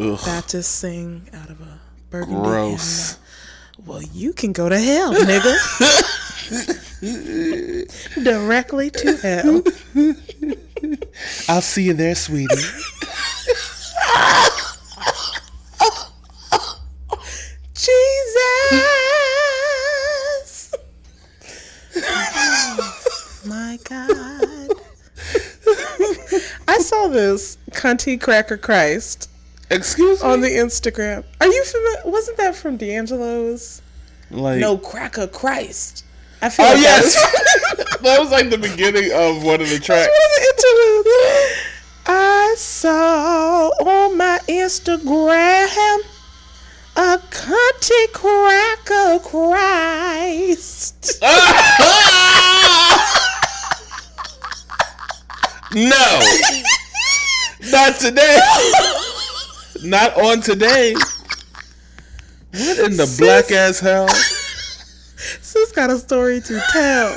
Ugh. Baptist sing out of a burgundy Gross. hymnal. Well, you can go to hell, nigga. Directly to hell. I'll see you there, sweetie. Jesus. My God. I saw this cunty cracker Christ Excuse me. on the Instagram. Are you familiar? Wasn't that from D'Angelo's? like, No, cracker Christ. I feel Oh like that yes, was that was like the beginning of one of the tracks. the. I saw on my Instagram a cunty cracker Christ. No, not today. Not on today. What in the black ass hell? Sis got a story to tell.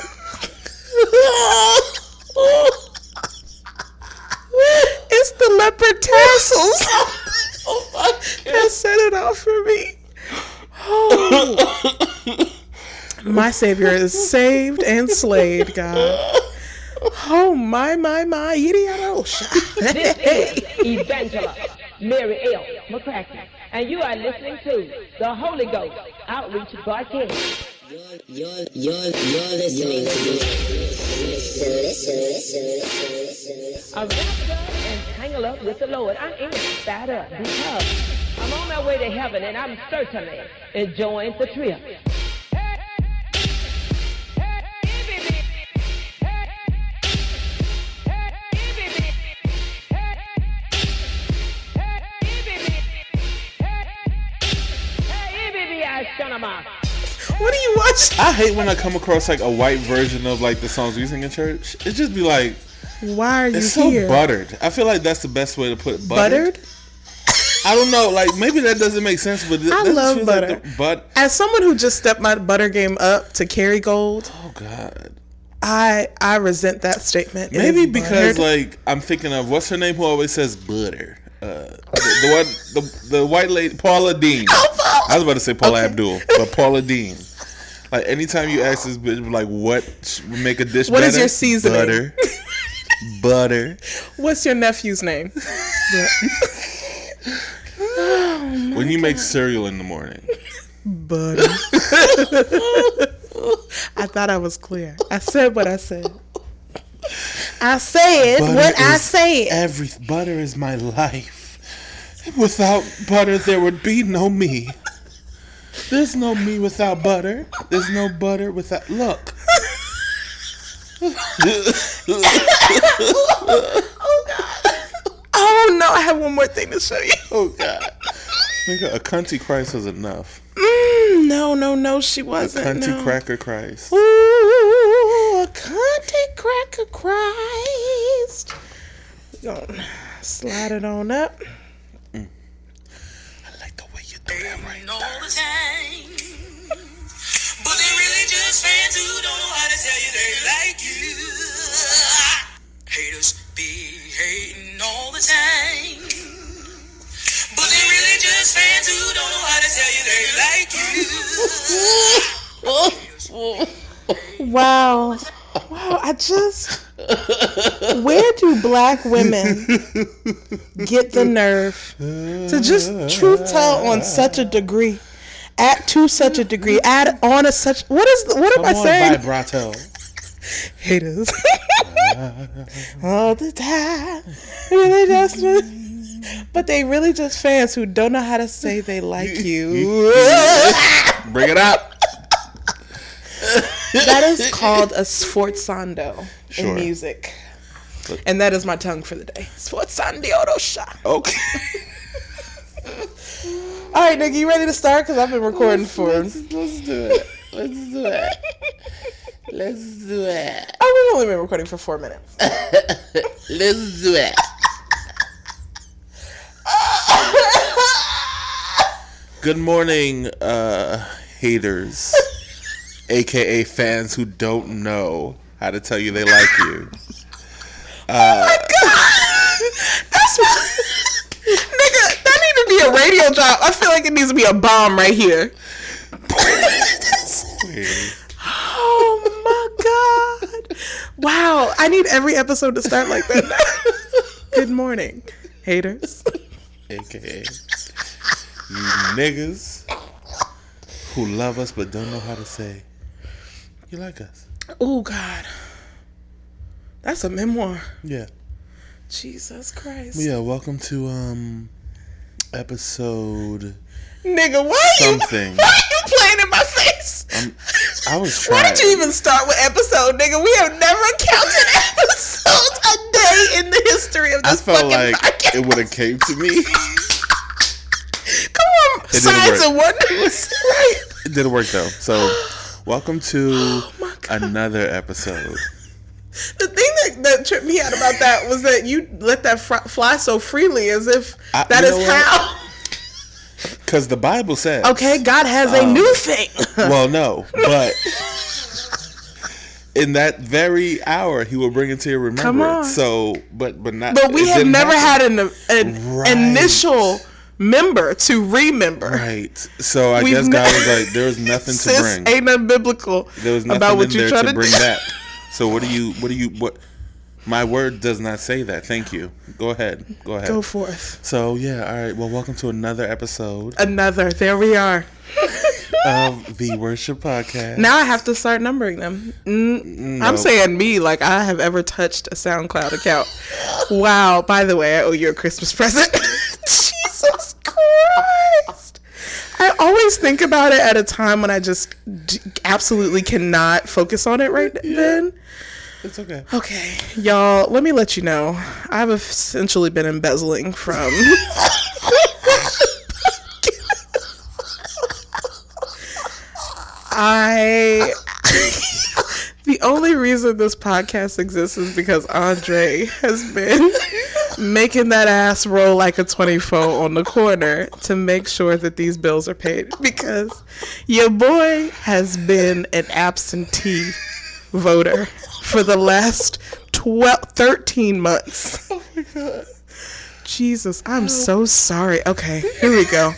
It's the leopard tassels that set it off for me. Oh. My Savior is saved and slayed, God. Oh, my, my, my. Yiddy This is Evangelist Mary L. McCracken, and you are listening to the Holy Ghost Outreach Broadcast. You're, you're, you're listening to the I'm wrapped up and tangled up with the Lord. I am fired up because I'm on my way to heaven and I'm certainly enjoying the trip. What do you watch? I hate when I come across like a white version of like the songs we sing in church. It just be like Why are you it's so buttered. I feel like that's the best way to put it. Buttered. Buttered? I don't know. Like maybe that doesn't make sense, but th- I love butter. Like the, but As someone who just stepped my butter game up to Kerrygold, oh god. I I resent that statement. Maybe because buttered. like I'm thinking of what's her name who always says butter. Uh, the, the one, the, the white lady, Paula Deen. I was about to say Paula Okay. Abdul, but Paula Deen. Like anytime you ask this bitch, like what make a dish What better? is your seasoning? Butter. butter. what's your nephew's name? when you make cereal in the morning. Butter. I thought I was clear. I said what I said. I said Butter what I said. Every butter is my life. Without butter, there would be no me. There's no me without butter. There's no butter without. Look. oh God! Oh no, I have one more thing to show you. oh God. Nigga, a cunty Christ was enough. Mm, no, no, no, she wasn't. cunty no. cracker Christ. Ooh, a cunty cracker Christ. Gonna slide it on up. I like the way you do that right all there. the time. But they really just fans who don't know how to tell you they like you. Haters be hating all the time. But they really just fans who don't know how to tell you they like you. Wow. Wow, I just. Where do black women get the nerve to just truth tell on such a degree? At to such a degree, add on a such. What is the, what am I on, saying? vibrato. Haters all the time. Really just, but they really just fans who don't know how to say they like you. Bring it up. That is called a sforzando Sure. in music. And that is my tongue for the day. Sforzandiorosha. Okay. All right, nigga, you ready to start? Because I've been recording for. Let's, let's do it. Let's do it. Let's do it. Oh, we've only been recording for four minutes. Let's do it. Good morning, uh, haters, aka fans who don't know how to tell you they like you. Uh, oh my god, that's what. nigga, that need to be a radio drop. I feel like it needs to be a bomb right here. Oh my god! Wow, I need every episode to start like that. Good morning, haters. AKA you niggas who love us but don't know how to say you like us. Oh god, that's a memoir. Yeah. Jesus Christ, Yeah, welcome to um episode nigga, why you Something. why you playing in my face? um, I was trying. Why did you even start with episode, nigga? We have never counted episodes a day in the history of this I felt fucking like podcast. it would have came to me. Come on, didn't science and wonders. right. It didn't work though. So, welcome to Oh another episode. The thing that, that tripped me out about that was that you let that fr- fly so freely as if I- that is how. Because the Bible says. Okay, God has a Um, new thing. Well, no, but in that very hour, He will bring it to your remembrance. So, but but not. but we have never happen. had an, an Right. initial member to remember. Right. So I We've guess ne- God was like, there was nothing to bring. ain't nothing biblical There was nothing about what in you there trying to to bring back. So what do you? What do you? What? My word does not say that. Thank you. Go ahead. Go ahead. Go forth. So yeah, all right. Well, welcome to another episode Another. There we are. of the Worship Podcast. Now I have to start numbering them. Mm, No. I'm saying me like I have ever touched a SoundCloud account. Wow. By the way, I owe you a Christmas present. Jesus Christ. I always think about it at a time when I just d- absolutely cannot focus on it right then. It's okay. Okay, y'all, let me let you know. I've essentially been embezzling from. I. the only reason this podcast exists is because Andre has been making that ass roll like a 24 on the corner to make sure that these bills are paid because your boy has been an absentee voter for the last 12 13 months. Oh Jesus, I'm so sorry. Okay, here we go.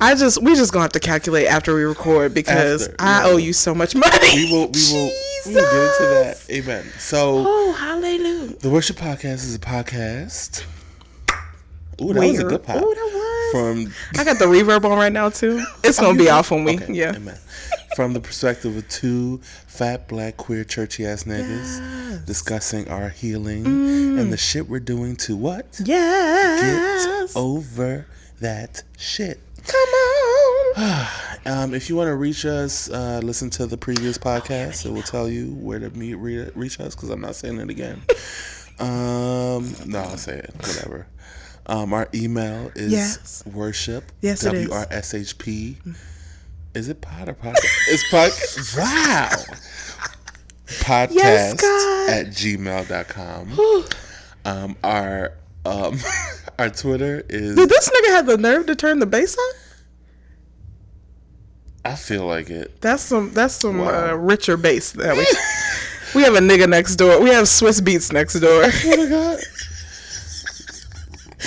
I just we just gonna have to calculate after we record because After, I yeah. owe you so much money. We will. We will. We will get into that. Amen. So Oh, hallelujah. the Worship Podcast is a podcast. Ooh, that was a good pop. Oh, that was. From I got the reverb on right now too. It's gonna be off on me. Okay, Yeah. Amen. From the perspective of two fat, black, queer, churchy ass niggas discussing our healing mm. and the shit we're doing to what? Yes. Get Yes. over that shit. Come on. Um, if you want to reach us, uh, listen to the previous podcast. It will tell you where to meet, re- reach us because I'm not saying it again. um, no, I'll say it. Whatever. Um, our email is Yes. worship. Yes. W R S H P. Is it pod or podcast? it's podcast. Wow. Podcast Yes, God. at gmail.com. um, our um, our Twitter is. Did this nigga have the nerve to turn the bass on? I feel like it. That's some. That's some Wow. uh, richer bass. That we. we have a nigga next door. We have Swizz Beatz next door. God.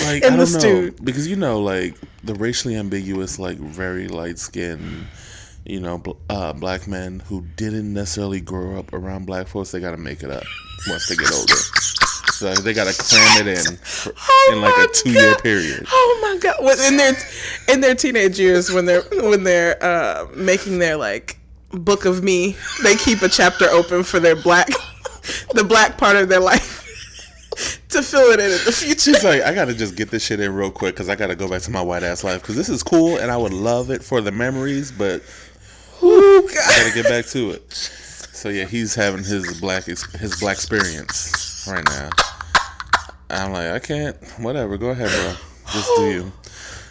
Like I don't know because you know like the racially ambiguous like very light skinned you know uh, black men who didn't necessarily grow up around black folks they got to make it up once they get older. So they got to cram it in for, Oh in like a two year period. Oh my god! When- In their in their teenage years, when they're when they're uh, making their like book of me, they keep a chapter open for their black, the black part of their life, to fill it in in the future. She's like, I gotta just get this shit in real quick because I gotta go back to my white ass life because this is cool and I would love it for the memories, but Ooh, God. gotta get back to it. So yeah, he's having his black his black experience right now. I'm like, I can't. Whatever, go ahead, bro. Just do you.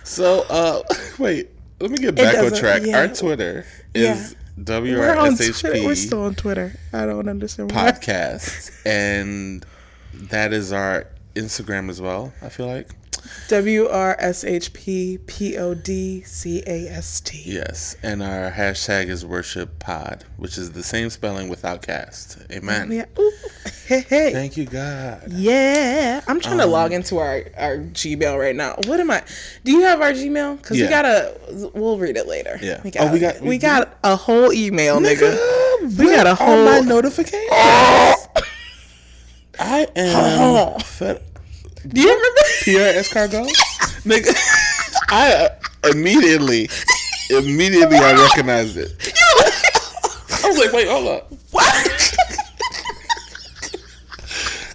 So, uh, wait. Let me get back on track. yeah. Our Twitter is We're. We're still on Twitter. I don't understand podcast, and that is our Instagram as well. I feel like W R S H P P O D C A S T. yes, and our hashtag is worship pod, which is the same spelling without cast. Amen. Yeah. Ooh. Hey, hey. Thank you, God. Yeah, I'm trying to Um, log into our our Gmail right now. What am I? Do you have our Gmail? Because Yeah. we gotta. We'll read it later. Yeah. We Oh, got. we got- We got a whole email, nigga. We got a whole. my notifications. I am fed. Do you remember? Pierre Escargot? Nigga, I uh, immediately, immediately I recognized it. I was like, wait, hold up. What?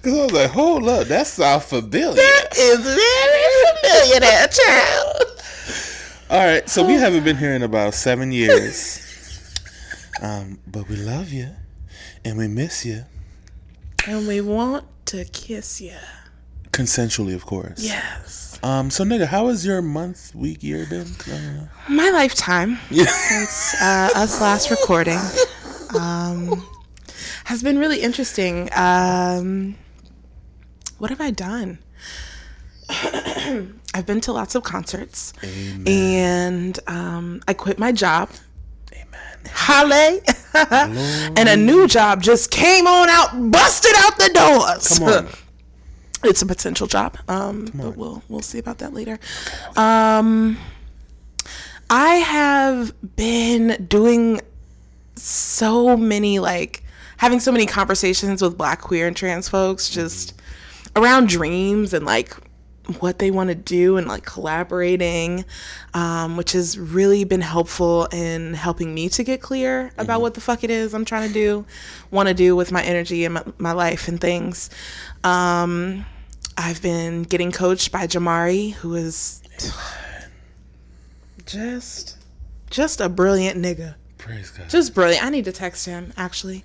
Because I was like, hold up, that sounds familiar. Is very familiar, that child. All right, so we haven't been here in about seven years. Um, but we love you and we miss you. And we want to kiss you. Consensually, of course. Yes. Um, so nigga, how has your month, week, year been? Uh, My lifetime yeah. since uh, us last recording um, has been really interesting. Um, what have I done? I've been to lots of concerts, Amen. and um, I quit my job. Amen. Halle, and a new job just came on out, busted out the doors. Come on. it's a potential job, um, but we'll we'll see about that later. Um, I have been doing so many like having so many conversations with black queer and trans folks just around dreams and like what they want to do and like collaborating um, which has really been helpful in helping me to get clear about what the fuck it is i'm trying to do want to do with my energy and my, my life and things. Um, i've been getting coached by jamari who is just just a brilliant nigga Praise God. just brilliant. I need to text him actually.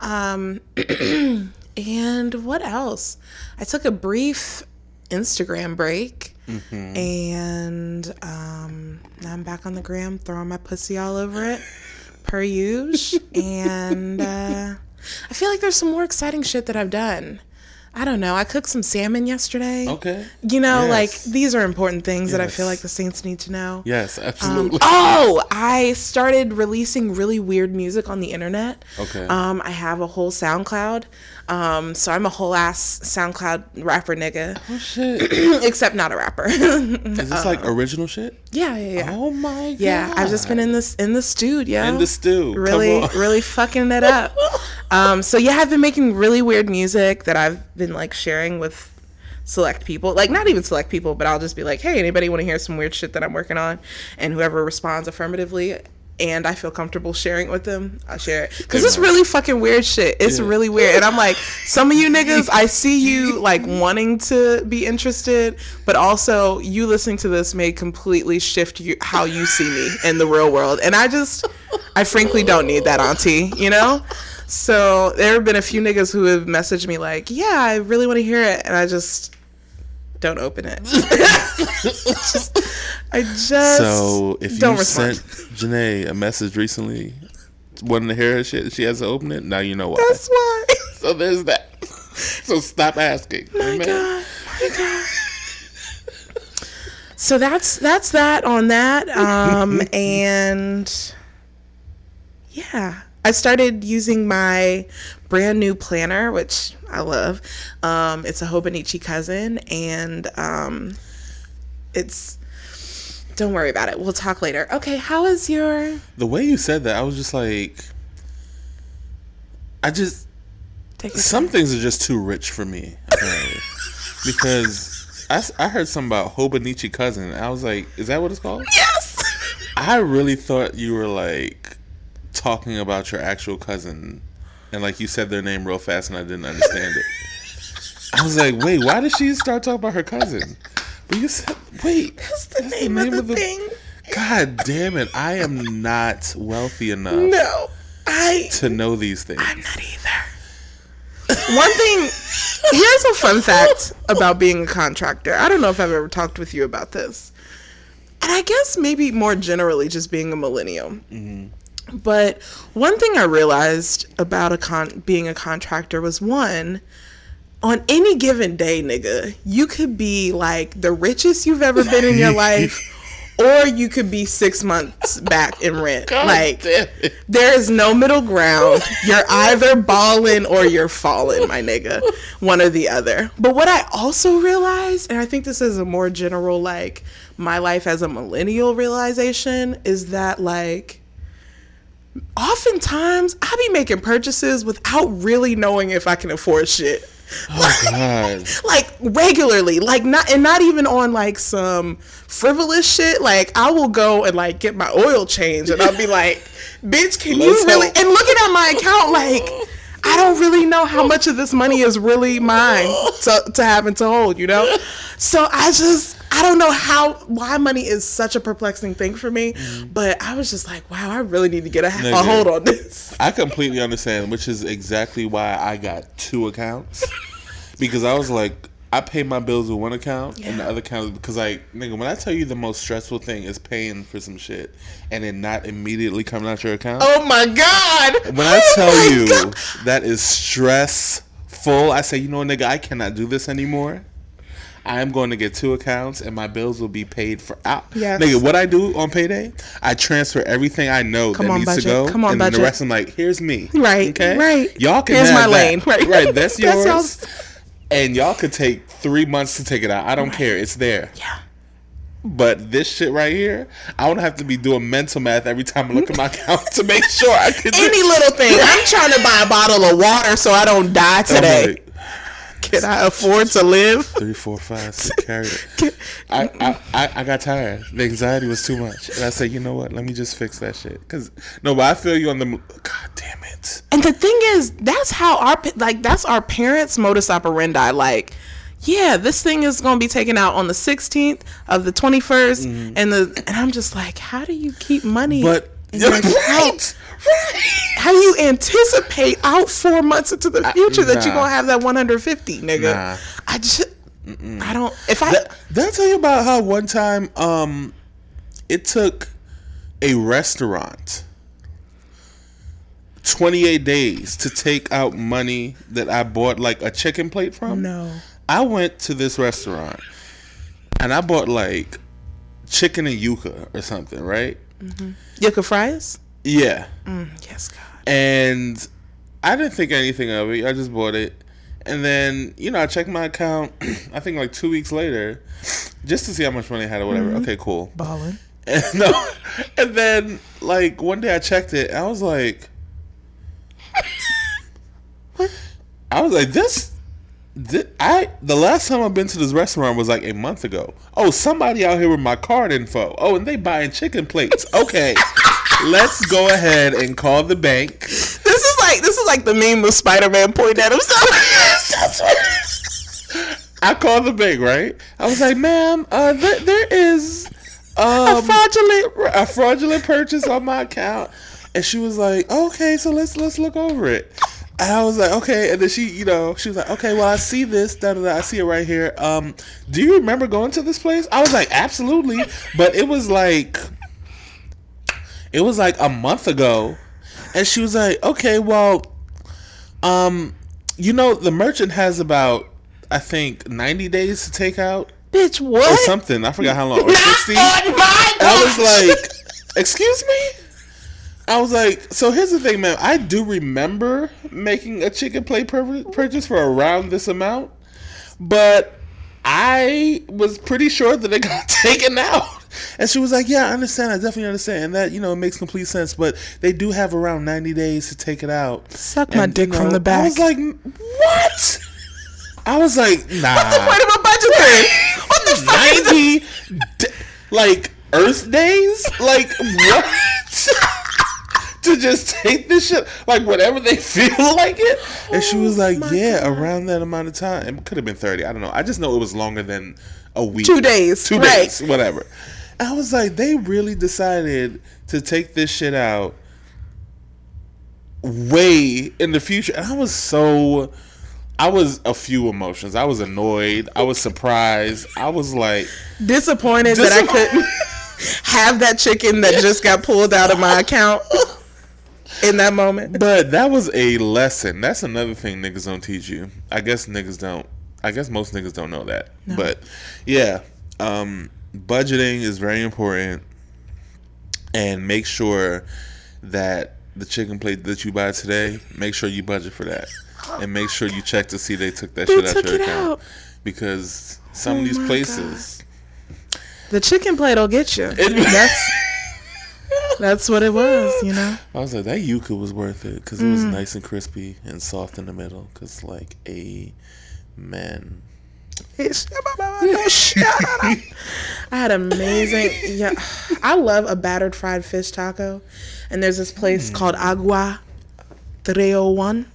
Um, and what else? I took a brief Instagram break, and um, now I'm back on the gram, throwing my pussy all over it, per usual. and uh, I feel like there's some more exciting shit that I've done. I don't know. I cooked some salmon yesterday. Okay. You know, Yes. like these are important things that I feel like the saints need to know. Yes, Um, absolutely. oh, I started releasing really weird music on the internet. Okay. Um, I have a whole SoundCloud. Um, so I'm a whole ass SoundCloud rapper nigga, oh shit. except not a rapper. Is this like original shit? yeah, yeah, yeah. Oh my god. Yeah, I've just been in this in the studio. Yeah. In the stew. Really, Come on. really fucking it up. Um, so yeah, I've been making really weird music that I've been like sharing with select people. Like not even select people, but I'll just be like, hey, anybody want to hear some weird shit that I'm working on? And whoever responds affirmatively and I feel comfortable sharing it with them, I share it. Cause it's really fucking weird shit. It's Yeah. really weird. And I'm like, some of you niggas, I see you like wanting to be interested, but also you listening to this may completely shift you how you see me in the real world. And I just, I frankly don't need that auntie, you know? So there have been a few niggas who have messaged me like, yeah, I really want to hear it. And I just don't open it. Just- I just So if don't you respond. sent Janae a message recently, wanting to hear her shit, she has to open it. Now you know why. That's why. so there's that. So stop asking. my Amen. god my god so that's that's that on that um and yeah i started using my brand new planner which i love. Um it's a hobonichi cousin and um it's don't worry about it. We'll talk later. Okay how is your The way you said that, I was just like, I just some things are just too rich for me apparently. Because I heard something about Hobonichi cousin. I was like, is that what it's called? yes! I really thought you were like talking about your actual cousin, and like you said their name real fast, and I didn't understand it. I was like, wait, why did she start talking about her cousin? But you said, wait, that's the name, of the, thing God damn it! I am not wealthy enough no i to know these things. I'm not either. One thing, here's a fun fact about being a contractor. I don't know if I've ever talked with you about this. And I guess maybe more generally just being a millennial. Mm-hmm. But one thing I realized about a con- being a contractor was one, on any given day, nigga, you could be like the richest you've ever been in your life or you could be six months back in rent. like there is no middle ground. You're either balling or you're falling, my nigga. One or the other. But what I also realized, and I think this is a more general, like my life as a millennial realization, is that like oftentimes I be making purchases without really knowing if I can afford shit. Oh, God. like regularly like not and not even on like some frivolous shit like i will go and like get my oil change and i'll be like bitch can you Let's really hope. and looking at my account like i don't really know how much of this money is really mine to, to have and to hold you know so i just i don't know how why money is such a perplexing thing for me mm-hmm. but i was just like wow i really need to get a, a Nigga. hold on this I completely understand, which is exactly why I got two accounts. because I was like, I pay my bills with one account and the other account because like nigga, when I tell you the most stressful thing is paying for some shit and then not immediately coming out your account. oh my god When I Oh tell you God. that is stressful, I say, you know nigga, I cannot do this anymore. I am going to get two accounts and my bills will be paid for out. Yes. Nigga, what I do on payday, I transfer everything I know Come that on, needs budget. to go. Come on, and then budget. the rest I'm like, here's me. Right, Okay. right. Y'all can Here's have my that. lane. Right. Right. That's That's yours. y'all's- and y'all could take three months to take it out. I don't care. It's there. yeah But this shit right here, I don't have to be doing mental math every time I look at my account to make sure I can do any little thing. I'm trying to buy a bottle of water so I don't die today. like, Can I afford to live? three, four, five, six, carry it. I, I, I, I got tired. The anxiety was too much. And I said, you know what? Let me just fix that shit. Cause no, but I feel you on the. God damn it. And the thing is, that's how our like that's our parents' modus operandi. Like, yeah, this thing is gonna be taken out on the 16th of the 21st, and the and I'm just like, how do you keep money? Mm-hmm. But account? right, right. How do you anticipate out four months into the future that you're gonna have that 150, nigga? Nah. I just, I don't. If I, That, did I tell you about how one time um, it took a restaurant 28 days to take out money that I bought like a chicken plate from? no. I went to this restaurant and I bought like chicken and yuca or something, right? Mm-hmm. Yucca fries? Yeah. Mm, yes, God. And I didn't think anything of it. I just bought it. And then, you know, I checked my account, I think like two weeks later, just to see how much money I had or whatever. Mm-hmm. Okay, cool. Balling. And, no, and then, like, one day I checked it, and I was like, I was like, this, thi- I, the last time I've been to this restaurant was like a month ago. Oh, somebody out here with my card info. Oh, and they buying chicken plates. Okay, let's go ahead and call the bank. This is like this is like the meme of Spider-Man pointing at himself. I called the bank, right? I was like, ma'am, uh, there, there is um, a fraudulent. a fraudulent purchase on my account. And she was like, okay, so let's let's look over it. And I was like, okay. And then she, you know, she was like, okay, well, I see this, da da da. I see it right here. Um, do you remember going to this place? I was like, absolutely. But it was like, it was like a month ago. And she was like, okay, well, um, you know, the merchant has about, I think, 90 days to take out Bitch, what? or something. I forgot how long. Or Not 60. on my I was like, excuse me? I was like, so here's the thing, man. I do remember making a chicken plate pur- purchase for around this amount, but I was pretty sure that it got taken out. And she was like, yeah, I understand. I definitely understand. And that, you know, it makes complete sense. But they do have around 90 days to take it out. Suck my dick you from the back. I was like, what? I was like, nah. What's the point of a budget thing? What the fuck is this? 90 d- like Earth days? Like what? to just take this shit like whatever they feel like it. And she was oh like, my "Yeah, God. around that amount of time. It could have been 30. I don't know. I just know it was longer than a week. Two days, Two right. days, whatever." And I was like, "They really decided to take this shit out way in the future." And I was so I was a few emotions. I was annoyed. I was surprised. I was like, Disappointed that I couldn't have that chicken that just got pulled out of my account in that moment. but that was a lesson. That's another thing niggas don't teach you. I guess niggas don't. I guess most niggas don't know that. But yeah, um, budgeting is very important, and make sure that the chicken plate that you buy today, make sure you budget for that, and make sure you check to see they took that They shit out your it account out. because some Oh of these places. The chicken plate will get you. That's that's what it was, you know. I was like, that yuca was worth it because it was Mm. nice and crispy and soft in the middle. Because like a man. I had amazing. Yeah, I love a battered fried fish taco, and there's this place called Agua 301.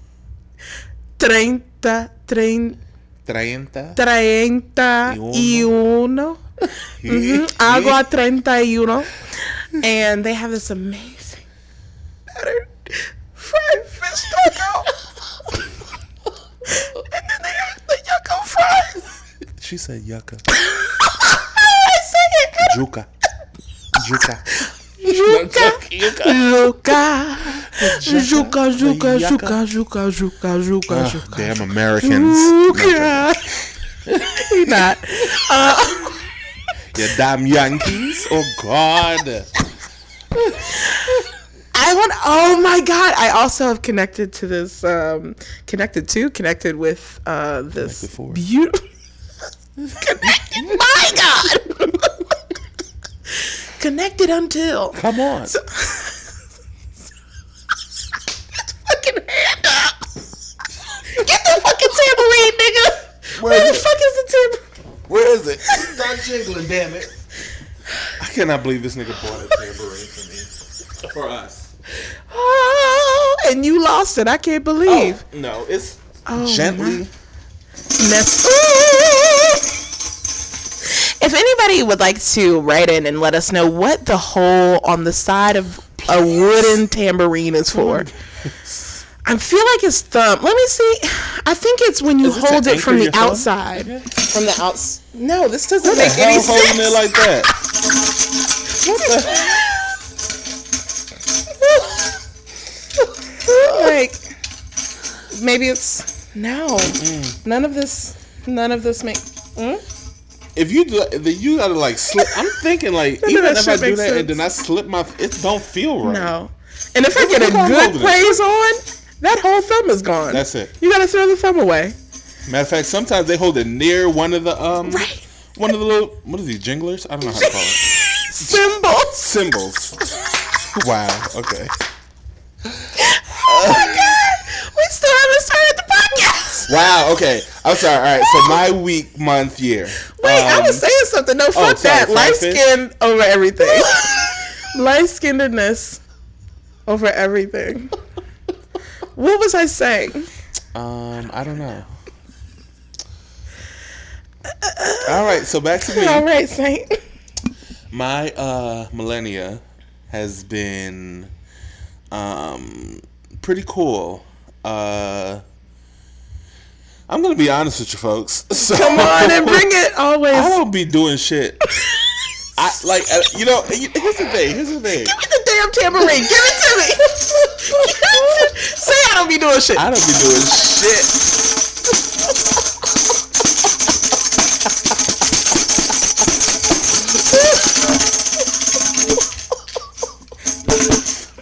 Treinta, trein, Treinta. treinta y uno. Mhm, Agua treinta y uno. And they have this amazing battered fried fish taco. and then they have the yucca fries. She said yucca. I say it. Juca. Juca. Juca. Juca. Juca, juca, Yucca. juca, juca, juca, juca, Ah, juca. damn Americans. Juca. He not. Uh, You damn Yankees. Oh God. I want. Oh my god! I also have connected to this. Um, connected to, connected with uh, this beautiful. connected. My God. connected until. Come on. fucking hand up. Get the fucking tambourine, nigga. Where, Where the fuck is the tambourine? Where is it? Start jiggling, damn it. I cannot believe this nigga bought a tambourine for me. For us. Oh, and you lost it. I can't believe. Oh, No, it's Oh, gently. That's- If anybody would like to write in and let us know what the hole on the side of a wooden tambourine is for. I feel like it's thumb. Let me see. I think it's when you Is hold it from the your thumb? outside. From the outs. No, this doesn't What the make any hell holding sense. it like that? What the? like maybe it's no. Mm. None of this. None of this make. If you do, then you gotta like slip. I'm thinking like even if I do makes that and then I slip my, it don't feel right. No. And if I get a Look how I'm good holding it. on, that whole thumb is gone. That's it. You gotta throw the thumb away. Matter of fact, sometimes they hold it near one of the um, Right. one of the little what are these jinglers? I don't know how to call it. Cymbals. Cymbals. wow. Okay. Oh my god. We still haven't started the podcast. Wow. Okay. I'm sorry. All right. So my week, month, year. Wait, I Um, was saying something. No, fuck sorry, that. Light skin over everything. Light skinnedness over everything. What was I saying? Um, I don't know. All right, so back to me. All right, Saint. My uh millennia has been um pretty cool. Uh I'm gonna be honest with you folks. So, Come on and bring it always. I don't be doing shit. I like uh, you know. Here's the thing. Here's the thing. Give me the damn tambourine. Give it to me. Give it to- Say I don't be doing shit. I don't be doing shit.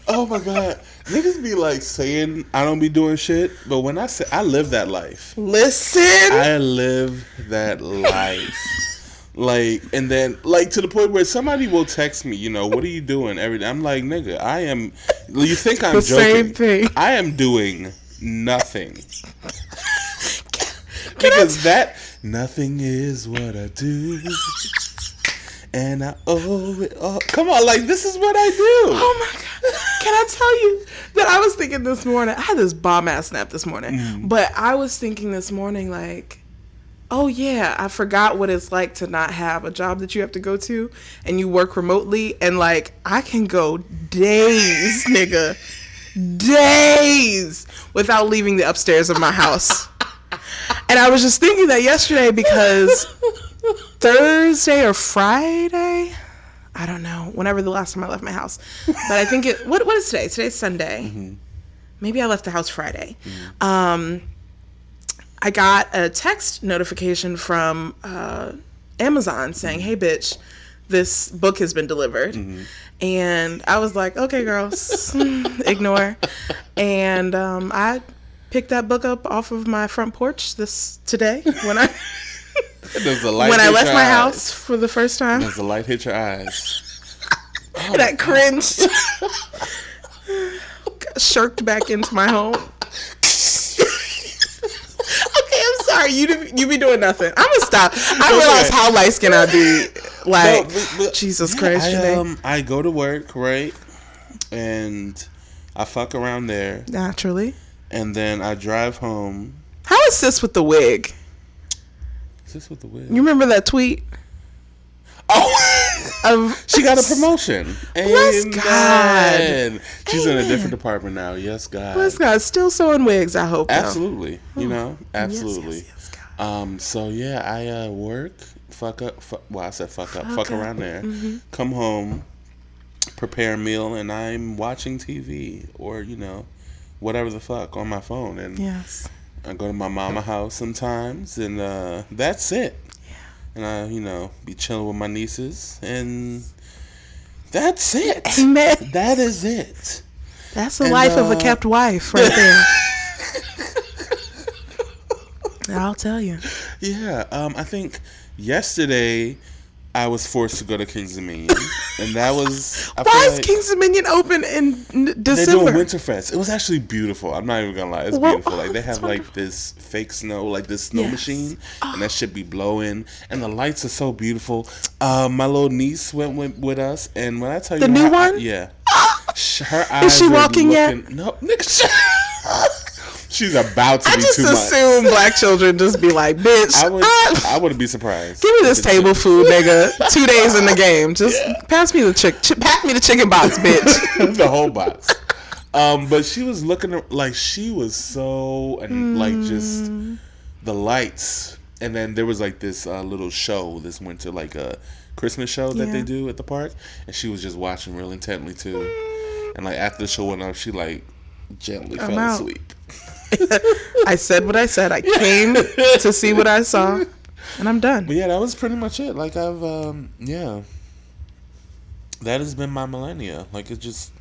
Oh my god. Niggas be like saying I don't be doing shit, but when I say I live that life. Listen. I live that life. Like and then like to the point where somebody will text me, you know, what are you doing every day? I'm like, nigga, I am you think I'm The joking. same thing. I am doing nothing. because that nothing is what I do. And I owe it all. Come on, like this is what I do. Oh my god. Can I tell you that I was thinking this morning? I had this bomb ass snap this morning. Mm. But I was thinking this morning like Oh yeah, I forgot what it's like to not have a job that you have to go to and you work remotely and like I can go days, nigga. Days without leaving the upstairs of my house. And I was just thinking that yesterday because Thursday or Friday, I don't know, whenever the last time I left my house. But I think it what what is today? Today's Sunday. Maybe I left the house Friday. Um I got a text notification from uh, Amazon saying, "Hey, bitch, this book has been delivered. And I was like, okay, girls, ignore. And um, I picked that book up off of my front porch this today when I Does the light when I left my eyes? house for the first time. Does the light hit your eyes? and I cringed, shirked back into my home. Sorry. You you be doing nothing. I'm gonna stop. I realize how light skinned I be. Like No, but- but- Jesus yeah, Christ, I, um, I go to work, right? And I fuck around there. Naturally. And then I drive home. How is this with the wig? Is this with the wig? You remember that tweet Oh! of she got a promotion. Bless God. Amen. She's in a different department now. Yes, God. Bless God, still sewing wigs. I hope. though. Absolutely. You know, absolutely. yes, yes, God. Um. So yeah, I uh, work, fuck up. Fuck, well, I said fuck up, fuck, Fuck around there. Mm-hmm. Come home, prepare a meal, and I'm watching TV or you know, whatever the fuck on my phone. And Yes. I go to my mama house sometimes, and uh, that's it. And I, you know, be chilling with my nieces, and that's it. Amen. That is it. That's the And, life of a uh, kept wife, right there. I'll tell you. Yeah, um, I think yesterday I was forced to go to Kings Dominion, and that was. I Why is like King's Dominion open in n- They're December? doing Winterfest. It was actually beautiful. I'm not even gonna lie, it's Well, beautiful. Like they have like this fake snow, like this snow Yes. machine, and that should be blowing, and the lights are so beautiful. Um, my little niece went with, with us, and when I tell you The new one? yeah, Sh- her eyes. she are walking yet? looking, No, nigga. She's about to I be just too much. assume black children just be like, bitch, I would, ah, I wouldn't be surprised. give me this table food, nigga. Two days in the game. Just pass me the chick, ch- pack me the chicken box, bitch. the whole box. Um, but she was looking like she was so and like just Mm. the lights, and then there was like this uh, little show this winter, like a Christmas show that they do at the park, and she was just watching real intently too. And like after the show went off, she like gently I'm fell out. asleep. I said what I said. I came to see what I saw, and I'm done. But yeah, that was pretty much it. Like I've um yeah. That has been my millennia. Like it just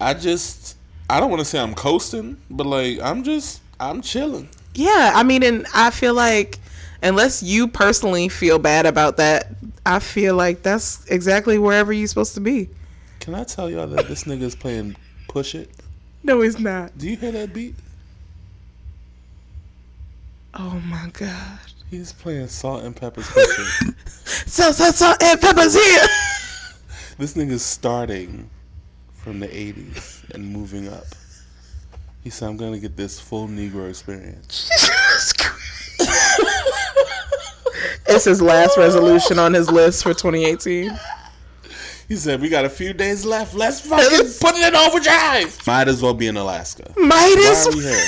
I just I don't want to say I'm coasting, but like I'm just I'm chilling. Yeah, I mean, and I feel like unless you personally feel bad about that, I feel like that's exactly wherever you're supposed to be. Can I tell y'all that this nigga's playing Push It? No, he's not. Do you hear that beat? Oh my god. He's playing Salt-N-Pepa's It. So so so and Pepper's here. This nigga's starting from the 80s and moving up. He said, I'm gonna get this full Negro experience. it's his last resolution on his list for 2018. He said, We got a few days left. Let's fucking put it in overdrive. Might as well be in Alaska. Why Midas. are we here?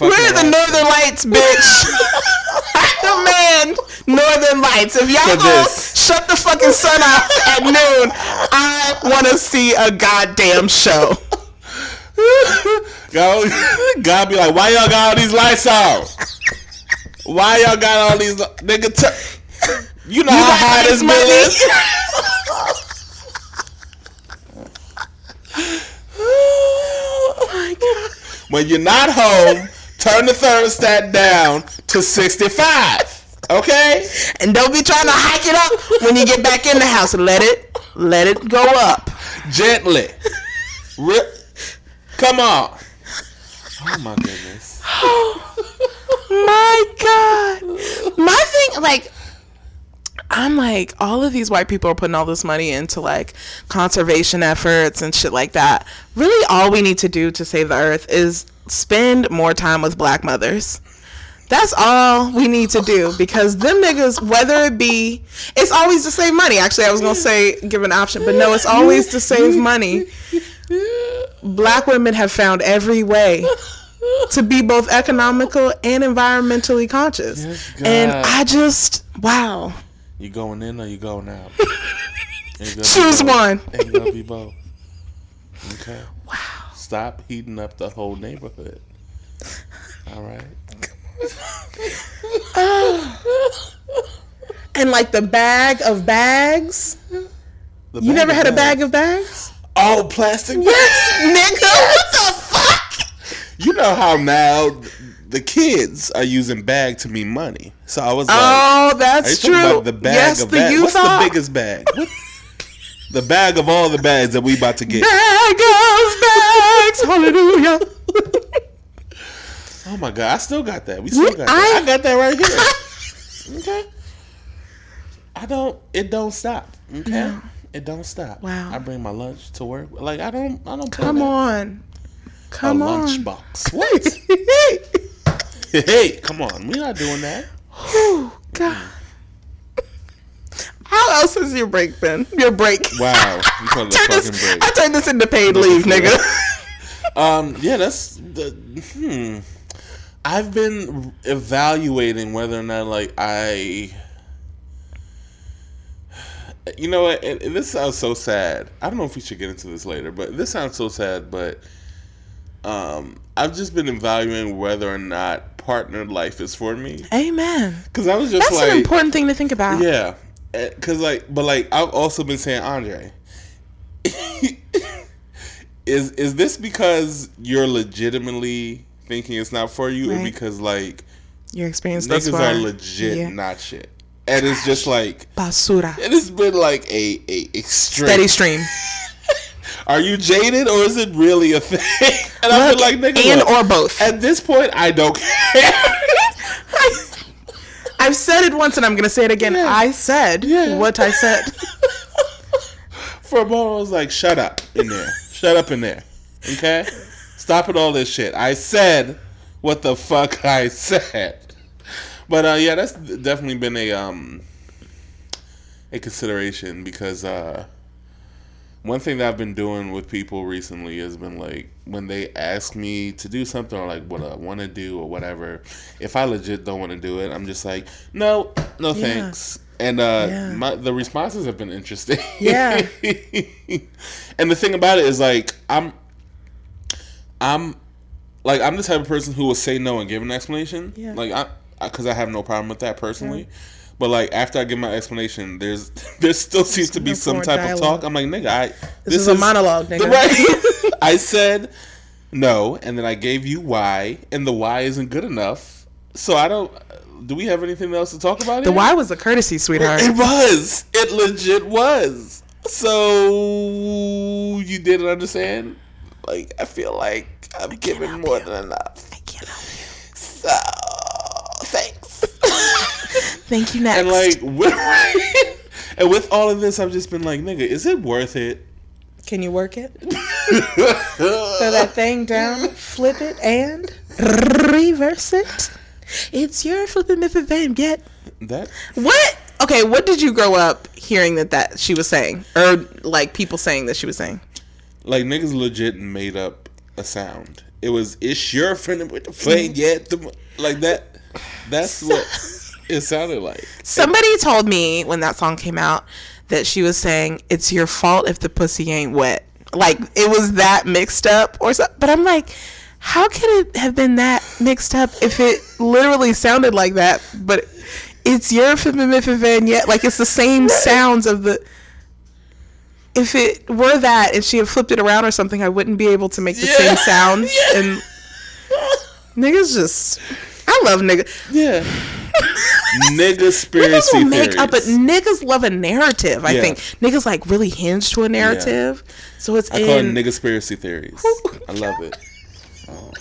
We're the Northern Lights, bitch. I demand Northern Lights. If y'all gonna shut the fucking sun off at noon, I want to see a goddamn show. God, God be like, why y'all got all these lights on? Why y'all got all these li- nigga? T- you know how got high this bill is. Oh my god. When you're not home, turn the thermostat down to 65. Okay? And don't be trying to hike it up when you get back in the house. Let it, let it go up. Gently. Rip. Come on. Oh my goodness. Oh my God. My thing, like, I'm like, all of these white people are putting all this money into like conservation efforts and shit like that. Really, all we need to do to save the earth is spend more time with black mothers. That's all we need to do because them niggas, whether it be, it's always to save money. Actually, I was gonna say give an option, but no, it's always to save money. Black women have found every way to be both economical and environmentally conscious. Yes, and I just, wow. You going in or you going out? Ain't gonna be Choose one. Ain't gonna be both. Okay. Wow. Stop heating up the whole neighborhood. All right. and like the bag of bags. The You never had a bag of bags? Oh, plastic bags. Nigga, what the fuck? You know how now the kids are using bag to mean money. So I was like, Oh, that's true. about the bag yes, of the youth What's are. the biggest bag? The bag of all the bags that we about to get. bag of bags. Hallelujah. Oh my god, I still got that. We still got that. I- I got that right here. okay. I don't. It don't stop. Okay. It don't stop. Wow. I bring my lunch to work. Like I don't. I don't. Come on. A Come on. lunch box. What? hey, come on. We're not doing that. Whew, God. How else has your break been? Your break. Wow. You call it a fucking this, break. I turned this into paid leave, nigga. Um. Yeah. That's the. Hmm. I've been evaluating whether or not like I. You know what? And, and this sounds so sad. I don't know if we should get into this later, but this sounds so sad. But um, I've just been evaluating whether or not partnered life is for me. Amen. Because I was just That's like, an important thing to think about. yeah, eh, because like, but like, I've also been saying, Andre, is is this because you're legitimately thinking it's not for you, or because like Your experience niggas are legit Yeah. not shit, and it's just like Basura. it has been like a a extreme. Steady stream. Are you jaded, or is it really a thing? And I've been like, nigga, and look, or both. at this point, I don't care. I've said it once and I'm gonna say it again. Yeah. I said Yeah. what I said. For a moment, I was like, shut up in there. Shut up in there. Okay? Stop it, all this shit. I said what the fuck I said. But uh, yeah, that's definitely been a um a consideration because uh one thing that I've been doing with people recently has been like when they ask me to do something or like what I want to do or whatever, if I legit don't want to do it, I'm just like, no, no thanks. And uh, Yeah. my, the responses have been interesting. Yeah. and the thing about it is like I'm, I'm, like I'm the type of person who will say no and give an explanation. Yeah. Like I, because I, have no problem with that personally. But like after I give my explanation, there's there still seems to be some type of talk. I'm like, nigga, I This, is, a monologue, nigga. Right. I said no, and then I gave you why, and the why isn't good enough. So I don't. Do we have anything else to talk about? The here? why was a courtesy, sweetheart. It was. It legit was. So you didn't understand? Like I feel like I'm giving more than enough. I can't help you. So. Thank you. Next. and like with, and with all of this, I've just been like, nigga, is it worth it? can you work it? Throw that thing down, flip it, and reverse it. It's your flipping Miffy Van Get. That What? Okay, what did you grow up hearing that that she was saying, or like people saying that she was saying? like niggas legit made up a sound. It was it's your friend with the flame yet the like that. That's what it sounded like. Somebody told me when that song came out that she was saying it's your fault if the pussy ain't wet. Like it was that mixed up or something. But I'm like, how could it have been that mixed up if it literally sounded like that? But it's your and yet like it's the same sounds of the. If it were that and she had flipped it around or something, I wouldn't be able to make the same Yeah. sounds. And niggas just, I love niggas. Yeah. Nigga Niggas spiracy will make up a theories. niggas love a narrative. I Yeah. think niggas like really hinge to a narrative, so it's I call it nigga spiracy theories. I love it. Oh.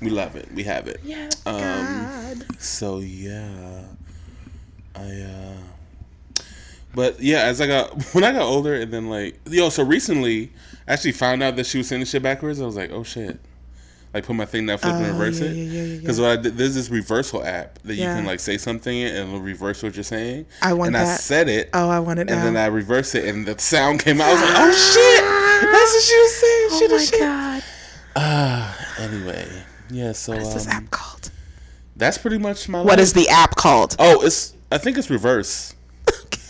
We love it. We have it. Yes, Um, God. So yeah, I. uh But yeah, as I got when I got older, and then like yo, so recently, I actually found out that she was sending shit backwards. I was like, oh shit. Like put my thing down, flip and Oh, reverse yeah, it. yeah, yeah, yeah, Because what I did, there's this reversal app that you can like say something and it'll reverse what you're saying. I want and I said it. Oh, I want it And now. then I reversed it, and the sound came out. I was like, "Oh shit, that's what she was saying." oh shit, my shit. god, Ah, anyway, yeah. So what is this um, app called? that's pretty much my. What life. is the app called? Oh, it's. I think it's reverse.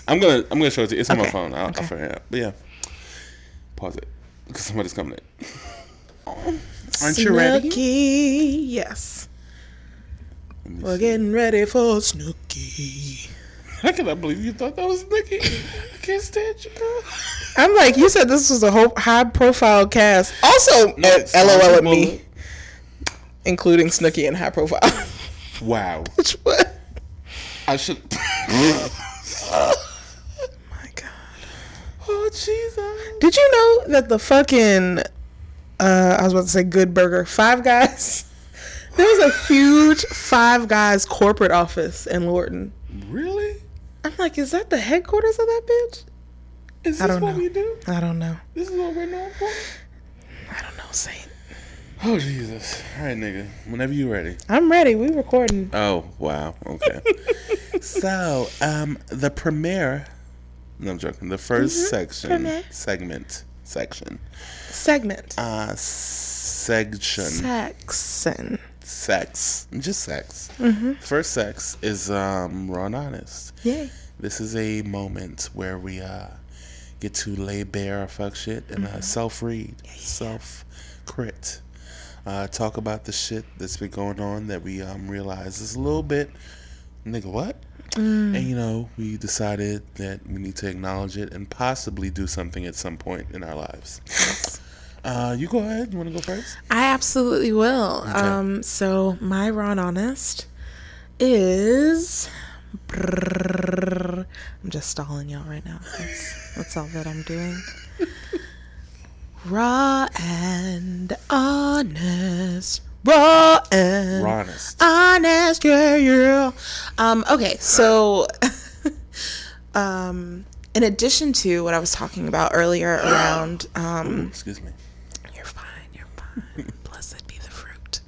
I'm gonna. I'm gonna show it to you. It's on my phone. I'll, okay. I'll figure it out. But yeah, pause it because somebody's coming in. Aren't you ready? Snooki, Yes. We're see. getting ready for Snooki. I cannot believe you thought that was Nicki. I can't stand you. girl. I'm like, you said this was a ho- high profile cast. Also, No, uh, LOL at me, including Snooki and high profile. Wow. Which what? I should. My God. oh Jesus. Did you know that the fucking uh I was about to say good burger, five guys. There was a huge five guys corporate office in Lorton. Really? I'm like, is that the headquarters of that bitch? Is this what know. we do? I don't know. This is what we're known for? I don't know, Saint. Oh Jesus! All right, nigga. Whenever you ready. I'm ready. We recording. Oh wow. Okay. so, um, the premiere. No, I'm joking. The 1st section, premiere. segment, section, Segment. uh, section, Saxon. sex, just sex. Mm-hmm. First sex is um raw and honest. Yay. This is a moment where we uh get to lay bare our fuck shit and uh, self read, self crit. Uh, talk about the shit that's been going on that we um realize is a little bit nigga what? And you know, we decided that we need to acknowledge it and possibly do something at some point in our lives. Uh, you go ahead. You want to go first? I absolutely will. Um, so my Ron Honest is. I'm just stalling y'all right now. That's, that's all that I'm doing. Raw and honest. Raw and Honest. honest, yeah, yeah. Um, okay, so um, in addition to what I was talking about earlier around um, Excuse me. you're fine. You're fine. Blessed be the fruit.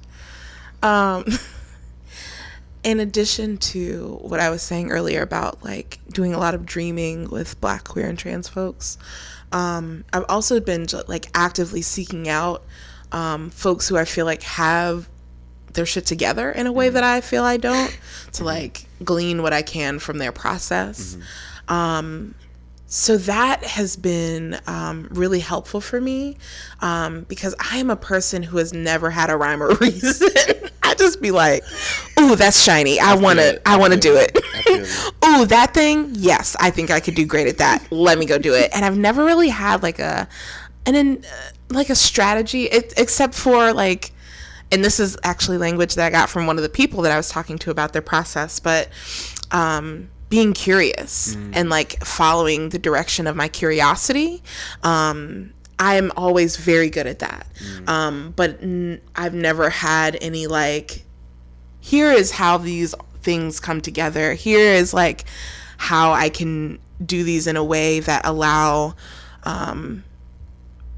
Um, in addition to what I was saying earlier about like doing a lot of dreaming with Black, queer, and trans folks, um, I've also been like actively seeking out um, folks who I feel like have their shit together in a way that I feel I don't, to like glean what I can from their process. Um, so that has been um, really helpful for me um, because I am a person who has never had a rhyme or reason. I just be like, "Ooh, that's shiny. I wanna, it. I I want to feel do it. it. I. Ooh, that thing. Yes, I think I could do great at that. Let me go do it." And I've never really had like a, and then uh, like a strategy, it, except for like and this is actually language that I got from one of the people that I was talking to about their process, but um, being curious and like following the direction of my curiosity. Um, I'm always very good at that. Um, but n- I've never had any like, here is how these things come together. Here is like how I can do these in a way that allow um,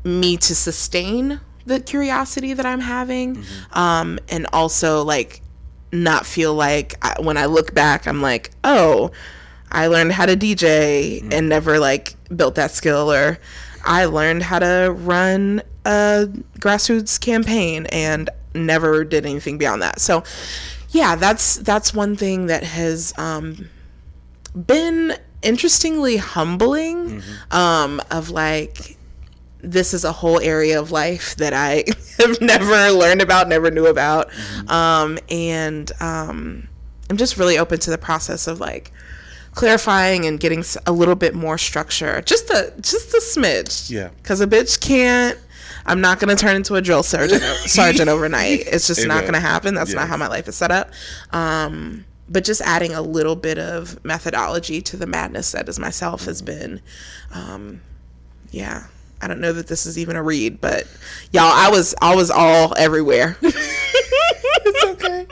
me to sustain the curiosity that I'm having, um, and also like not feel like I, when I look back, I'm like, oh, I learned how to DJ and never like built that skill, or I learned how to run a grassroots campaign and never did anything beyond that. So, yeah, that's that's one thing that has um, been interestingly humbling. Um, of like this is a whole area of life that I have never learned about, never knew about. Um, and um, I'm just really open to the process of like clarifying and getting a little bit more structure. Just a just a smidge. Yeah. Cuz a bitch can't I'm not going to turn into a drill sergeant sergeant overnight. It's just not going to happen. That's not how my life is set up. Um, but just adding a little bit of methodology to the madness that is myself has been um, yeah i don't know that this is even a read but y'all i was i was all everywhere it's okay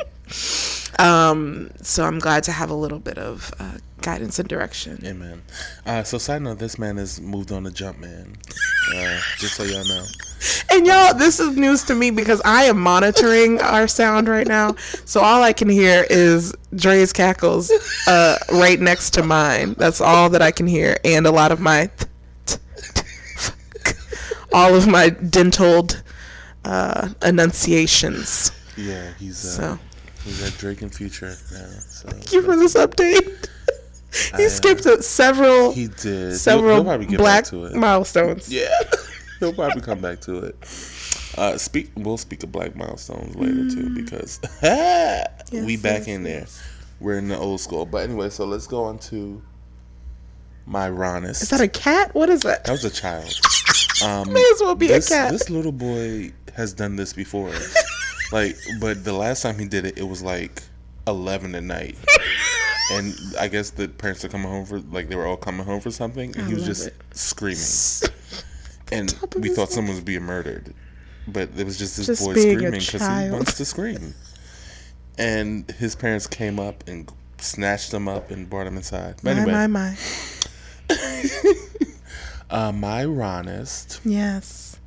um so i'm glad to have a little bit of uh, guidance and direction Amen. Uh, so, side note, this man has moved on to Jumpman. Uh, just so y'all know. and y'all this is news to me because i am monitoring our sound right now so all i can hear is dre's cackles uh right next to mine that's all that i can hear and a lot of my all of my dental uh enunciations Yeah, he's uh, so he's at Drake and Future now. So thank you for this update he skipped it several he did. He'll- several he'll, black to it. milestones yeah, he'll probably come back to it. Uh, speak. We'll speak of black milestones later too, Mm. because we back yes, in there. We're in the old school. But anyway, so let's go on to my Ronest. Is that a cat? What is that? that was a child. Um, May as well be this, a cat. This little boy has done this before. like, but the last time he did it, it was like eleven at night. And I guess the parents are coming home for like they were all coming home for something, and he was just it. screaming. And we thought someone was being murdered, but it was just this Just boy screaming because he wants to scream. And his parents came up and snatched him up and brought him inside. But My, anyway, my, my. uh, my Ronest Yes.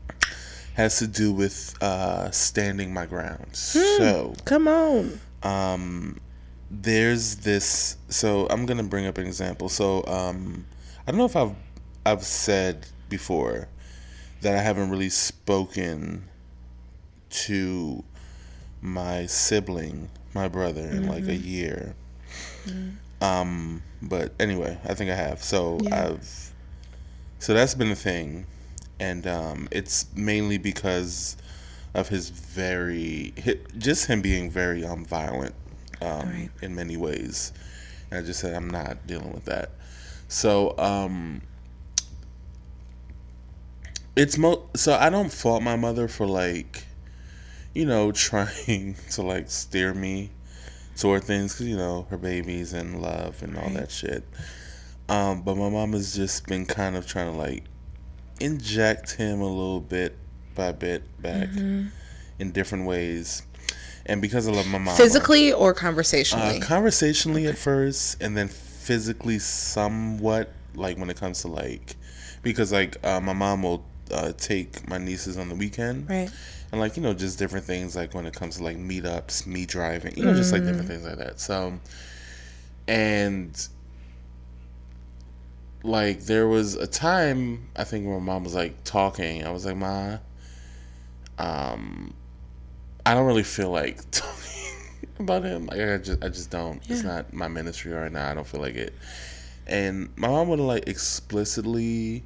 has to do with uh, standing my ground. Hmm. So Come on. um, there's this. So I'm gonna bring up an example. So um, I don't know if I've I've said before that I haven't really spoken to my sibling, my brother, in like a Mm-hmm. Um, but anyway, I think I have. So Yeah. I've. So that's been a thing, and um, it's mainly because of his very, hi- just him being very um violent, um, Right. in many ways. And I just said I'm not dealing with that. So um, it's mo. So I don't fault my mother for like, you know, trying to like steer me toward things because you know her babies and love and all Right. that shit. Um, but my mom has just been kind of trying to like inject him a little bit by bit back Mm-hmm. in different ways. And because I love my mom, Physically or uh, conversationally? conversationally at first, and then physically somewhat, like when it comes to like, because like uh, my mom will uh, take my nieces on the weekend, right. And like you know just different things like when it comes to like meetups, me driving, you know, just like different things like that. So, and like there was a time I think when my mom was like talking, I was like, Ma, um, I don't really feel like talking about him. Like I just I just don't. It's not my ministry right now. I don't feel like it. And my mom would like explicitly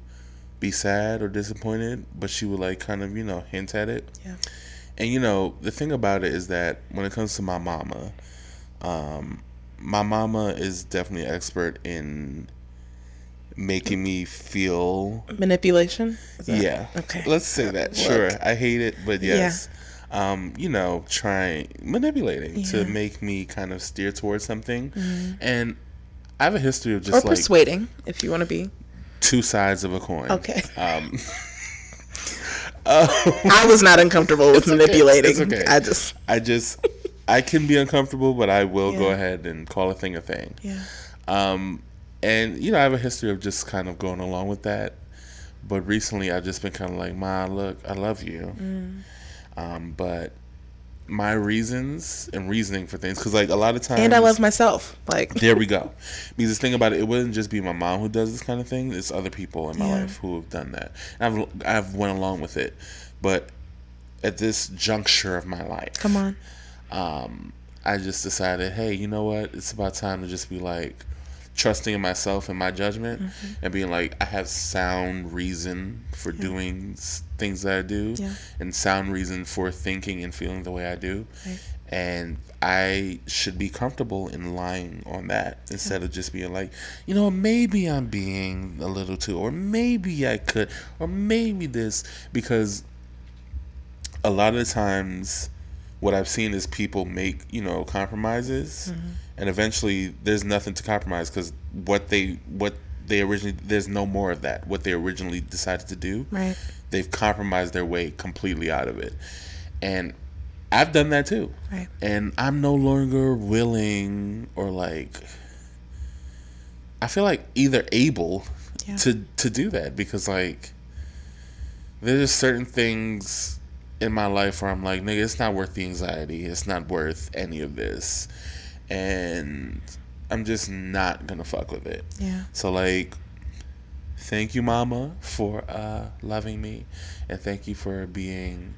be sad or disappointed, but she would like kind of, you know, hint at it. Yeah. And you know, the thing about it is that when it comes to my mama, um, my mama is definitely an expert in making me feel Manipulation? Yeah. Okay. Let's say that. Sure. I hate it, but Yeah. yes. Um, you know, trying manipulating to Yeah. Mm-hmm. make me kind of steer towards something. And I have a history of Or just like persuading, if you want to be. Two sides of a coin. Okay. Um I was not uncomfortable with manipulating. It's okay. I just, I just I can be uncomfortable, but I will go ahead and call a thing a thing. yeah. Um, and you know, I have a history of just kind of going along with that. But recently, I've just been kind of like, "Ma, look, I love you," Mm. um, but my reasons and reasoning for things, because like a lot of times, And I love myself. Like, There we go. Because the thing about it, it wouldn't just be my mom who does this kind of thing. It's other people in my Yeah. life who have done that. And I've I've went along with it, but at this juncture of my life, come on. um, I just decided, hey, you know what? It's about time to just be like trusting in myself and my judgment Mm-hmm. and being like, I have sound reason for doing things that I do Yeah. and sound reason for thinking and feeling the way I do. Right. And I should be comfortable in lying on that instead of just being like, you know, maybe I'm being a little too, or maybe I could, or maybe this, because a lot of the times what I've seen is people make you know compromises, Mm-hmm. and eventually there's nothing to compromise because what they what they originally there's no more of that what they originally decided to do. Right. They've compromised their way completely out of it, and I've done that too. Right. And I'm no longer willing or like I feel like either able Yeah. to to do that because like there's just certain things in my life where I'm like, nigga, it's not worth the anxiety. It's not worth any of this. And I'm just not gonna fuck with it. Yeah. So like thank you mama for uh loving me and thank you for being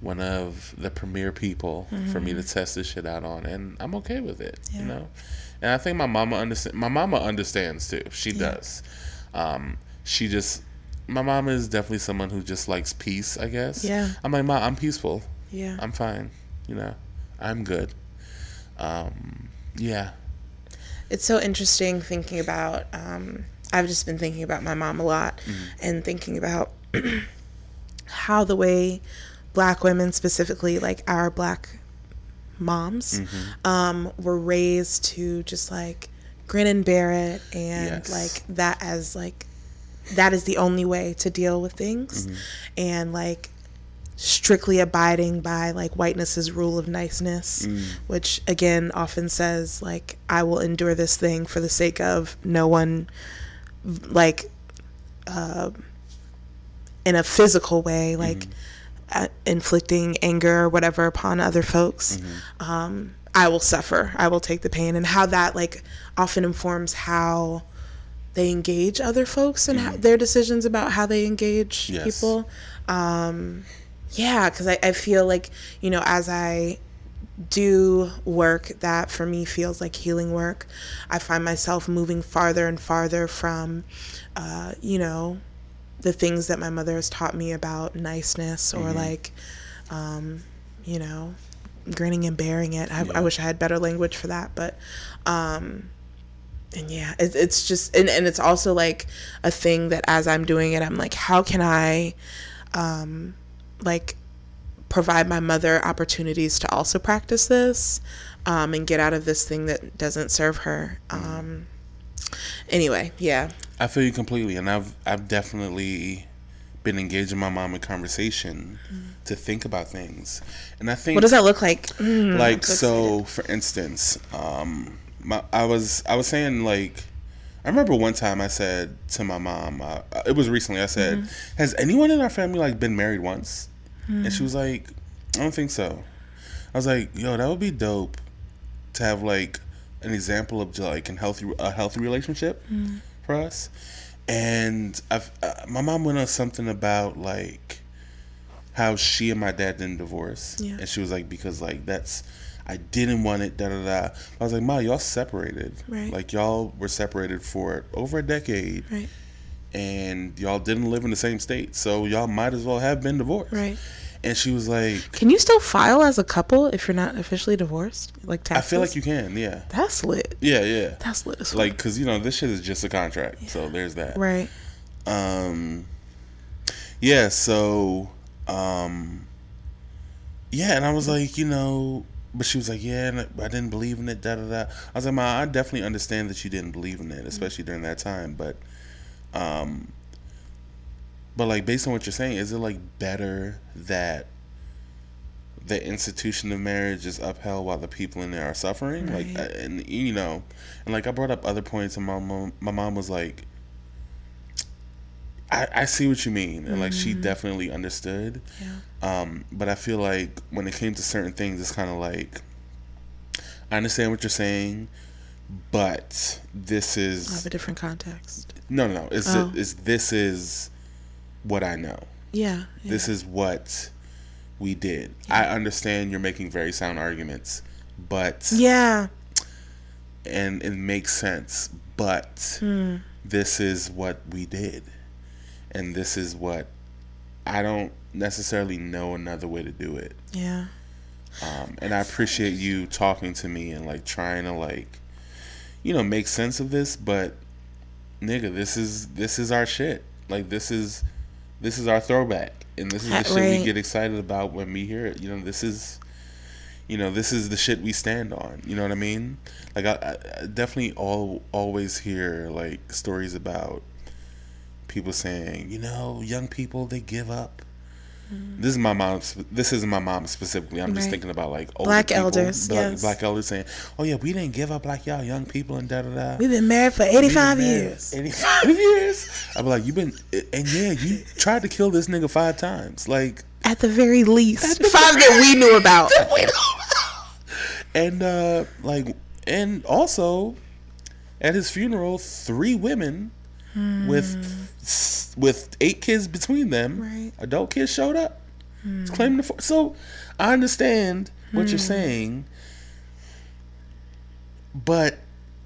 one of the premier people for me to test this shit out on and I'm okay with it, you know. And I think my mama understand my mama understands too. She does. Um she just my mom is definitely someone who just likes peace. I guess. Yeah. I'm like, mom, I'm peaceful. Yeah. I'm fine. You know, I'm good. Um, yeah. it's so interesting thinking about um, i've just been thinking about my mom a lot and thinking about how the way black women specifically like our black moms um, were raised to just like grin and bear it and Yes. like that as like that is the only way to deal with things. And like strictly abiding by like whiteness's rule of niceness which again often says like i will endure this thing for the sake of no one like uh, in a physical way like uh, inflicting anger or whatever upon other folks. Um, i will suffer. I will take the pain. And how that like often informs how they engage other folks and how, their decisions about how they engage Yes. people. Um, yeah because I, I feel like you know as i do work that for me feels like healing work. I find myself moving farther and farther from uh, you know the things that my mother has taught me about niceness or like um, you know grinning and bearing it. I, I wish i had better language for that but um, and yeah it, it's just and, and it's also like a thing that as i'm doing it i'm like how can i um, like provide my mother opportunities to also practice this um, and get out of this thing that doesn't serve her? Um, anyway yeah. I feel you completely, and I've I've definitely been engaging my mom in conversation to think about things, and I think what does that look like? Mm, like so so for instance um my, i was i was saying like i remember one time i said to my mom uh, it was recently i said Mm-hmm. has anyone in our family like been married once and Mm. she was like i don't think so i was like yo that would be dope to have like an example of like a healthy a healthy relationship Mm. for us and I've, uh, my mom went on something about like how she and my dad didn't divorce. Yeah. And she was like, because like that's I didn't want it, da da da. I was like, Ma, y'all separated. Right. Like y'all were separated for over a decade right and y'all didn't live in the same state. So y'all might as well have been divorced. right And she was like can you still file as a couple if you're not officially divorced like I feel like you can, yeah. that's lit Yeah, yeah. that's lit. Like, cause you know this shit is just a contract, so there's that. right um yeah so um yeah and i was like you know but she was like yeah i didn't believe in it da da da. I was like ma i definitely understand that you didn't believe in it especially during that time but um but like based on what you're saying is it like better that the institution of marriage is upheld while the people in there are suffering? Like Right. uh, and you know and like i brought up other points and my mom my mom was like I, I see what you mean, and like she definitely understood. Yeah. Um, but I feel like when it came to certain things, it's kind of like I understand what you're saying, but this I is have a different context no, no, no. It's Oh. it's this is what I know. yeah, yeah. This is what we did. I understand you're making very sound arguments, but yeah and it makes sense. But Hmm. this is what we did, and this is what I don't necessarily know another way to do it. yeah Um, and I appreciate you talking to me and like trying to like, you know, make sense of this. But nigga, this is this is our shit. Like this is this is our throwback, and this is the Ha- shit we get excited about when we hear it. You know, this is. You know, this is the shit we stand on. You know what I mean? Like, I, I definitely all always hear like stories about people saying, you know, young people they give up. This is my mom. This isn't my mom specifically. I'm just thinking about like older Black people, elders, black, yes. black elders saying, "Oh yeah, we didn't give up like y'all young people and da da da." we've been married for 85 years 85 years. I'd be like, you've been, and yeah, you tried to kill this nigga five times. Like, at the very least the five that we knew about and, uh, like, and also at his funeral, three women with, s- with eight kids between them, Right. adult kids showed up. It's claiming the, so I understand what you're hmm. saying, but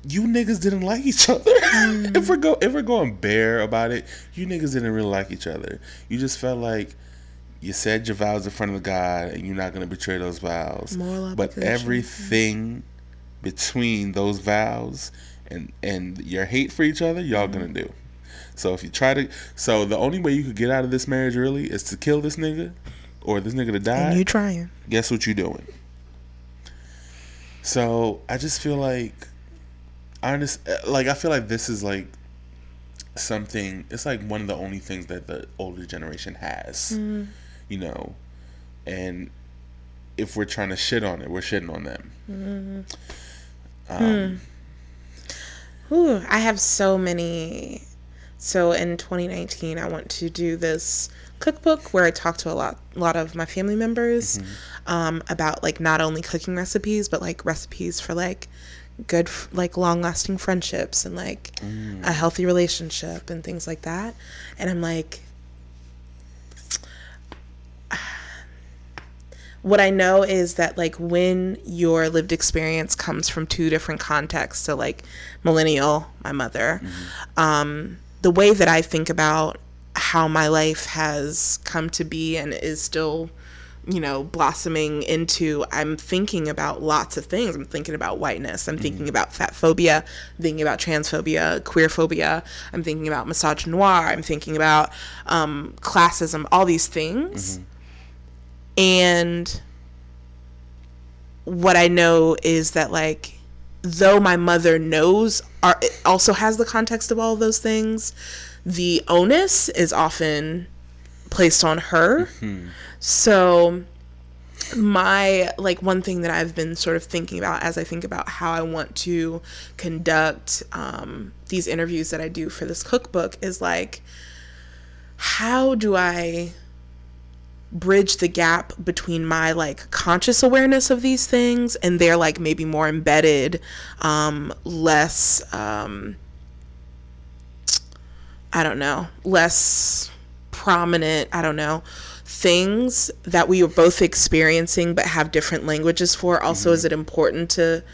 you niggas didn't like each other. if we're go if we're going bare about it, you niggas didn't really like each other. You just felt like you said your vows in front of God and you're not gonna betray those vows. But everything between those vows and and your hate for each other, y'all hmm. gonna do. So if you try to so the only way you could get out of this marriage really is to kill this nigga or this nigga to die And you trying. guess what you doing? So I just feel like, I just like I feel like this is like something. It's like one of the only things that the older generation has, mm-hmm. you know, and if we're trying to shit on it, we're shitting on them. Mm-hmm. Um, hmm. Ooh, I have so many. So in 2019, I want to do this cookbook where I talk to a lot, lot of my family members um, about like not only cooking recipes, but like recipes for like good, like long lasting friendships and like a healthy relationship and things like that. And I'm like, what I know is that like when your lived experience comes from two different contexts, so like millennial, my mother, um, the way that I think about how my life has come to be and is still, you know, blossoming into, I'm thinking about lots of things. I'm thinking about whiteness. I'm thinking about fat phobia. I'm thinking about transphobia, queer phobia. I'm thinking about misogynoir. I'm thinking about um, classism, all these things. And what I know is that like though my mother knows are also has the context of all those things, the onus is often placed on her. So my like one thing that I've been sort of thinking about as I think about how I want to conduct um, these interviews that I do for this cookbook is like how do I bridge the gap between my like conscious awareness of these things and their like maybe more embedded um less um i don't know less prominent i don't know things that we are both experiencing but have different languages for also is it important to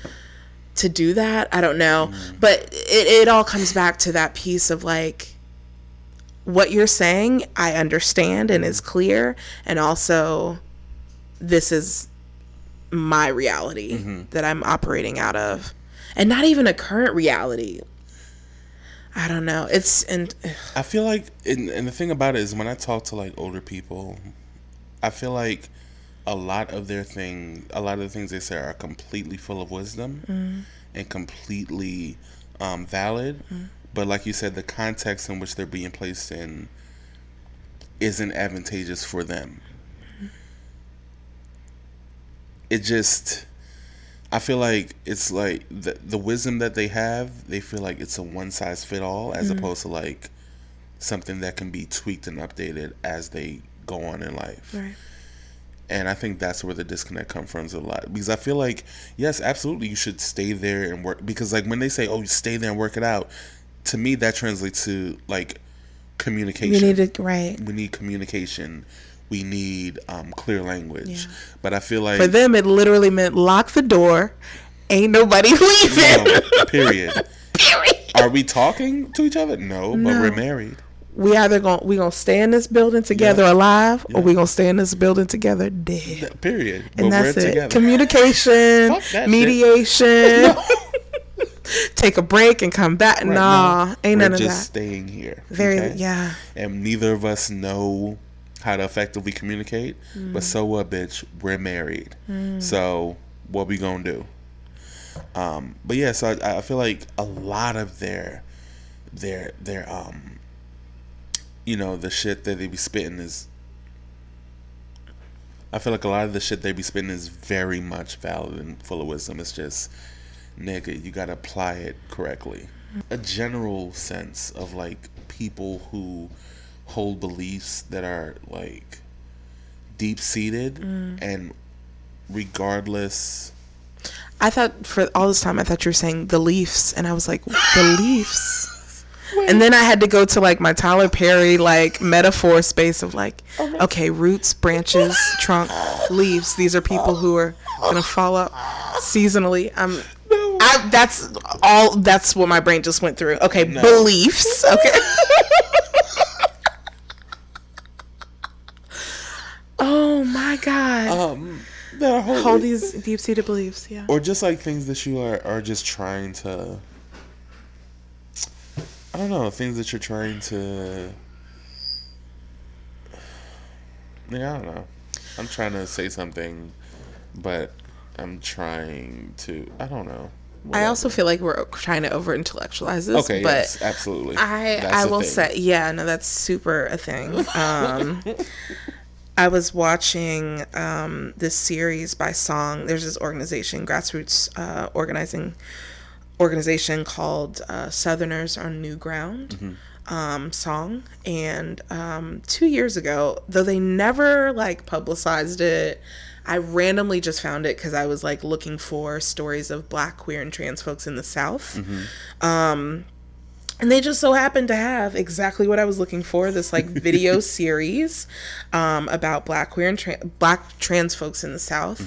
to do that? I don't know. But it, it all comes back to that piece of like what you're saying I understand and is clear and also this is my reality mm-hmm. that I'm operating out of and not even a current reality. I don't know. It's and I feel like, and, and the thing about it is, when I talk to like older people, I feel like a lot of their thing, a lot of the things they say are completely full of wisdom mm. and completely um, valid. Mm. But like you said, the context in which they're being placed in isn't advantageous for them. It just, I feel like it's like the the wisdom that they have. They feel like it's a one size fit all, as mm-hmm. opposed to like something that can be tweaked and updated as they go on in life. And I think that's where the disconnect comes from a lot. Because I feel like, yes, absolutely, you should stay there and work. Because, like, when they say, oh, you stay there and work it out, to me, that translates to, like, communication. you need to right. we need communication. We need um, clear language. Yeah. But I feel like. For them it literally meant lock the door. Ain't nobody leaving. No, period. Are we talking to each other? No, but we're married. we either gonna we going to stay in this building together Yeah. alive or Yeah. we going to stay in this building together dead. Th- Period. and but that's we're it. together. Communication, Fuck that shit. mediation. Take a break and come back. Right, nah, no, ain't none of just staying here. Very okay? yeah. And neither of us know how to effectively communicate. Mm. But so what, bitch? We're married. So what we gonna do? Um, but yeah, so I, I feel like a lot of their their their um you know the shit that they be spitting is I feel like a lot of the shit they be spitting is very much valid and full of wisdom. It's just nigga, you gotta apply it correctly. A general sense of like people who hold beliefs that are like deep seated mm. and regardless I thought for all this time I thought you were saying the Leafs, and I was like the Leafs. And then I had to go to like my Tyler Perry like metaphor space of like, oh okay, roots, branches, trunk, leaves. These are people who are gonna fall up seasonally. I'm, that's all. That's what my brain just went through. Okay, beliefs. Okay. oh my god! um, that are wholly- All these deep-seated beliefs. Yeah. or just like things that you are are just trying to. I don't know things that you're trying to. Yeah, I don't know. I'm trying to say something, but I'm trying to. I don't know. I also feel like we're trying to over intellectualize this, Okay. but yes, absolutely. I That's I will thing. say yeah, no, that's super a thing. Um, I was watching um, this series by Song. There's this organization, grassroots uh, organizing organization called uh, Southerners on New Ground. Mm-hmm. Um, song and um, two years ago, though they never like publicized it, I randomly just found it because I was like looking for stories of Black, queer, and trans folks in the South. Um, and they just so happened to have exactly what I was looking for this like video series um, about black queer and tra- black trans folks in the South.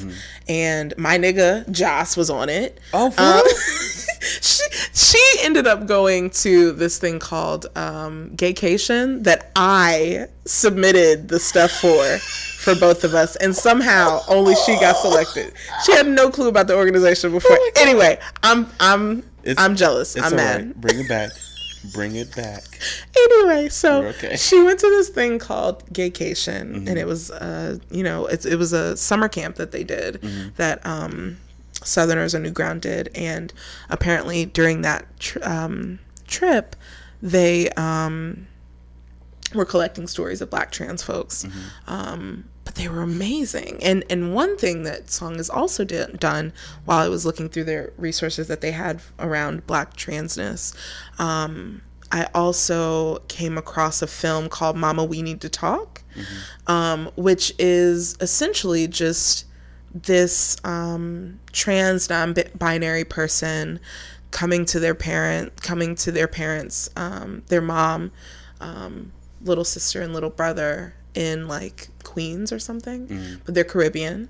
And my nigga Joss was on it. Oh, for Um? she, she ended up going to this thing called um, Gaycation that I submitted the stuff for for both of us and somehow only she got selected. She had no clue about the organization before. anyway, I'm I'm It's- I'm jealous. It's I'm mad. right. Bring it back. Bring it back. Anyway, so okay. she went to this thing called Gaycation, Mm-hmm. and it was, uh, you know, it, it was a summer camp that they did Mm-hmm. that um, Southerners on New Ground did, and apparently during that tr- um, trip, they um, were collecting stories of Black trans folks. Um, but they were amazing, and and one thing that Song has also did, done while I was looking through their resources that they had around Black transness, um, I also came across a film called Mama We Need to Talk, um, which is essentially just this um, trans non-binary person coming to their parent, coming to their parents, um, their mom, um, little sister and little brother in like Queens or something, but they're Caribbean,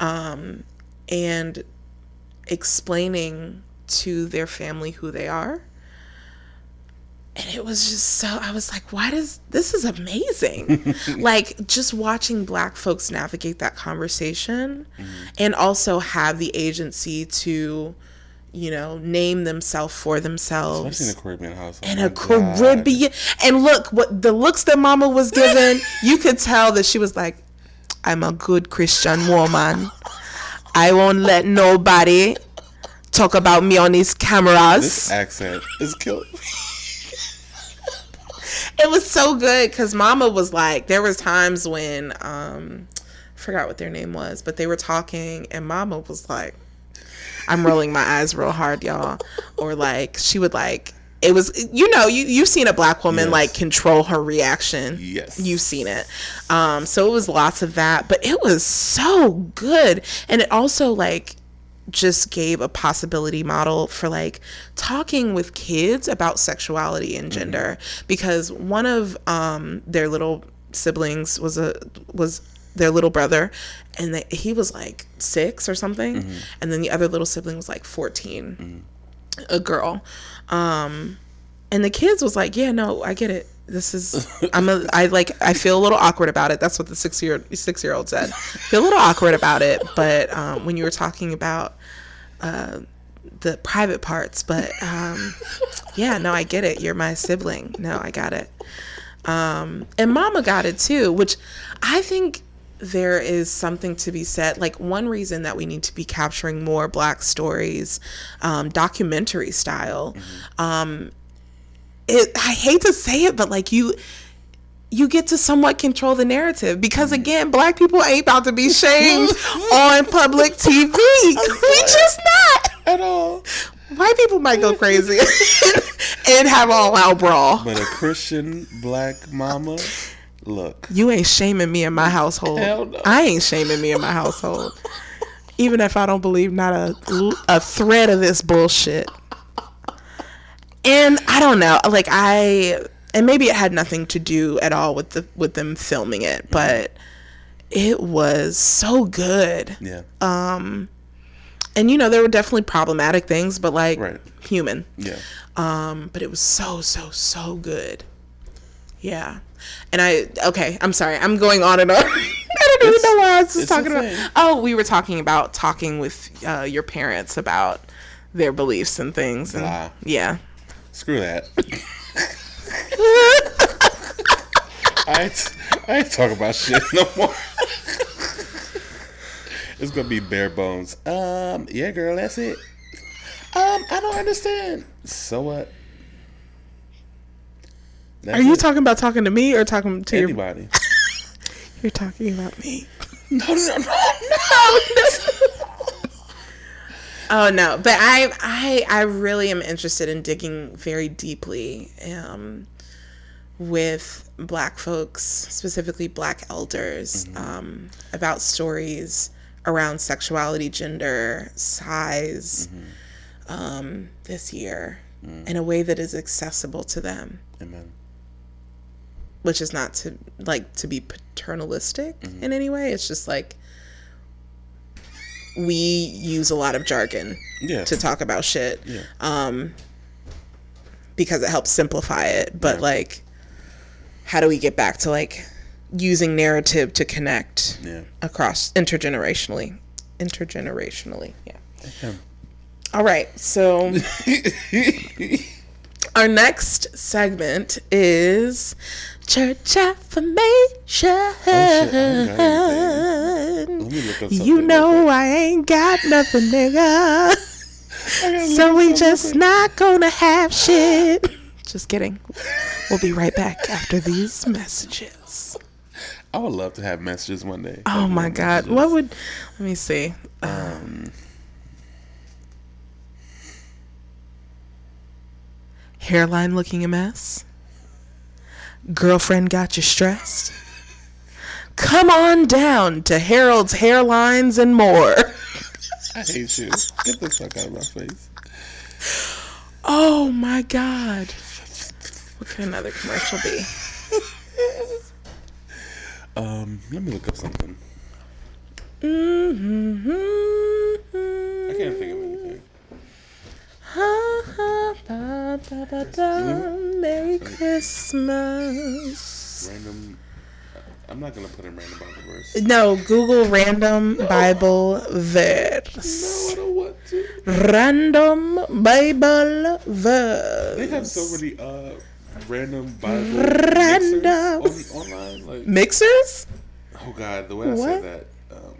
um, and explaining to their family who they are and it was just so i was like why does this is amazing like just watching black folks navigate that conversation mm-hmm. and also have the agency to you know name themselves for themselves Especially in a Caribbean household. in oh a God. Caribbean. And look, what the looks that Mama was given, you could tell that she was like, "I'm a good Christian woman. I won't let nobody talk about me on these cameras." This accent is killing. me. It was so good because Mama was like, there was times when um, I forgot what their name was, but they were talking, and Mama was like, "I'm rolling my eyes real hard, y'all," or like she would like. It was, you know, you you've seen a black woman Yes. like control her reaction. Yes. you've seen it. Um, so it was lots of that, but it was so good, and it also like just gave a possibility model for like talking with kids about sexuality and gender. Because one of um their little siblings was a was their little brother and they, he was like 6 or something and then the other little sibling was like 14 a girl. Um and the kids was like yeah no i get it this is i'm a i like i feel a little awkward about it. That's what the six year six year old said feel a little awkward about it but um when you were talking about uh the private parts but um yeah no i get it. You're my sibling. No i got it. Um and mama got it too which i think there is something to be said. Like one reason that we need to be capturing more black stories um documentary style um it i hate to say it but like you you get to somewhat control the narrative because mm. again black people ain't about to be shamed on public tv we just not. At all. white people might go crazy and have all out brawl. But a Christian black mama, look. you ain't shaming me in my household. Hell no. i ain't shaming me in my household. Even if i don't believe not a, a thread of this bullshit and i don't know like i and maybe it had nothing to do at all with the with them filming it but it was so good Yeah. Um and you know there were definitely problematic things, but like Right. human. Yeah. Um, but it was so so so good. Yeah, and I okay. I'm sorry. I'm going on and on. I don't even know why I was just talking about. Oh, we were talking about talking with uh, your parents about their beliefs and things. And, yeah. Screw that. I ain't, I ain't talking about shit no more. it's gonna be bare bones. Um, yeah, girl, that's it. Um, I don't understand. So what? That's Are you it. talking about talking to me or talking to your? anybody? You're talking about me. no, no, no, no. Oh no, but I I I really am interested in digging very deeply um, with Black folks, specifically Black elders, um, about stories around sexuality, gender, size, um, this year, in a way that is accessible to them, Amen. which is not to like to be paternalistic in any way. It's just like we use a lot of jargon Yeah. to talk about shit Yeah. um because it helps simplify it but Yeah. like how do we get back to like using narrative to connect Yeah. across intergenerationally intergenerationally yeah Yeah. all right so our next segment is church affirmation Oh, shit, I ain't got Let me look up something. you know quick. I ain't got nothing, nigga. so we just not gonna have shit. Just kidding. We'll be right back after these messages. I would love to have messages one day. Oh my god. What would let me see. Um, Hairline looking a mess. Girlfriend got you stressed. Come on down to Harold's Hairlines and more. I hate you. Get the fuck out of my face. Oh my god. What could another commercial be? Um, let me look up something. Mm-hmm. I can't think of anything. Merry Christmas. Random. I'm not gonna put in random Bible verse. No, Google random Bible verse. No, I don't want to. Random Bible verse. They have so many uh random Bible verses. Random. mixers on, online. Like, Mixers? oh god, the way I What? said that. Um,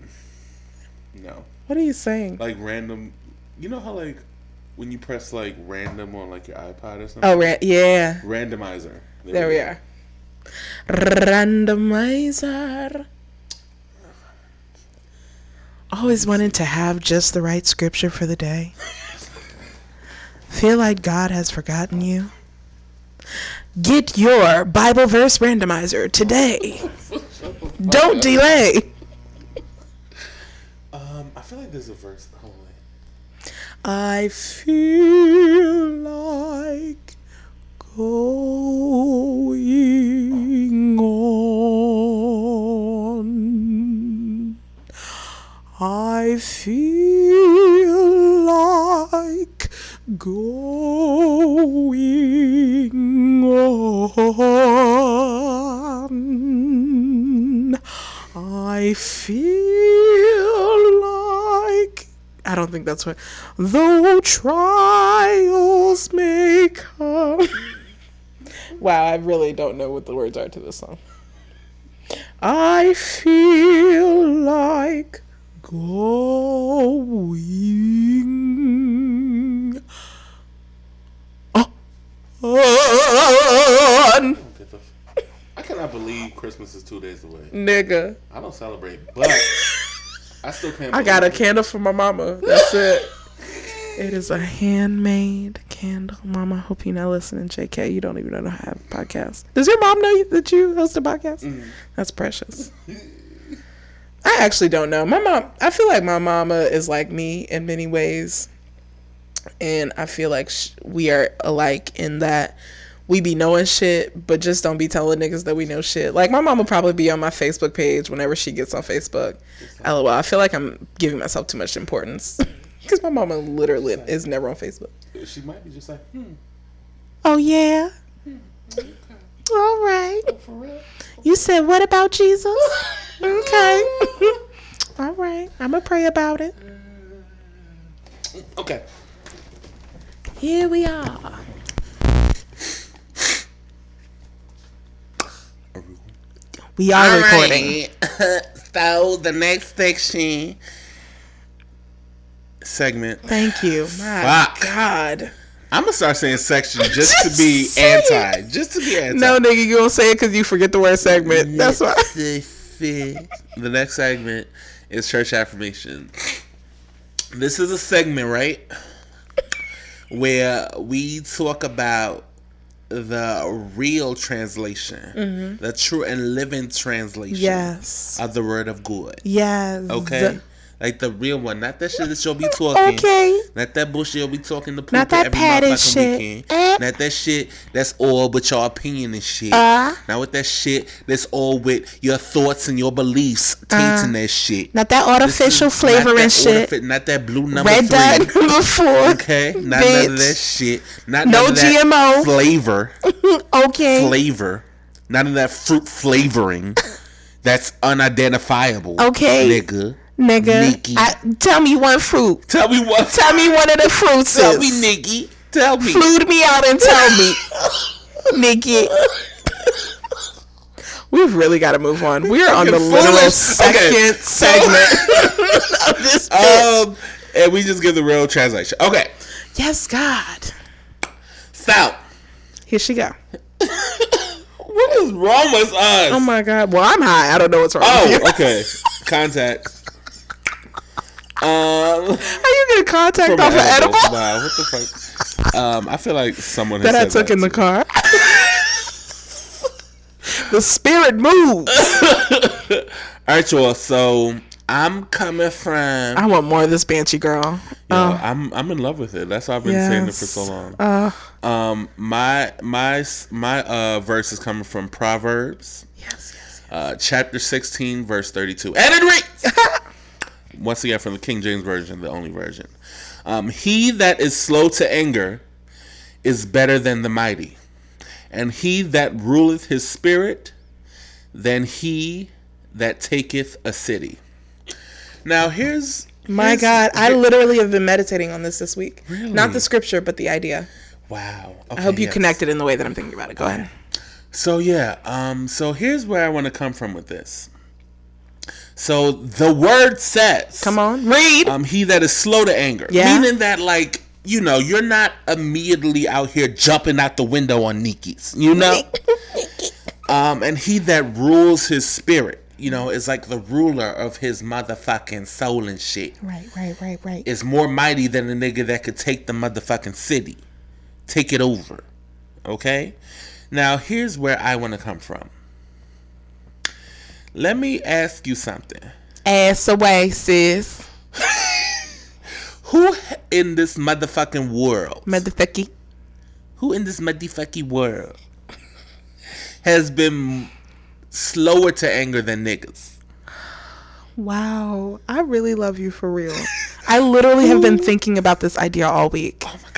no, What are you saying? like random. You know how like when you press like random on like your iPod or something. Oh, ra- yeah. Randomizer. There we are. Randomizer. Always wanted to have just the right scripture for the day. Feel like God has forgotten you? Get your Bible verse randomizer today. Don't delay. Um, I feel like there's a verse. I feel like going on. I feel like going on. I feel like I don't think that's what. Though trials may come. wow, I really don't know what the words are to this song. I feel like going on. Get the f- I cannot believe Christmas is two days away. Nigga. I don't celebrate, but I still can't. I got a candle for my mama. That's it. It is a handmade candle. Mama, hope you're not listening. JK, you don't even know how to have a podcast. Does your mom know that you host a podcast? Mm. That's precious. I actually don't know. My mom, I feel like my mama is like me in many ways. And I feel like sh- we are alike in that we be knowing shit, but just don't be telling niggas that we know shit. Like my mom will probably be on my Facebook page whenever she gets on Facebook. LOL. I feel like I'm giving myself too much importance. Because my mama literally is never on Facebook. She might be just like, hmm, Oh yeah. All right. You said what about Jesus? Okay. All right. I'm gonna pray about it. okay. Here we are. We are recording. so the next section segment. Thank you. My Fuck. God. I'm gonna start saying section just to be say it. anti. Just to be anti. No, nigga, you gonna say it because you forget the word segment. That's why. the next segment is church affirmation. This is a segment, right? Where we talk about the real translation, mm-hmm. the true and living translation Yes. of the word of God. Yes. Okay? Like the real one, not that shit that you'll be talking. Okay. Not that bullshit you'll be talking to people Not that every padded motherfucking shit. weekend. Eh. Not that shit that's all with your opinion and shit. Uh. Not with that shit that's all with your thoughts and your beliefs tainting that shit. Uh. Not that is artificial not flavor that and shit. Not that blue number Red three. dot number four. Okay, not none of that shit. Not No none of that GMO. flavor. Okay. Flavor. None of that fruit flavoring. That's unidentifiable. Okay. nigga. Nigga. Nikki. I, tell me one fruit. Tell me what. Tell me one of the fruits. Tell me, Nikki. Tell me. Flued me out and tell me. Nikki. We've really got to move on. We're on the literal second Okay. segment of this bitch. Um, and we just give the real translation. Okay. yes, God. So, Here she go. What is wrong with us? Oh my God. Well, I'm high. I don't know what's wrong with Oh, okay. Contact. Um, How you get contact off an edible Wow, what the fuck? Um, I feel like someone has that I took that in the car? the spirit moves. All right, y'all. So I'm coming from. I want more of this Banshee girl. Yo, I'm I'm in love with it. That's why I've been saying it for so Yes. long. um, my my my uh verse is coming from Proverbs, Yes, yes. uh, chapter 16, verse 32, and it reads. Once again, from the King James version, the only version. Um, he that is slow to anger is better than the mighty, and he that ruleth his spirit than he that taketh a city. Now here's My here's- God, I literally have been meditating on this this week. Really? Not the scripture, but the idea. wow. I hope you yes. connected in the way that I'm thinking about it. Go ahead. So yeah, um, so here's where I want to come from with this. So the word says, Come on, read. um, he that is slow to anger, Yeah. meaning that like you know you're not immediately out here jumping out the window on Nikki's, you know, um, and he that rules his spirit, you know, is like the ruler of his motherfucking soul and shit. right, right, right, right. Is more mighty than a nigga that could take the motherfucking city, take it over. Okay, now here's where I want to come from. Let me ask you something. Ass away, sis. Who in this motherfucking world, Motherfucky. who in this motherfucking world has been slower to anger than niggas? Wow, I really love you for real. I literally have been thinking about this idea all week. Oh my?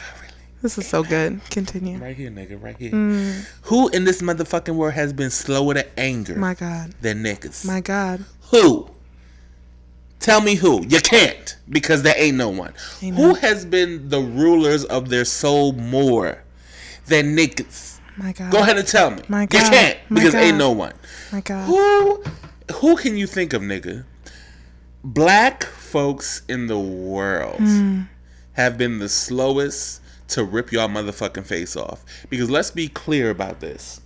This is so good. Continue. Right here, nigga, right here. Mm. Who in this motherfucking world has been slower to anger My God. than niggas? My God. Who? Tell me who. You can't because there ain't no one. Ain't Who no- has been the rulers of their soul more than niggas? My God. Go ahead and tell me. My God. You can't because ain't no one. My God. Who who can you think of, nigga? Black folks in the world Hmm. have been the slowest to rip y'all motherfucking face off. Because let's be clear about this.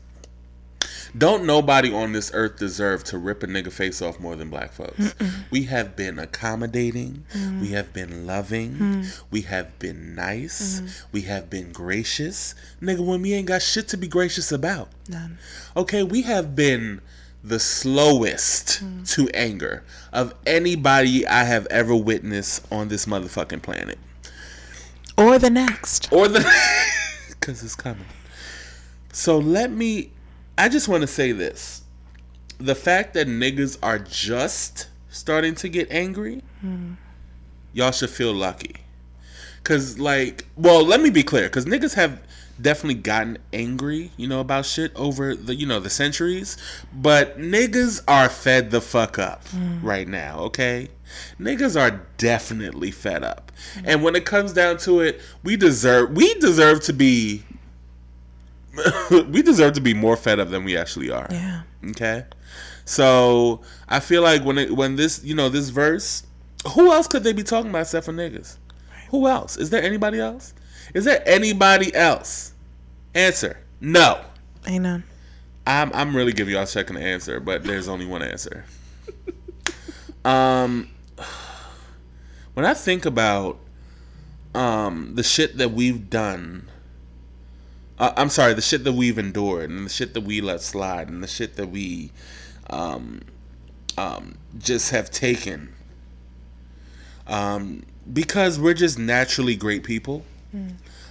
Don't nobody on this earth deserve to rip a nigga face off more than black folks. We have been accommodating. Mm. We have been loving. We have been nice. Mm. We have been gracious. Nigga, when we ain't got shit to be gracious about. None. Okay, we have been the slowest to anger of anybody I have ever witnessed on this motherfucking planet. Or the next. Or the. Because it's coming. So let me. I just want to say this. The fact that niggas are just starting to get angry, hmm. y'all should feel lucky. Cause like, well, let me be clear. Cause niggas have definitely gotten angry, you know, about shit over the, you know, the centuries. But niggas are fed the fuck up hmm. right now. Okay, niggas are definitely fed up. And when it comes down to it, we deserve we deserve to be we deserve to be more fed up than we actually are. Yeah. Okay. So I feel like when it when this you know this verse, who else could they be talking about except for niggas? Who else? Is there anybody else? Is there anybody else? Answer: No. Ain't none. I'm I'm really giving y'all a second answer, but there's only one answer. um, when I think about um the shit that we've done, uh, I'm sorry, the shit that we've endured and the shit that we let slide and the shit that we um um just have taken. Um, because we're just naturally great people.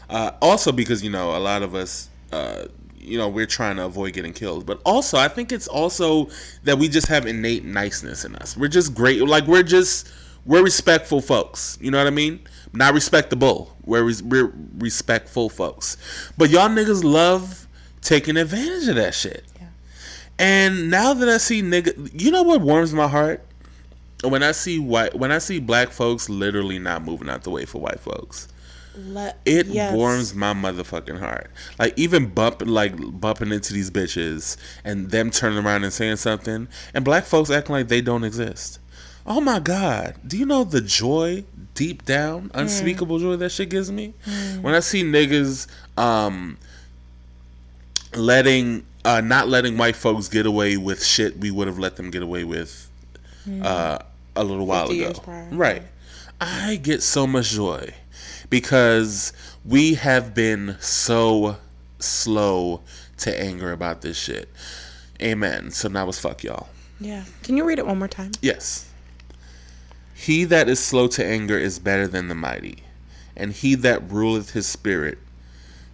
Uh, also because you know a lot of us uh, you know we're trying to avoid getting killed but also i think it's also that we just have innate niceness in us we're just great like we're just we're respectful folks. You know what i mean? Not respectable. We're, res- we're respectful folks. But y'all niggas love taking advantage of that shit. And now that i see nigga you know what warms my heart? When i see white when i see black folks literally not moving out the way for white folks Let, it yes. warms my motherfucking heart. Like even bumping like bumping into these bitches and them turning around and saying something and black folks acting like they don't exist. Oh my god. Do you know the joy deep down, unspeakable joy that shit gives me? When I see niggas um letting uh not letting white folks get away with shit we would have let them get away with uh a little while ago. Right. I get so much joy because we have been so slow to anger about this shit. Amen. So now it's fuck y'all. Yeah. Can you read it one more time? Yes. He that is slow to anger is better than the mighty, and he that ruleth his spirit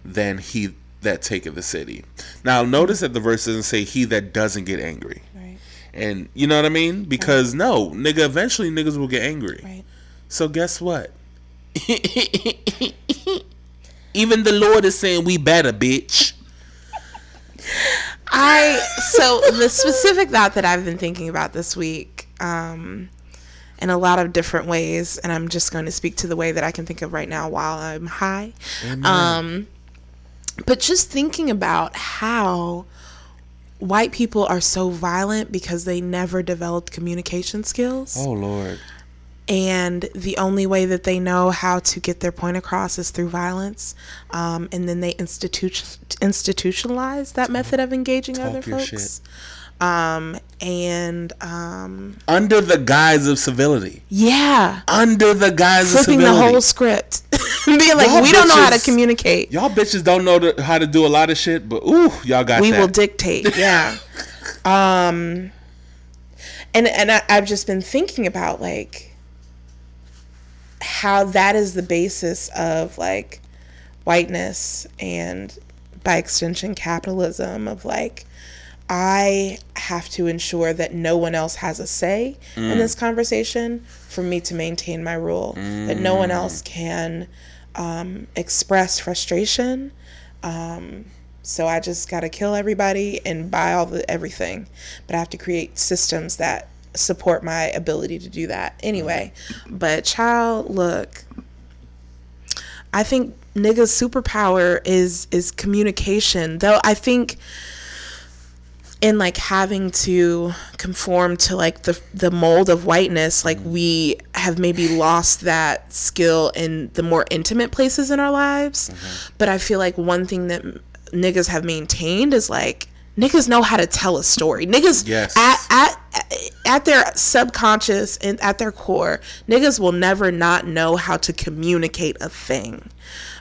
than he that taketh the city. Now notice that the verse doesn't say he that doesn't get angry. Right. And you know what I mean? Because no, nigga, eventually niggas will get angry. Right. So guess what? Even the Lord is saying we better, bitch. I so the specific thought that I've been thinking about this week, um, in a lot of different ways, and I'm just going to speak to the way that I can think of right now while I'm high. Um, but just thinking about how white people are so violent because they never developed communication skills. Oh Lord. and the only way that they know how to get their point across is through violence um, and then they institu- institutionalize that method of engaging other your folks um, and um, Under the guise of civility. yeah. Under the guise of flipping of the whole script. Being like Y'all we don't know how to communicate. Y'all bitches don't know the, how to do a lot of shit, but ooh, y'all got we that. will dictate yeah. Um and and I, i've just been thinking about like how that is the basis of like whiteness and by extension capitalism of like i have to ensure that no one else has a say in mm. this conversation for me to maintain my rule that no one else mm. can um, express frustration um, so I just got to kill everybody and buy all the everything. But I have to create systems that support my ability to do that anyway. But child, look, I think niggas superpower is is communication. Though I think in like having to conform to like the the mold of whiteness like we have maybe lost that skill in the more intimate places in our lives. Mm-hmm. But i feel like one thing that niggas have maintained is like niggas know how to tell a story. Niggas Yes. at, at at their subconscious and at their core niggas will never not know how to communicate a thing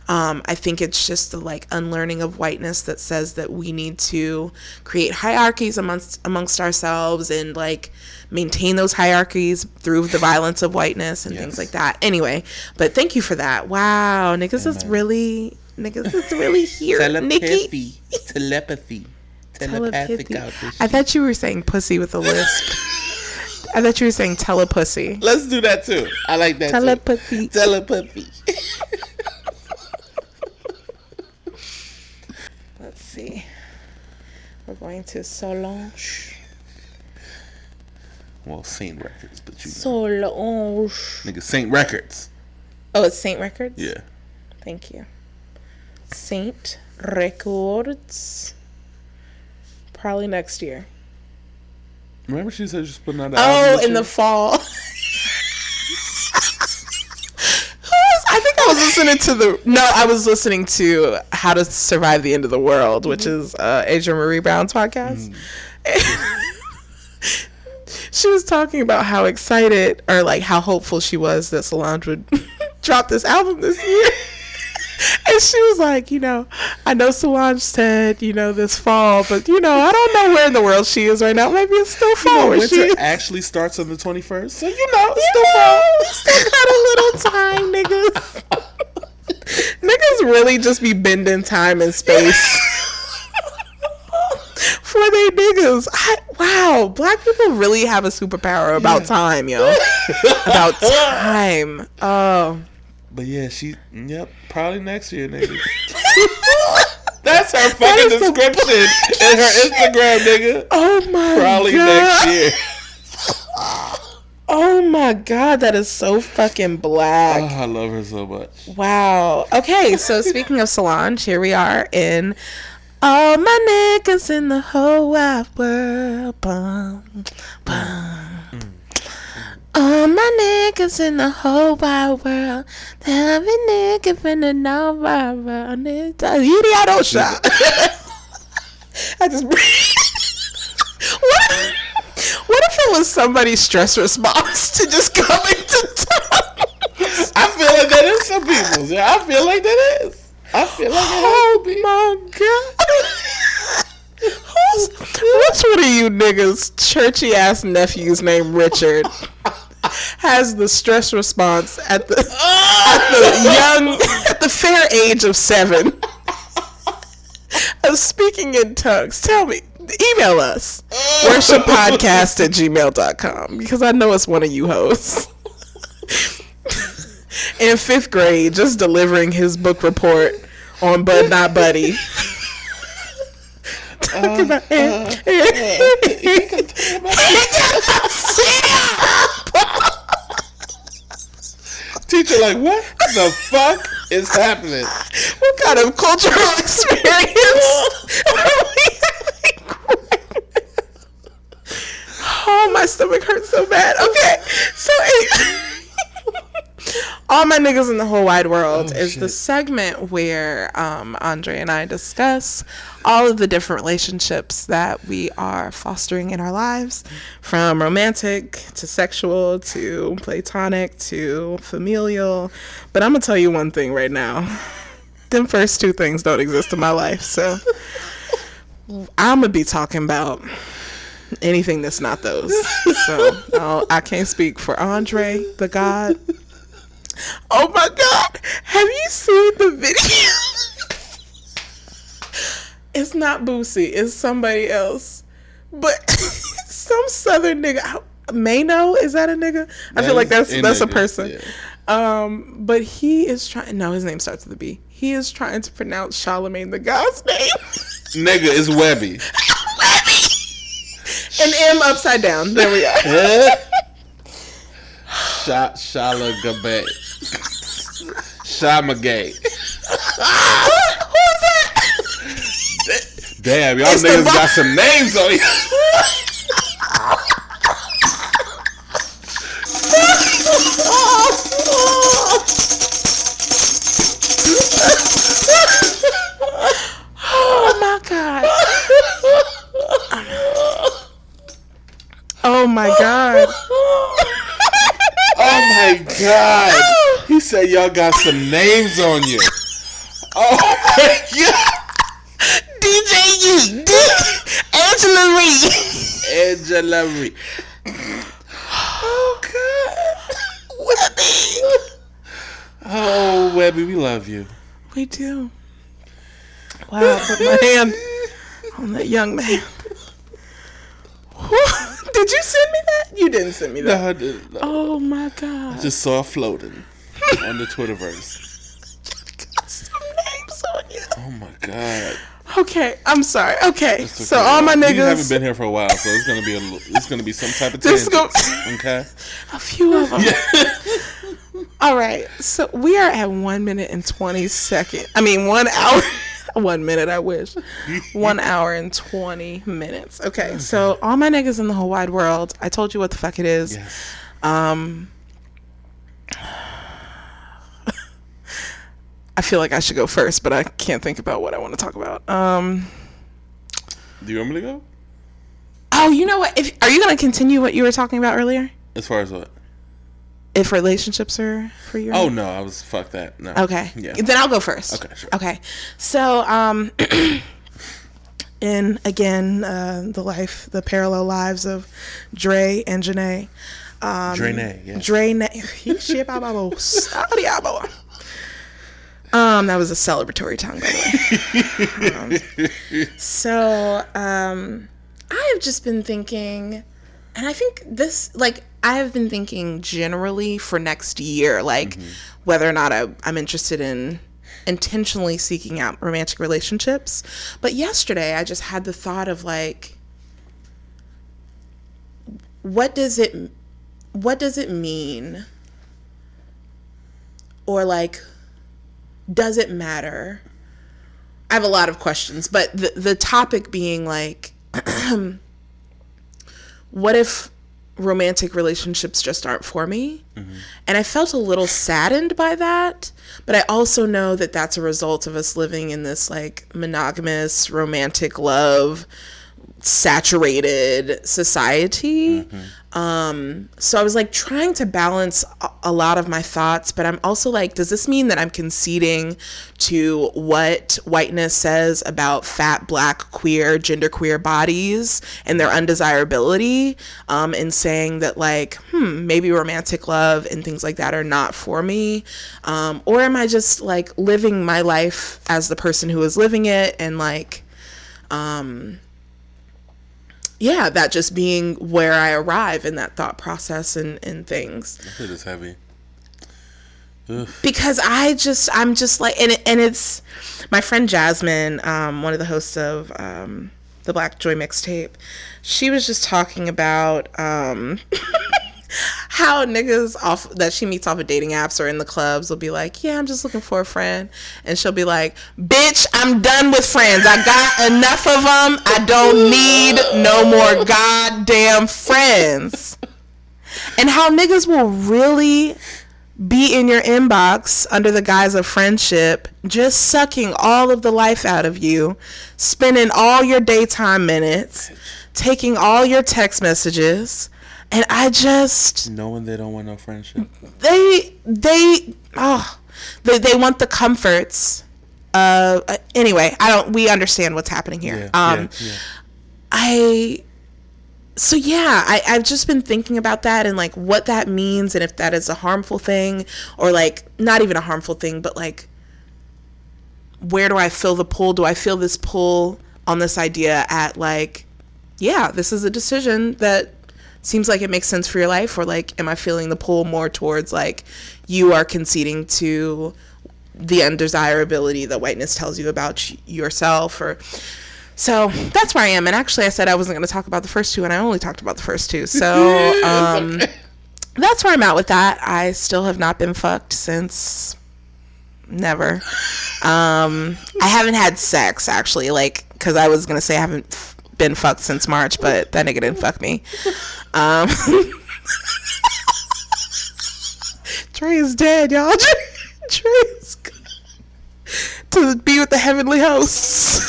um, I think it's just the like unlearning of whiteness that says that we need to create hierarchies amongst amongst ourselves and like maintain those hierarchies through the violence of whiteness and things like that. Anyway, but thank you for that. Wow, niggas is really niggas is really here. Nikki. Telepathy. Telepathic. telepathy. I thought you were saying pussy with a lisp. I thought you were saying telepussy. Let's do that too. I like that too. Telepathy. Telepathy. going to Solange. Well, Saint Records, but you know. Solange. Nigga, Saint Records. Oh, it's Saint Records? Yeah. Thank you. Saint Records. Probably next year. Remember she said she's putting out Oh, in the fall. Who was- I think I was listening to the. No, I was listening to How to Survive the End of the World, which is uh, Adrienne Maree Brown's podcast. she was talking about how excited or like how hopeful she was that Solange would drop this album this year. And she was like, you know, I know Solange said, you know, this fall, but you know, I don't know where in the world she is right now. Maybe it's still fall. where she Winter is. actually starts on the 21st. So, you know, it's You still know, fall. we still got a little time, niggas. niggas really just be bending time and space for they niggas. I, wow, black people really have a superpower about time, yo. about time. Oh. But yeah, she, yep, probably next year, nigga. That's her fucking the description in her Instagram, nigga. Oh my Probably god. next year. Oh my god, that is so fucking black. Oh, I love her so much. Wow. Okay, so speaking of Solange, here we are in all my niggas in the whole wide world. Bum, bum. All my niggas in the whole wide world. Every nigga finna know my world. You the auto shot. I just. what, if, what if it was somebody's stress response to just coming to town? I feel like that is some people's. Yeah, I feel like that is. I feel like Oh my god. Who's, which one of you niggas, churchy ass nephews named Richard, has the stress response at the oh! at the young at the fair age of seven of speaking in tongues? Tell me. Email us. Oh! Worshippodcast at gmail.com because I know it's one of you hosts. in fifth grade, just delivering his book report on Bud Not Buddy. Uh, uh, talk about Teacher, like, what the fuck is happening? What kind of cultural experience are we having? Oh, my stomach hurts so bad. Okay, so anyway. All My Niggas in the Whole Wide World is the segment where um, Andre and I discuss all of the different relationships that we are fostering in our lives from romantic to sexual to platonic to familial. But I'm to tell you one thing right now them first two things don't exist in my life. So I'm to be talking about anything that's not those. So I can't speak for Andre, the God. Oh my God! Have you seen the video? it's not Boosie. It's somebody else. But some Southern nigga. Mano is that a nigga? I feel like that's a that's a person. yeah. Um, but he is trying. No, his name starts with a B. He is trying to pronounce Charlemagne the God's name. Nigga, it's Webby. Webby. An M upside down. There we are. Shot Shala Gabay. Shamagay. Who's that? Damn, y'all It's niggas got some names on you. Oh my god. Oh my god. Oh my god. Said y'all got some names on you. Oh my god. DJ Dick Angela Reed. Angela Reed. Oh god. Webby. Oh Webby, we love you. We do. Wow, put my hand on that young man. Did you send me that? You didn't send me that. No, I didn't. No. Oh my god. I just saw it floating on the Twitterverse. Some names on you. Oh my god. Okay, I'm sorry. Okay, It's so all my niggas. You haven't been here for a while, so it's gonna be a it's gonna be some type of tangent. okay. a few of them. Yeah. All right, so we are at one minute and twenty second. I mean, one hour, one minute. I wish, one hour and twenty minutes. Okay, so all my niggas in the whole wide world. I told you what the fuck it is. Yes. Um, I feel like I should go first, but I can't think about what I want to talk about. Um. Do you want me to go? Oh, you know what? If are you going to continue what you were talking about earlier? As far as what? If relationships are for you? Oh no, I was fuck that. No. Okay. Yeah. Then I'll go first. Okay, sure. Okay. So, um, in again, uh, the life, the parallel lives of Dre and Janae. Um, Drene, yes. Dre, um, that was a celebratory tongue, by the way. Um, so, um, I have just been thinking, and I think this, like, I have been thinking generally for next year, like, whether or not I, I'm interested in intentionally seeking out romantic relationships. But yesterday, I just had the thought of, like, what does it what does it mean or like does it matter. I have a lot of questions but the, the topic being like what if romantic relationships just aren't for me? Mm-hmm. And i felt a little saddened by that but i also know that that's a result of us living in this like monogamous romantic love saturated society. Um so i was like trying to balance a, a lot of my thoughts but i'm also like does this mean that i'm conceding to what whiteness says about fat black queer genderqueer bodies and their undesirability um and saying that like hmm maybe romantic love and things like that are not for me? Um or am i just like living my life as the person who is living it and like yeah, that just being where I arrive in that thought process and, and things. It is heavy. Because I just, I'm just like, and, it, and it's my friend Jasmine, um, one of the hosts of um, the Black Joy mixtape. She was just talking about um, how niggas off that she meets off of dating apps or in the clubs will be like, "Yeah, I'm just looking for a friend," and she'll be like, "Bitch, I'm done with friends. I got enough of them. I don't need no more goddamn friends." And how niggas will really be in your inbox under the guise of friendship, just sucking all of the life out of you, spending all your daytime minutes, taking all your text messages. And I just Knowing they don't want no friendship. they they oh they, they want the comforts uh anyway i don't we understand what's happening here Yeah. um yeah, yeah. i so yeah I, i've just been thinking about that and like what that means and if that is a harmful thing or like not even a harmful thing but like where do i feel the pull do i feel this pull on this idea at like yeah this is a decision that seems like it makes sense for your life or like am i feeling the pull more towards like you are conceding to the undesirability that whiteness tells you about yourself or so that's where i am. And actually i said i wasn't going to talk about the first two and i only talked about the first two. So um that's where i'm at with that. I still have not been fucked since never. Um i haven't had sex actually like because i was going to say i haven't been fucked since march but that nigga didn't fuck me um Trey is dead, y'all. Trey is to be with the heavenly hosts.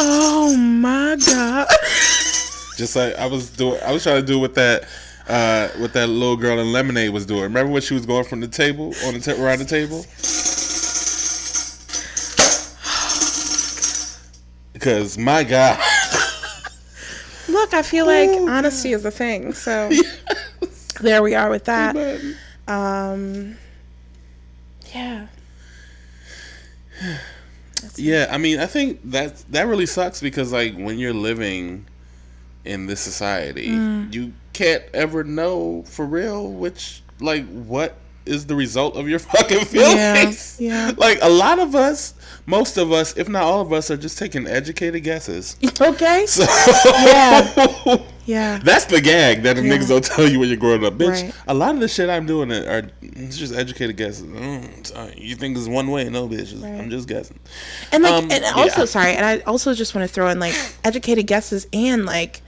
oh my god. Just like I was doing, I was trying to do what that, uh, what that little girl in Lemonade was doing. Remember when she was going from the table on the ta- around the table? Because my God, Look, I feel like honesty is a thing. So there we are with that. Um yeah. yeah. I mean, I think that that really sucks because like when you're living in this society, Mm. you can't ever know for real which like what is the result of your fucking feelings. yeah. yeah. Like a lot of us, most of us, if not all of us, are just taking educated guesses. Okay. So Yeah. Yeah. that's the gag that the Yeah. niggas don't tell you when you're growing up, bitch. Right. A lot of the shit I'm doing are just educated guesses. Mm, you think it's one way? No, bitch. It's- I'm just guessing. And like, Um, and also, yeah. sorry, and I also just want to throw in like educated guesses and like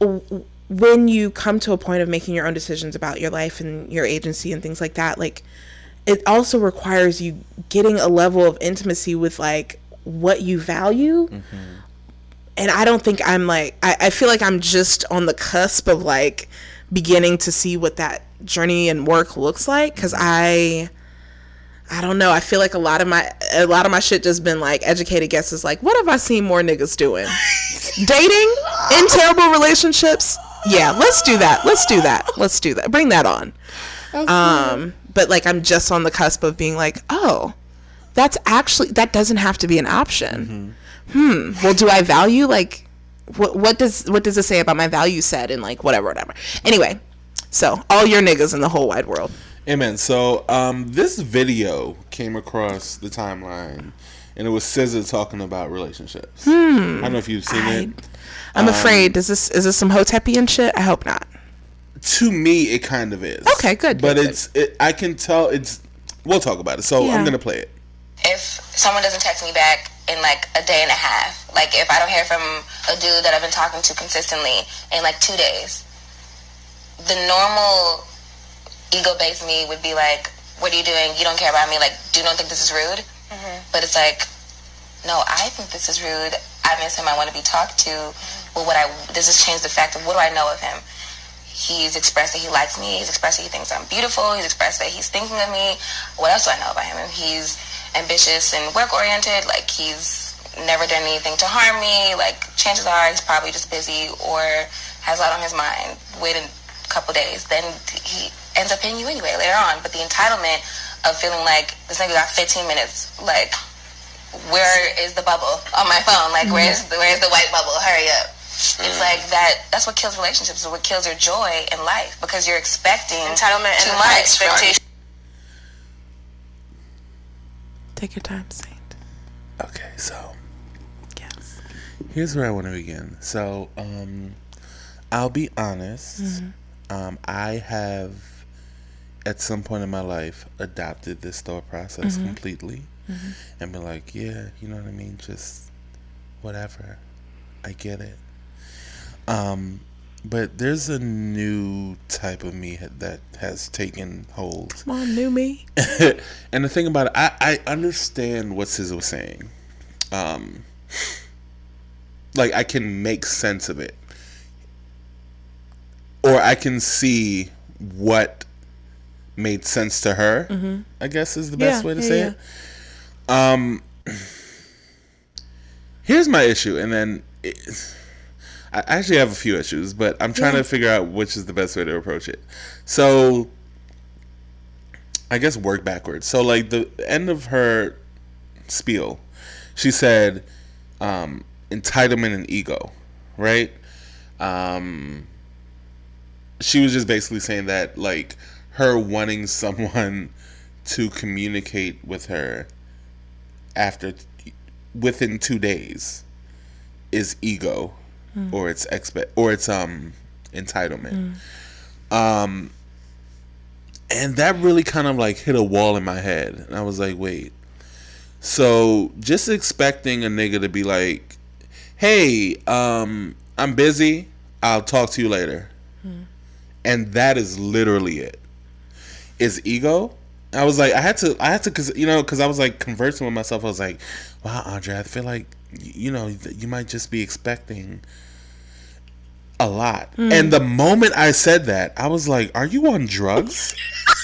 w- when you come to a point of making your own decisions about your life and your agency and things like that, like it also requires you getting a level of intimacy with like what you value. Mm-hmm. And I don't think I'm like I, I feel like I'm just on the cusp of like beginning to see what that journey and work looks like because mm-hmm. I I don't know. I feel like a lot of my a lot of my shit just been like educated guesses. Like, what have I seen more niggas doing? Dating in terrible relationships. Yeah, let's do that. Let's do that. Let's do that. Bring that on. Um, but like, I'm just on the cusp of being like, oh, that's actually that doesn't have to be an option. Hmm. Well, do I value like what? What does what does it say about my value set and like whatever, whatever. Anyway, so all your niggas in the whole wide world. Amen. So, um, this video came across the timeline, and it was SZA talking about relationships. Hmm. I don't know if you've seen it. I'm afraid. Um, Does this is this some hotepian shit? I hope not. To me, it kind of is. Okay, good, But good, it's, it, I can tell it's. We'll talk about it. So Yeah. I'm gonna play it. if someone doesn't text me back in like a day and a half, like if I don't hear from a dude that I've been talking to consistently in like two days, the normal ego based me would be like, What are you doing? You don't care about me. Like, do you not think this is rude? Mm-hmm. But it's like, No, I think this is rude. I miss him. I want to be talked to. Well, what I does this change the fact of what do I know of him? He's expressed that he likes me. He's expressed that he thinks I'm beautiful. He's expressed that he's thinking of me. What else do I know about him? He's ambitious and work oriented. Like he's never done anything to harm me. Like chances are he's probably just busy or has a lot on his mind. Wait a couple days, then he ends up hitting you anyway later on. But the entitlement of feeling like this nigga got 15 minutes, like where is the bubble on my phone? Like where's the, where's the white bubble? Hurry up. It's like that. That's what kills relationships. It's what kills your joy in life because you're expecting Entitlement too and much. high expectation. Take your time, Saint. Okay, so Yes. here's where I want to begin. So, um, I'll be honest. Um, I have, at some point in my life, adopted this thought process completely, and been like, yeah, you know what I mean, just whatever. I get it. Um, but there's a new type of me that has taken hold. Come on, new me. and the thing about it, I, I understand what SZA was saying. Um, like I can make sense of it, or I can see what made sense to her. I guess is the best Yeah, way to yeah, say yeah. it. Um, here's my issue, and then. It, I actually have a few issues, but I'm trying Yeah. to figure out which is the best way to approach it. So, I guess work backwards. So like the end of her spiel, she said um, entitlement and ego, right? Um, she was just basically saying that like her wanting someone to communicate with her after within two days is ego or it's expect or it's um entitlement. Um and that really kind of like hit a wall in my head. And I was like, wait. So just expecting a nigga to be like, hey, um, I'm busy. I'll talk to you later. And that is literally it. Is ego? I was like, I had to, I had to, cause you know, cause I was like conversing with myself. I was like, wow, Andre, I feel like, you know, you might just be expecting a lot. And the moment I said that, I was like, are you on drugs?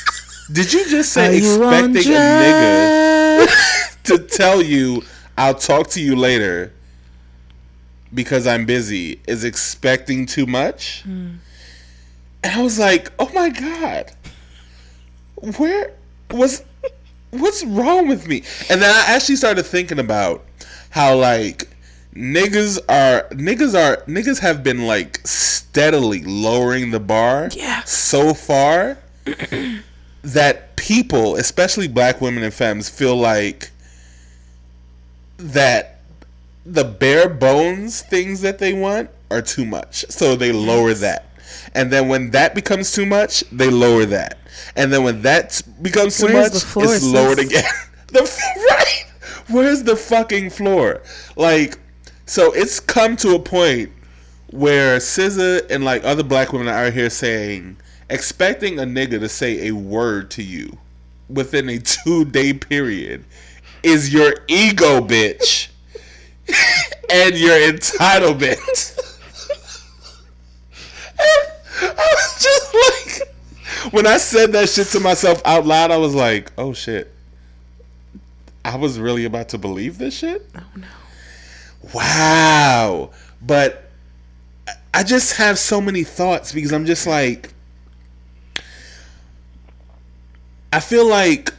Did you just say Are expecting a nigga to tell you I'll talk to you later because I'm busy is expecting too much? And I was like, "Oh my god. Where was what's wrong with me?" And then I actually started thinking about how like niggas are niggas are niggas have been like steadily lowering the bar Yeah. so far that people, especially black women and femmes, feel like that the bare bones things that they want are too much. So they lower that. And then when that becomes too much, they lower that. And then when that becomes too Where's much, floor, it's lowered again. the right. Where's the fucking floor? Like, so it's come to a point where SZA and like other black women are out here saying, expecting a nigga to say a word to you within a two day period is your ego, bitch, and your entitlement. And I was just like, when I said that shit to myself out loud, I was like, oh shit. I was really about to believe this shit? Oh no. Wow. But I- just have so many thoughts because I'm just like I feel like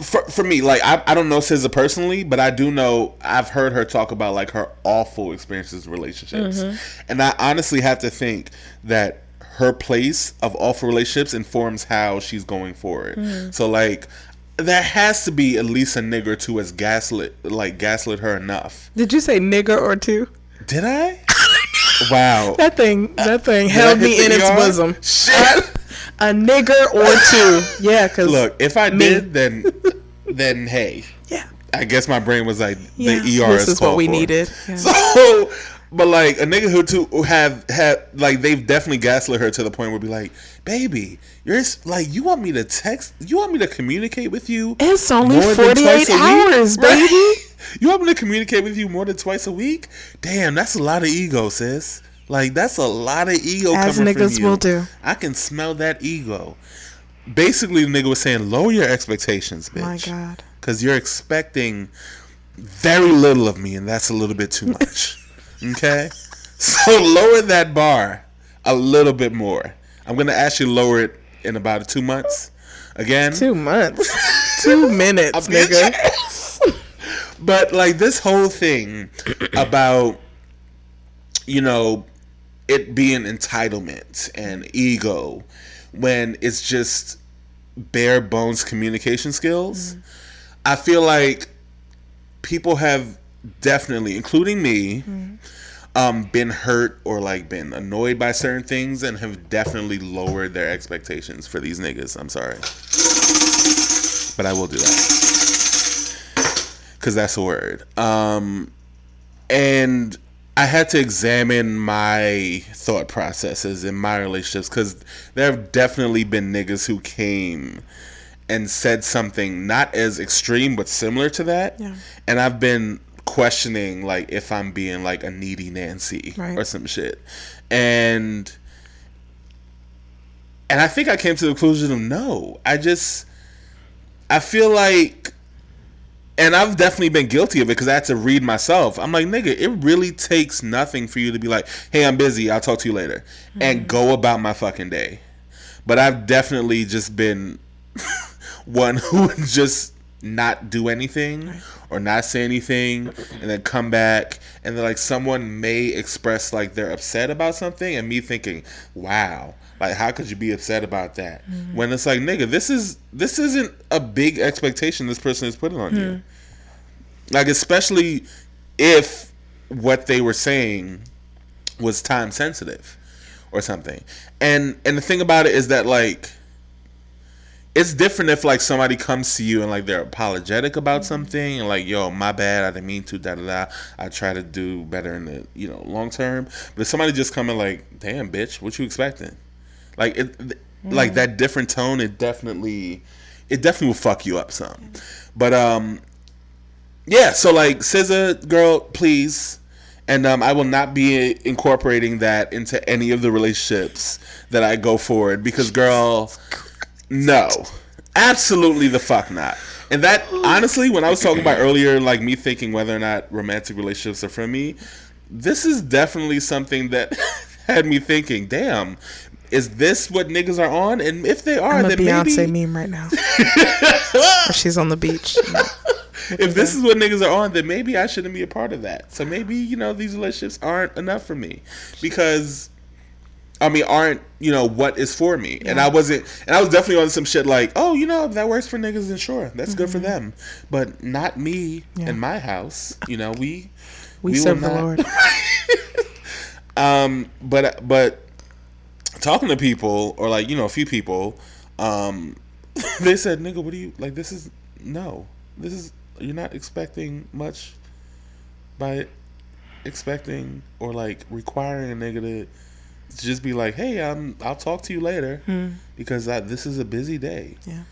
for, for me, like I, I don't know SZA personally, but I do know I've heard her talk about like her awful experiences with relationships, mm-hmm. and I honestly have to think that her place of awful relationships informs how she's going forward. Mm. So like, there has to be at least a nigga or two has gaslit like gaslit her enough. Did you say nigger or two? Did I? wow. That thing, that thing I held me in its ER? bosom. Shit. A nigger or two. Yeah, because Look, if I Me. did, then then hey, yeah, I guess my brain was like yeah. the ER this is what we for. needed. Yeah. So, but like a nigga who too who have had like they've definitely gaslit her to the point where be like, baby, you're like you want me to text, you want me to communicate with you. It's only more than 48 twice week? hours, Right? baby. You want me to communicate with you more than twice a week? Damn, that's a lot of ego, sis. Like that's a lot of ego As coming niggas from you. will do. I can smell that ego. Basically, the nigga was saying, lower your expectations, bitch. My God. Because you're expecting very little of me, and that's a little bit too much. Okay? So lower that bar a little bit more. I'm going to ask you lower it in about two months. Again. Two months, two minutes, nigga. But like this whole thing about you know it being entitlement and ego when it's just bare bones communication skills. Mm-hmm. I feel like people have definitely, including me, mm-hmm. Um, been hurt or like been annoyed by certain things and have definitely lowered their expectations for these niggas. I'm sorry. But I will do that. Cause that's a word. Um and I had to examine my thought processes in my relationships because there have definitely been niggas who came and said something not as extreme but similar to that, Yeah. and I've been questioning like if I'm being like a needy Nancy Right. or some shit, and and I think I came to the conclusion of no. I just I feel like and I've definitely been guilty of it because I had to read myself. I'm like, nigga, it really takes nothing for you to be like, hey, I'm busy. I'll talk to you later. And mm-hmm. go about my fucking day. But I've definitely just been one who would just not do anything or not say anything and then come back and then like someone may express like they're upset about something and me thinking, wow, like how could you be upset about that? Mm-hmm. When it's like, nigga, this is this isn't a big expectation this person is putting on you. Hmm. Like especially if what they were saying was time sensitive or something. And and the thing about it is that like it's different if like somebody comes to you and like they're apologetic about something and like yo my bad I didn't mean to da da da. I try to do better in the you know long term. But if somebody just coming like damn bitch what you expecting? Like it th- like that different tone it definitely it definitely will fuck you up some. But um yeah so like SZA girl please. And um, I will not be incorporating that into any of the relationships that I go forward because girl no, absolutely the fuck not. And that honestly, when I was talking about earlier, like me thinking whether or not romantic relationships are for me, this is definitely something that had me thinking, damn, is this what niggas are on? And if they are, then maybe I'm a then Beyonce maybe meme right now. She's on the beach. if this is what niggas are on, then maybe I shouldn't be a part of that. So maybe you know these relationships aren't enough for me because I mean, aren't you know what is for me? And I wasn't, and I was definitely on some shit like, oh, you know, if that works for niggas, then sure, that's good for them, but not me Mm-hmm. Yeah. and my house. You know, we We, will serve the not- Lord. Um, but but talking to people or like you know a few people, um, they said, "Nigga, what do you like? This is no. This is you're not expecting much by expecting or like requiring a nigga to." Just be like, hey, um, I'll talk to you later because I, this is a busy day. Yeah.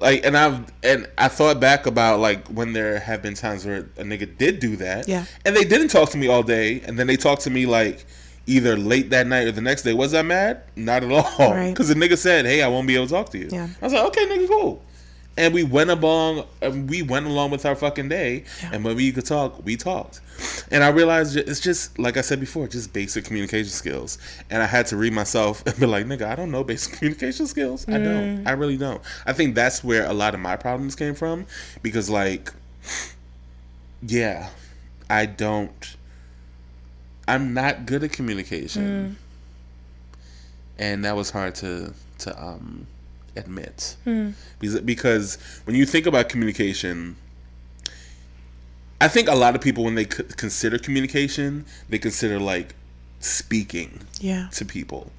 Like, and I've and I thought back about like when there have been times where a nigga did do that, Yeah. and they didn't talk to me all day, and then they talked to me like either late that night or the next day. Was I mad? Not at all. because the nigga said, "Hey, I won't be able to talk to you." Yeah. I was like, "Okay, nigga, cool." And we went along, and we went along with our fucking day, and when we could talk, we talked. And I realized it's just like I said before, just basic communication skills. And I had to read myself and be like, "Nigga, I don't know basic communication skills. I don't. I really don't." I think that's where a lot of my problems came from, because like, yeah, I don't. I'm not good at communication, and that was hard to to um admit because because when you think about communication. I think a lot of people, when they consider communication, they consider like speaking Yeah. to people.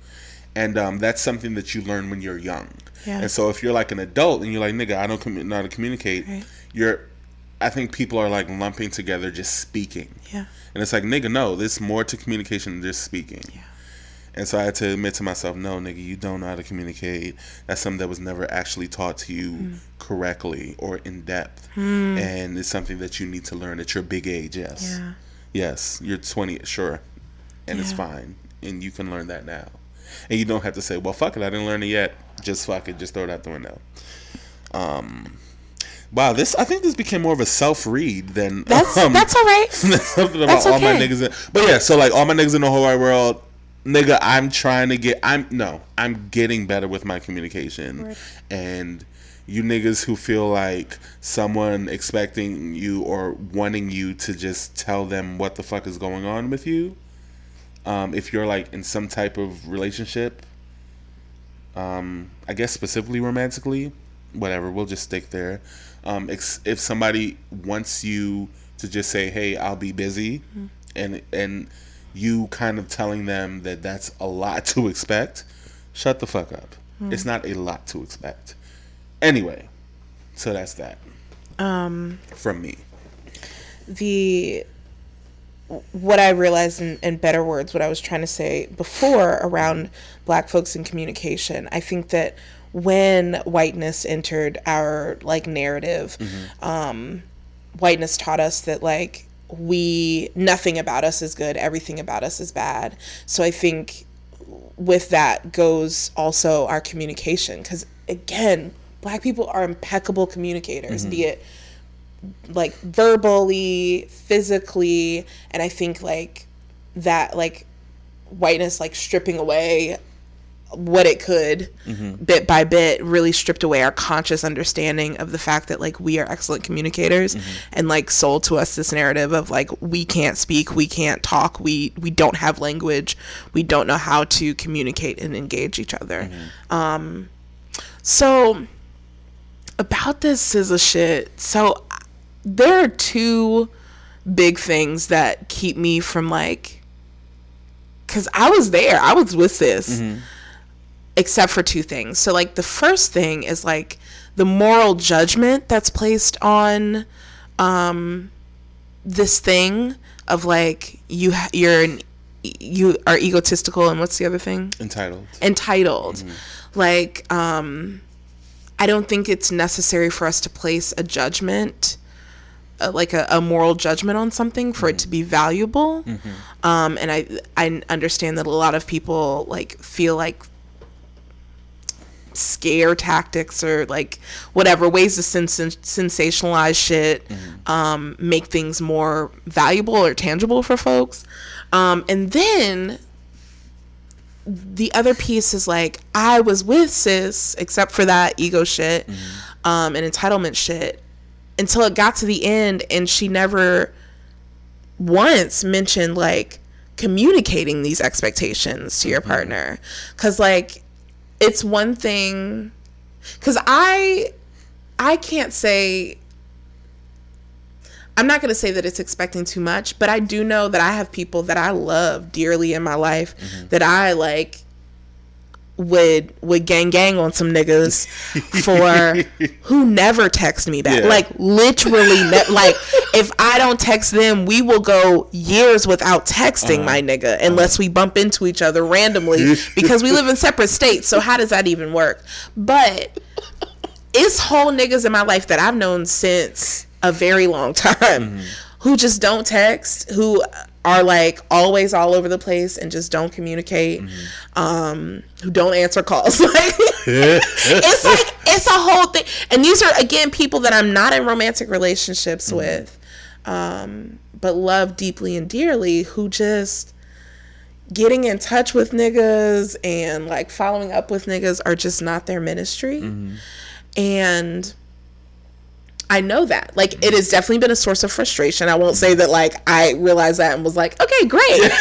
And um, that's something that you learn when you're young. Yeah. And so if you're like an adult and you're like, nigga, I don't commu- know how to communicate, Right. you're, I think people are like lumping together just speaking. Yeah. And it's like, nigga, no, there's more to communication than just speaking. Yeah. And so I had to admit to myself, no, nigga, you don't know how to communicate. That's something that was never actually taught to you Hmm. correctly or in depth. And it's something that you need to learn at your big age, yes. Yeah. Yes, you're 20, sure. And it's fine. And you can learn that now. And you don't have to say, well, fuck it, I didn't learn it yet. Just fuck it, just throw it out the window. Um, wow, this, I think this became more of a self read than. That's um, that's all right. something about That's all my okay. niggas. In, but yeah, so like all my niggas in the whole wide world, nigga, I'm trying to get. I'm no, I'm getting better with my communication, Right. and you niggas who feel like someone expecting you or wanting you to just tell them what the fuck is going on with you. Um, if you're like in some type of relationship, um, I guess specifically romantically, whatever, we'll just stick there. Um, ex- if somebody wants you to just say, "Hey, I'll be busy," and and you kind of telling them that that's a lot to expect, shut the fuck up. It's not a lot to expect. Anyway, so that's that Um, from me. the what I realized in, in better words, what I was trying to say before around black folks in communication, I think that when whiteness entered our like narrative, um, whiteness taught us that like we nothing about us is good, everything about us is bad. So I think with that goes also our communication because again, black people are impeccable communicators, mm-hmm. be it like verbally, physically, and I think like that like whiteness like stripping away what it could mm-hmm. bit by bit really stripped away our conscious understanding of the fact that like we are excellent communicators mm-hmm. and like sold to us this narrative of like we can't speak we can't talk we we don't have language we don't know how to communicate and engage each other. Mm-hmm. Um so about this SZA shit so there are two big things that keep me from like because i was there i was with this except for two things. So like the first thing is like the moral judgment that's placed on um this thing of like you ha- you're an you are egotistical and what's the other thing? Entitled. entitled. Like um i don't think it's necessary for us to place a judgment uh, like a, a moral judgment on something for it to be valuable. Um and i i understand that a lot of people like feel like scare tactics or like whatever ways to sens- sensationalize shit um make things more valuable or tangible for folks. Um and then the other piece is like I was with sis, except for that ego shit, um, and entitlement shit, until it got to the end, and she never once mentioned like communicating these expectations to your partner. Cuz like it's one thing cuz I I can't say I'm not going to say that it's expecting too much, but I do know that I have people that I love dearly in my life mm-hmm. that I like would would gang gang on some niggas for who never text me back. Yeah. Like literally ne- like if I don't text them, we will go years without texting uh-huh. my nigga uh-huh. unless we bump into each other randomly because we live in separate states. So how does that even work? But it's whole niggas in my life that I've known since a very long time mm-hmm. who just don't text, who are like always all over the place and just don't communicate, um, who don't answer calls. like it's like it's a whole thing. And these are again people that I'm not in romantic relationships with, um, but love deeply and dearly who just getting in touch with niggas and like following up with niggas are just not their ministry. And I know that. Like it has definitely been a source of frustration. I won't say that like I realized that and was like, okay, great.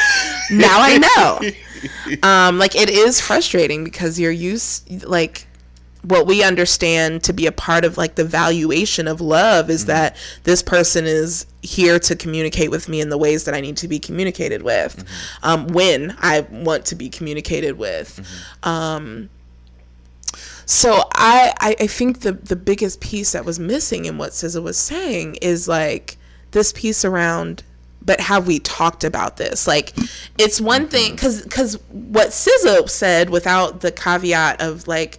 now I know. Um, like it is frustrating because you're used like what we understand to be a part of like the valuation of love is that this person is here to communicate with me in the ways that I need to be communicated with, um, when I want to be communicated with. Um, so I, I I think the the biggest piece that was missing in what SZA was saying is like this piece around but have we talked about this? Like it's one thing cuz cuz what SZA said without the caveat of like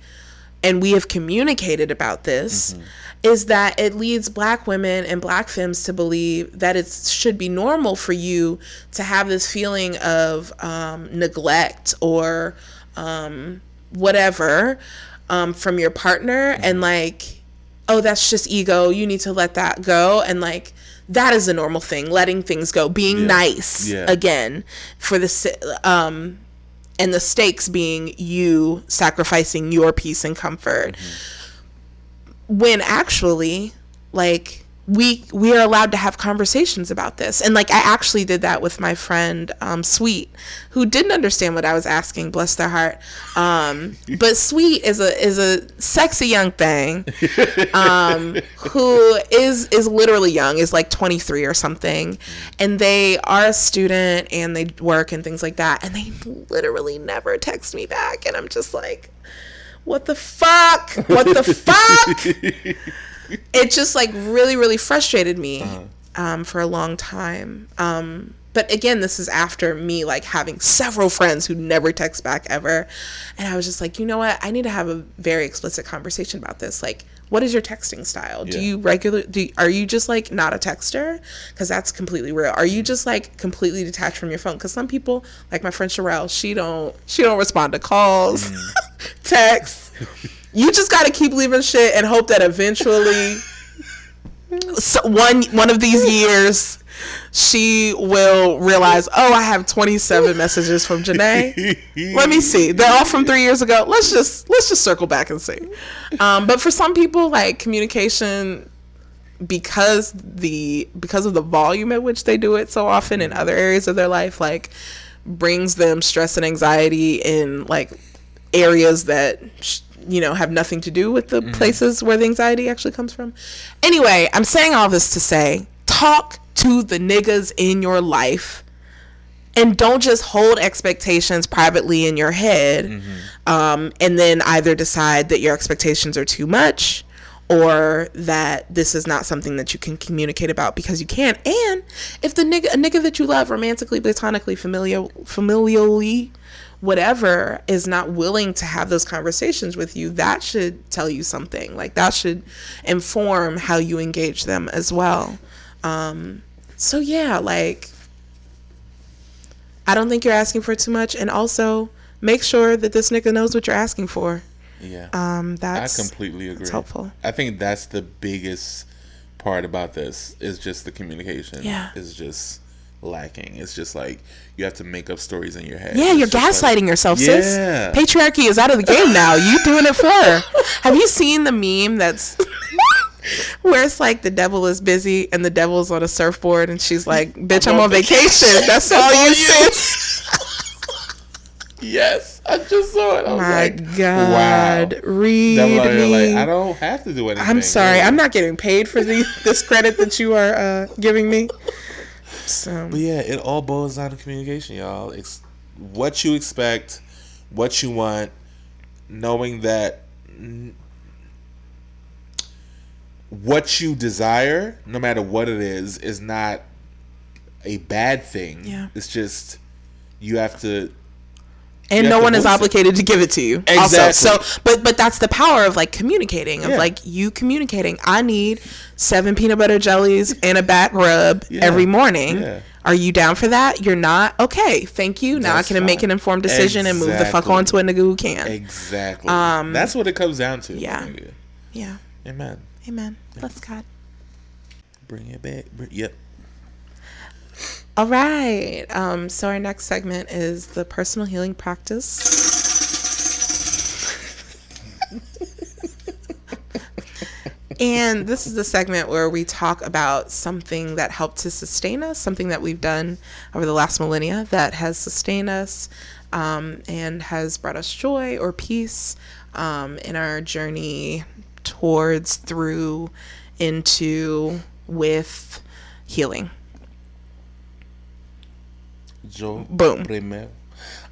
and we have communicated about this is that it leads black women and black femmes to believe that it should be normal for you to have this feeling of um, neglect or um, whatever um, from your partner and like oh that's just ego. You need to let that go. And like that is a normal thing letting things go being nice Yeah. again for the um and the stakes being you sacrificing your peace and comfort. When actually like we we are allowed to have conversations about this. And like i actually did that with my friend um, sweet who didn't understand what i was asking bless their heart. Um, but sweet is a is a sexy young thing um, who is is literally young is like 23 or something. And they are a student and they work and things like that. And they literally never text me back. And i'm just like what the fuck? What the fuck it just like really really frustrated me um, for a long time. Um, but again this is after me like having several friends who never text back ever. And i was just like you know what? I need to have a very explicit conversation about this. Like what is your texting style? Do you regular do are you just like not a texter? Because that's completely real. Are you just like completely detached from your phone? Because some people like my friend Sherelle she don't she don't respond to calls texts you just got to keep leaving shit and hope that eventually so one one of these years she will realize oh i have 27 messages from Janae. Let me see. They're all from three years ago. Let's just let's just circle back and see. Um, but for some people like communication because the because of the volume at which they do it so often in other areas of their life like brings them stress and anxiety in like areas that sh- you know have nothing to do with the places where the anxiety actually comes from. Anyway i'm saying all this to say talk to the niggas in your life and don't just hold expectations privately in your head um, and then either decide that your expectations are too much or that this is not something that you can communicate about because you can't. And if the nigga a nigga that you love romantically platonically familial familially whatever is not willing to have those conversations with you that should tell you something like that should inform how you engage them as well um, so yeah like I don't think you're asking for too much, and also make sure that this nigga knows what you're asking for. Yeah. Um, I that's completely agree. helpful. I think that's the biggest part about this is just the communication. Yeah. Is just lacking. It's just like you have to make up stories in your head. yeah, It's you're just like- gaslighting yourself, Yeah. sis. Patriarchy is out of the game now. You doing it for her. Have you seen the meme that's Where it's like the devil is busy and the devil's on a surfboard and she's like, "Bitch, I'm, on vacation. That's all you sis." Yes, I just saw it. I was My like, God, wow. read me. like, I don't have to do anything. I'm sorry, I'm not getting paid for the this credit that you are uh, giving me. So um, But yeah, it all boils down to communication, y'all. It's what you expect, what you want, knowing that what you desire, no matter what it is, is not a bad thing. Yeah. It's just you have to and no one is voice it. obligated to give it to you. Exactly. Also, so but but that's the power of like communicating of Yeah. like you communicating. I need seven peanut butter jellies and a back rub Yeah. every morning. Yeah. Are you down for that? You're not. Okay, thank you. Now That's I can make an informed decision and move the fuck on to a nigga who can. exactly. Um, That's what it comes down to. yeah. Yeah. Amen. Amen. Bless God. Bring it back. Bring, yep. All right. Um, so our next segment is the personal healing practice. and this is the segment where we talk about something that helped to sustain us, something that we've done over the last millennia that has sustained us um, and has brought us joy or peace um, in our journey towards, through, into, with healing. Joe. Boom. Primero.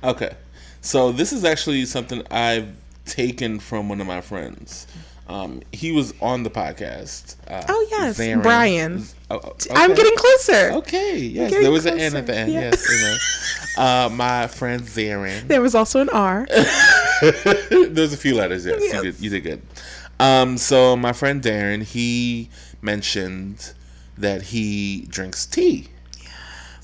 Okay. So this is actually something I've taken from one of my friends. Um, he was on the podcast. Uh, Oh, yes, Zarin. Brian. Oh, oh, I'm getting closer. Okay, yes, there was an N at the end. yeah. Yes, uh, my friend Zarin. There was also an R. There's a few letters. Yes, you did. You did good. Um, so my friend Darren, he mentioned that he drinks tea.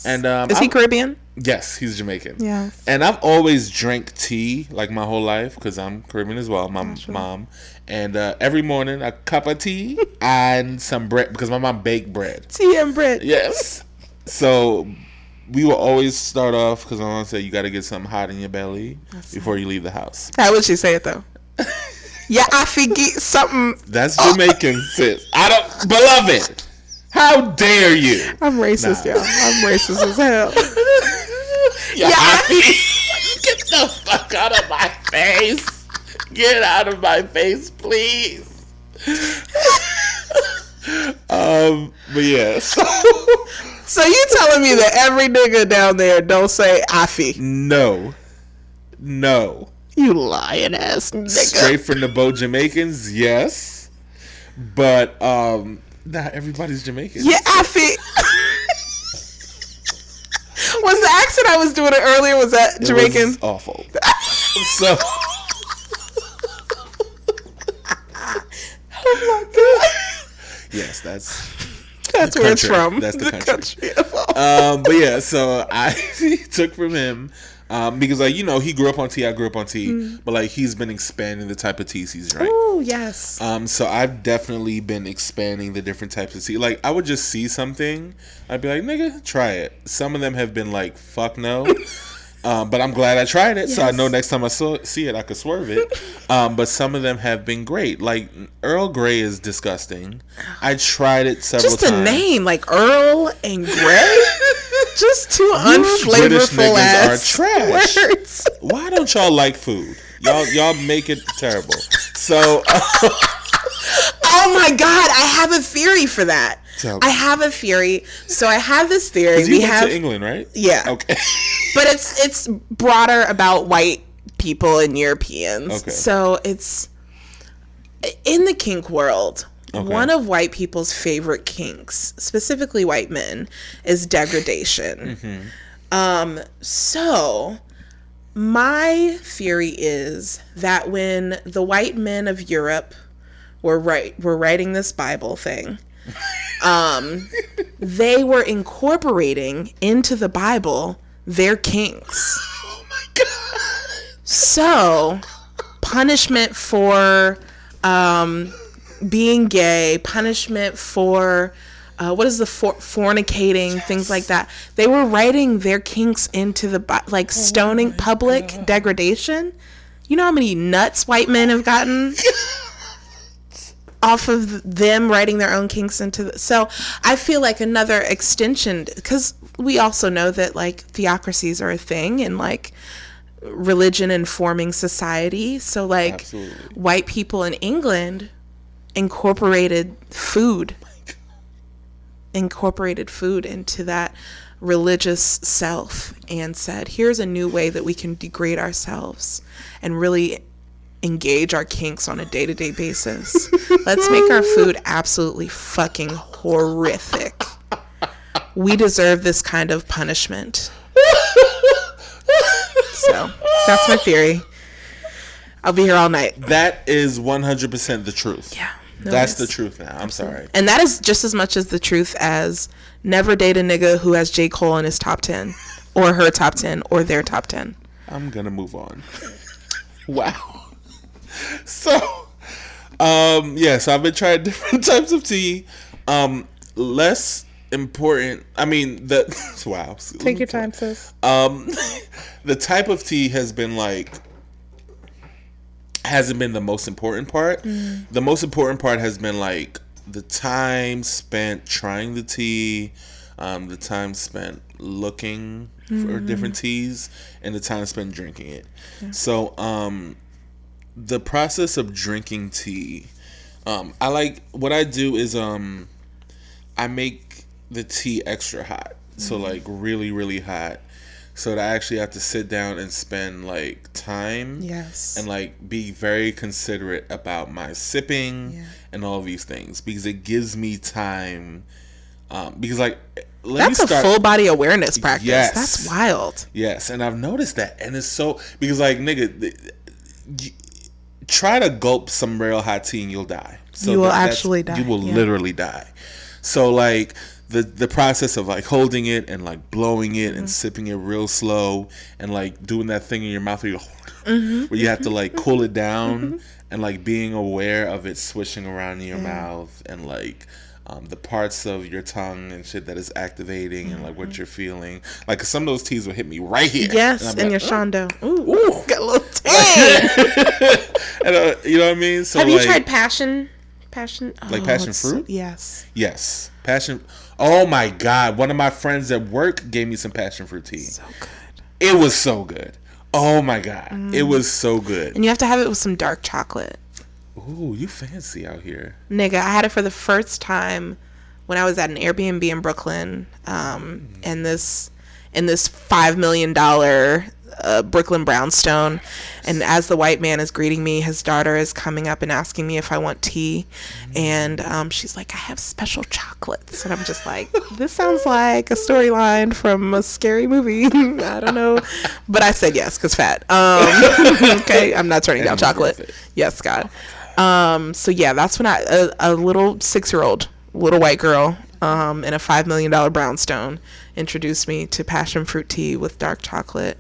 And um, Is he Caribbean? Yes, he's Jamaican. Yes. And I've always drank tea like my whole life because I'm Caribbean as well. My mom. And uh, every morning a cup of tea and some bread because my mom baked bread. Tea and bread. Yes. So we will always start off because my mom said you got to get something hot in your belly before you leave the house. How would she say it though? yeah, I forget something. That's Jamaican, sis. I don't, beloved. How dare you? I'm racist, y'all. I'm racist as hell. Yeah, Get the fuck out of my face. Get out of my face, please. um, but yeah, so So you telling me that every nigga down there don't say Afi? no, no. You lying ass nigga. Straight from the boat Jamaicans, yes, but um, not everybody's Jamaican. Yeah, Afi. Was the accent I was doing it earlier? Was that It was Jamaican? awful. so. Oh my god. Yes, that's That's where it's from. That's the country. of all- um, but yeah, so I took from him um, because like you know he grew up on tea, I grew up on tea, Mm. but like he's been expanding the type of teas he's drank. Oh yes. Um, so I've definitely been expanding the different types of tea. Like I would just see something, I'd be like, nigga, try it. Some of them have been like, fuck no. Um, but I'm glad I tried it, so I know next time I saw, see it, I could swerve it. Um, but some of them have been great. Like Earl Grey is disgusting. I tried it several times. Just the times. name, like Earl and Gray. Just two British unflavorful ass are trash. words. Why don't y'all like food? Y'all, y'all make it terrible. So, Oh my god, I have a theory for that. I have a theory. So I have this theory. We went have to England, right? Yeah. Okay. but it's it's broader about white people and Europeans. Okay. So it's in the kink world. Okay. One of white people's favorite kinks, specifically white men, is degradation. Mm-hmm. Um, so my theory is that when the white men of Europe were right were writing this Bible thing, um, they were incorporating into the Bible their kinks. oh my god. So, punishment for um, being gay, punishment for uh, what is the for- fornicating, things like that. They were writing their kinks into the like stoning, public degradation. You know how many nuts white men have gotten? off of them writing their own kinks into the so i feel like another extension because we also know that like theocracies are a thing and like religion informing society so like Absolutely. white people in england incorporated food. Incorporated food into that religious self and said here's a new way that we can degrade ourselves and really engage our kinks on a day-to-day basis. Let's make our food absolutely fucking horrific. We deserve this kind of punishment. So that's my theory. I'll be here all night. That is 100% the truth. Yeah, no, That's the truth now. I'm sorry. And that is just as much as the truth as never date a nigga who has J. Cole in his top 10 or her top 10 or their top 10. I'm gonna move on. wow. So, um, yeah. So I've been trying different types of tea. Um, less important. I mean, the wow. Take your time, sis. Um, the type of tea has been like hasn't been the most important part. The most important part has been like the time spent trying the tea, um, the time spent looking for different teas, and the time spent drinking it. So, um, the process of drinking tea, um, I like what I do is um, I make the tea extra hot, so like really really hot, so that I actually have to sit down and spend like time Yes. and like be very considerate about my sipping Yeah. and all these things because it gives me time. Um, because like let That's a full body awareness practice. Yes. That's wild. Yes, and I've noticed that, and it's so because like nigga, you, try to gulp some real hot tea and you'll die. So You will that's- actually die, You will yeah. literally die. So like the the process of like holding it and like blowing it Mm-hmm. and sipping it real slow and like doing that thing in your mouth where you, Mm-hmm. where you have to like cool it down and like being aware of it swishing around in your mouth and like. Um, the parts of your tongue and shit that is activating and like what you're feeling. Like some of those teas will hit me right here. Mm-hmm. Yes, And and, I'm your like, shondo. Ooh, got a little tan. and, uh, you know what I mean? So Have you like, tried passion? Passion? Like Oh, passion so- fruit? yes. Yes, passion. Oh my god! One of my friends at work gave me some passion fruit tea. So good. It was so good. Oh my god! It Mm. was so good. And you have to have it with some dark chocolate. Ooh, you fancy out here. Nigga, I had it for the first time when I was at an Airbnb in Brooklyn, um, in this in this five million dollar uh, Brooklyn brownstone, and as the white man is greeting me, his daughter is coming up and asking me if I want tea, and um, she's like, "I have special chocolates," and I'm just like, "This sounds like a storyline from a scary movie." I don't know, but I said yes because fat. Um, okay, I'm not turning down chocolate. Yes, God. Um, so yeah, that's when I a, a little six year old little white girl um, in a five million dollar brownstone introduced me to passion fruit tea with dark chocolate.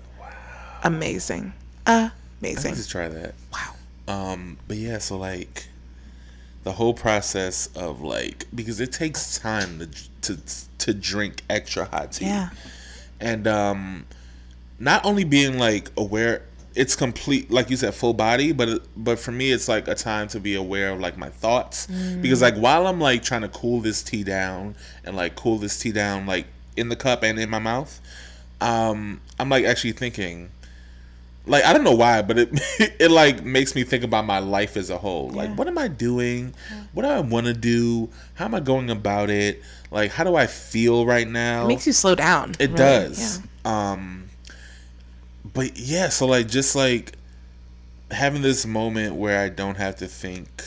Amazing, I amazing. need to try that. Wow. Um, but yeah, so like the whole process of like because it takes time to to to drink extra hot tea. Yeah. and um not only being like aware it's complete like you said full body but but for me it's like a time to be aware of like my thoughts because like while i'm like trying to cool this tea down and like cool this tea down like in the cup and in my mouth um i'm like actually thinking like I don't know why, but it it like makes me think about my life as a whole. Like, what am I doing? What do I want to do? How am I going about it? Like, how do I feel right now? It makes you slow down. It really. does. Yeah. Um but yeah, so like just like having this moment where I don't have to think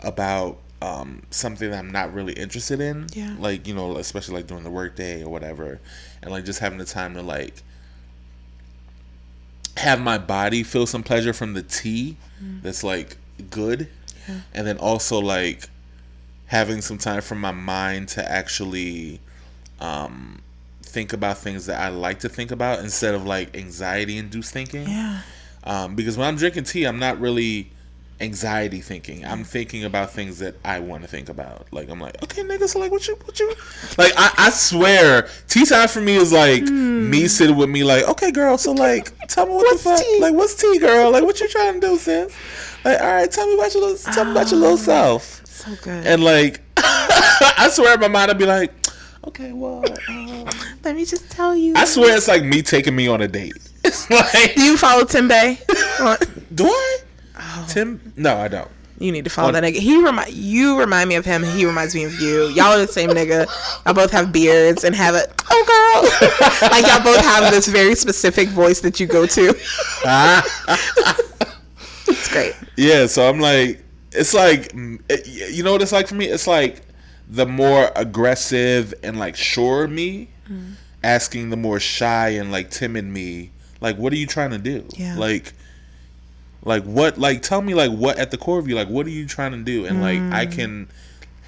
about um something that I'm not really interested in. Yeah. Like, you know, especially like during the workday or whatever. And like just having the time to like have my body feel some pleasure from the tea that's like good. And then also like having some time for my mind to actually um, think about things that I like to think about instead of like anxiety induced thinking. Yeah. Um, because when I'm drinking tea, I'm not really anxiety thinking. I'm mm. thinking about things that I want to think about. Like I'm like, okay, nigga, so like, what you, what you, like, I, I swear, tea time for me is like mm. me sitting with me, like, okay, girl, so like, tell me what. What's the fuck, tea? like, what's tea, girl? Like, what you trying to do, sis? Like, all right, tell me about your little, tell me about your little ah, self. So good. And like, I swear in my mind I'd be like, okay, well, um, Let me just tell you. I swear it's like me taking me on a date. It's like, Do you follow Tim Bay? do I? Tim? No, I don't. You need to follow On- that nigga. He remind you remind me of him. He reminds me of you. Y'all are the same nigga. Y'all both have beards and have a oh girl. like y'all both have this very specific voice that you go to. it's great. Yeah, so I'm like, it's like, you know what it's like for me? It's like the more aggressive and like sure me Mm. asking the more shy and like timid me, like, what are you trying to do? Yeah. Like, like what? Like, tell me, like, what at the core of you, like, what are you trying to do? And like, I Mm. can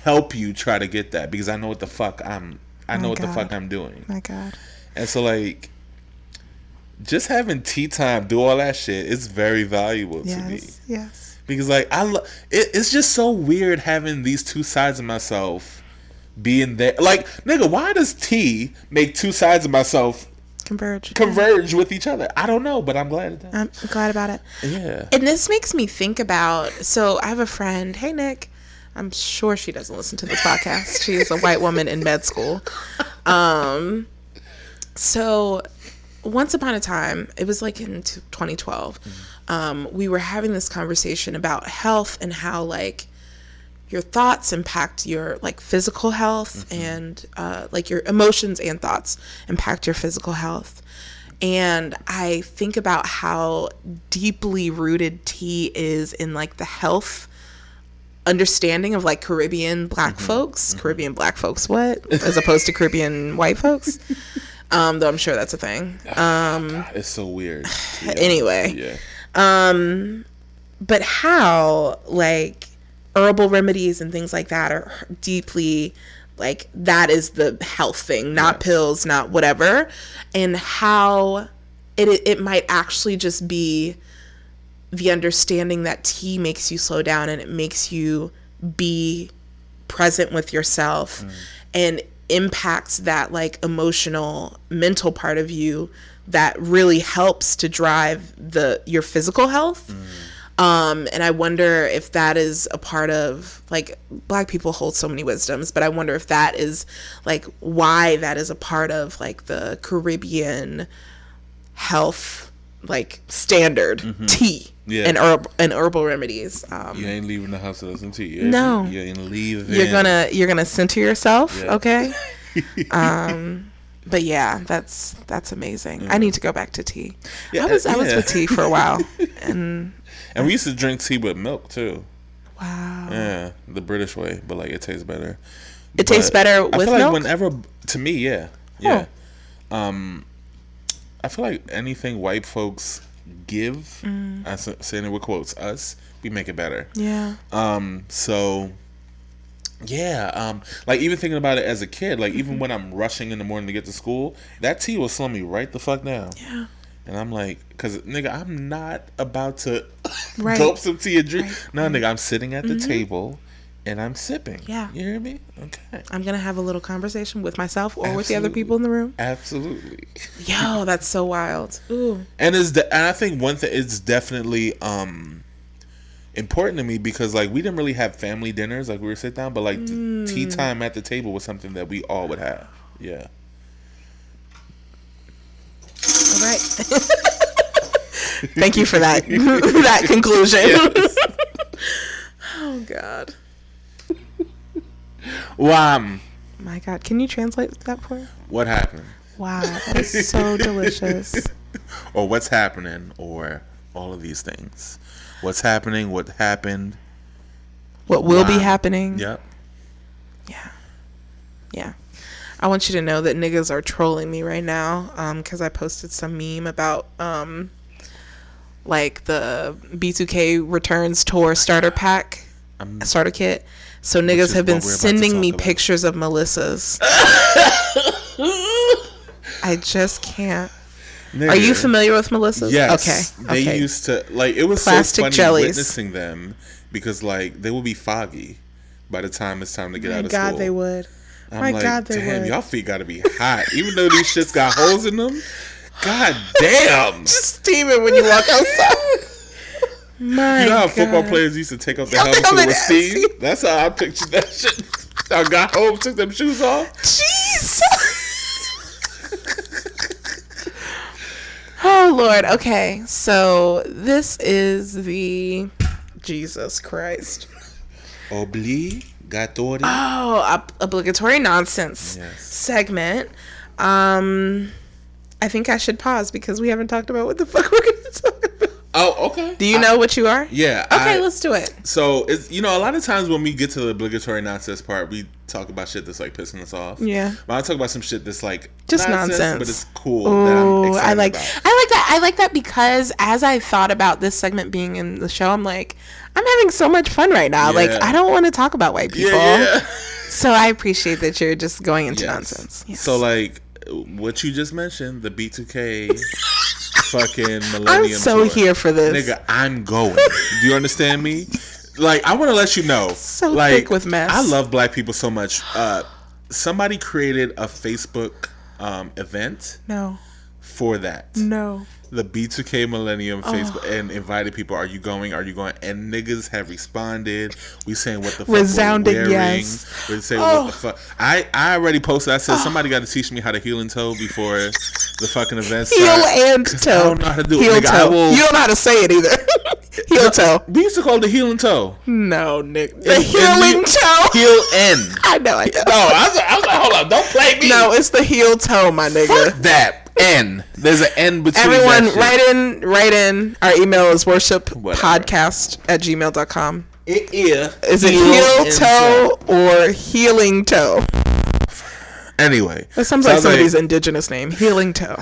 help you try to get that because I know what the fuck I'm. I know My what the fuck I'm doing. My God. And so like just having tea time, do all that shit is very valuable to me. Yes. Yes. Because like I lo- it, it's just so weird having these two sides of myself being there. Like, nigga, why does tea make two sides of myself Converge. converge with each other? I don't know, but I'm glad it does. I'm glad about it. yeah. And this makes me think about so I have a friend, hey Nick. I'm sure she doesn't listen to this podcast. She is a white woman in med school. Um so once upon a time, it was like in t- 2012. Um, we were having this conversation about health and how like your thoughts impact your like physical health and uh, like your emotions and thoughts impact your physical health. And i think about how deeply rooted tea is in like the health understanding of like caribbean black folks. Caribbean black folks what? As opposed to caribbean white folks? Um though i'm sure that's a thing. Um It's so weird. anyway. Yeah. um but how like herbal remedies and things like that are deeply like that is the health thing not pills not whatever. And how it it might actually just be the understanding that tea makes you slow down and it makes you be present with yourself mm. and impacts that like emotional mental part of you that really helps to drive the your physical health mm. Um and i wonder if that is a part of like black people hold so many wisdoms but i wonder if that is like why that is a part of like the caribbean health like standard tea Yeah. and herb and herbal remedies um You ain't leaving the house to listen to you. No. You ain't leaving. you're gonna you're gonna center yourself Yeah. okay um but yeah that's that's amazing i need to go back to tea Yeah, i was i was with tea for a while and And we used to drink tea with milk too. wow Yeah, the British way, but like it tastes better. it tastes But better I with feel milk like whenever to me, yeah, yeah. Um, I feel like anything white folks give, Mm. I s- saying it with quotes, us, we make it better. yeah Um, so yeah, um, like even thinking about it as a kid, like Mm-hmm. even when I'm rushing in the morning to get to school, that tea will slow me right the fuck down. yeah And I'm like, cause nigga, I'm not about to Right. gulp some tea and drink. Right, Mm-hmm. No, nigga, I'm sitting at the table and I'm sipping. Yeah. You hear me? Okay. i'm gonna have a little conversation with myself or with the other people in the room Absolutely. yo that's so wild ooh And is the and I think one thing it's definitely um important to me because like we didn't really have family dinners like we were sit down, but like Mm. tea time at the table was something that we all would have. Yeah. All right thank you for that that conclusion oh god Wow. my god can you translate that for her? What happened? wow that is so delicious Or what's happening or all of these things. What's happening, what happened. what will be happening Yep. Yeah. Yeah. I want you to know that niggas are trolling me right now um cuz I posted some meme about um like the B2K returns tour starter pack I'm starter kit. So niggas have been what we're about to sending me about. pictures of Melissa's. I just can't. Are you familiar with Melissa's? Yes. Okay. They okay. used to like it was Plastic so funny jellies. witnessing them because like they would be foggy by the time it's time to get My out of God, school. God, they would. I'm My like, God, they damn, would. y'all feet gotta be hot. Even though these shits got holes in them. God damn. just Steaming when you walk outside. My You know how football players used to take off their helmets with steam? steam. That's how I pictured that shit. I got home, took them shoes off. Jeez. oh Lord. Okay, so this is the Jesus Christ. Obligatory. Oh, ob- obligatory nonsense Yes. segment. Um, I think I should pause because we haven't talked about what the fuck we're gonna talk about. Oh, okay. Do you know what you are? Yeah. Okay, I- let's do it. So it's you know a lot of times when we get to the obligatory nonsense part, we talk about shit that's like pissing us off. Yeah. But I talk about some shit that's like Just nonsense. but it's cool. Oh, I like About. I like that. I like that because as I thought about this segment being in the show, I'm like, I'm having so much fun right now. Like I don't want to talk about white people. Yeah, yeah. So I appreciate that you're just going into Yes. nonsense. Yes. So like what you just mentioned, the B2K fucking millennium. I'm so tour. here for this. Nigga, I'm going. Do you understand me? Like, I want to let you know. So like, thick with mess. I love black people so much. Uh, somebody created a Facebook um, event No, for that. no. The B2K Millennium Oh. Facebook and invited people. Are you going? Are you going? And niggas have responded. We saying what the fuck Resounding we're wearing. yes. We saying Oh. what the fuck. I I already posted. I said somebody got to teach me how to heel and toe before the fucking event Heel and toe. I don't know how to do it. Heel Nigga, toe. will- You don't know how to say it either. heel toe. We used to call it the heel and toe. No, Nick. The And- healing and toe. Heel end. I know. I know. No, I was, I was like, hold on, don't play me. No, it's the heel toe, my nigga. Fuck that. N. There's an N between Everyone, that write in, write in. Our email is Whatever. worshippodcast at gmail.com. It is. Is it heel toe or healing toe? Anyway. That sounds so I like was somebody's indigenous name. Healing toe.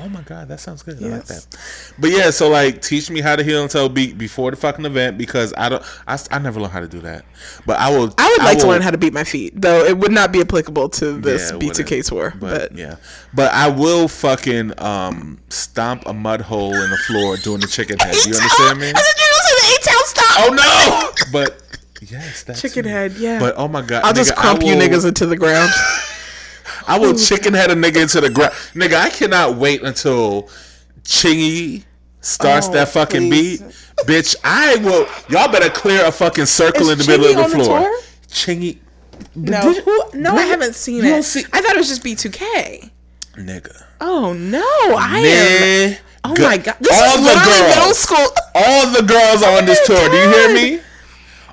Oh my god, that sounds good. I like Yes. that. But yeah, so like, teach me how to heel and toe beat before the fucking event because I don't, I, I never learned how to do that. But I will. I would like to will- learn how to beat my feet, though it would not be applicable to this Yeah, B2K tour. But, But, yeah, but I will fucking um stomp a mud hole in the floor doing the chicken head. You understand me? I thought you were going to say the A-Town Stomp. Oh no! But yes, that's Chicken head, yeah. But oh my god, I'll just nigga, I krump you niggas into the ground. I will chicken head a nigga into the ground. Nigga, I cannot wait until Chingy starts Oh, that fucking please. beat. Bitch, I will. Y'all better clear a fucking circle Is in the middle of the the floor. tour? Chingy. No, Did- who, no, I haven't seen You it. see- I thought it was just B2K. Nigga. Oh no, I am. Oh my god, this all is the girls, middle school. all the girls are on oh this my tour. Do you hear me?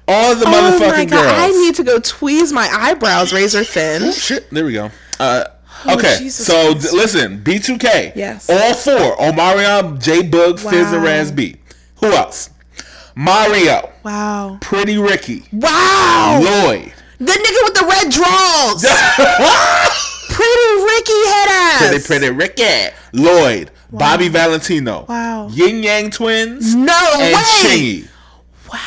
All the Oh motherfucking girls. I need to go tweeze my eyebrows razor thin. Oh, shit, there we go. Uh, Oh, okay, Jesus so listen, B2K. Yes. All four. Omarion, J Fizz, and Wow. Raz B. Who else? Mario, Wow. Pretty Ricky, Wow. Lloyd. The nigga with the red draws. Pretty Ricky head ass. Pretty, Pretty Ricky. Lloyd, Bobby Valentino. Wow. Ying Yang Twins. No and way. Chingy. Wow.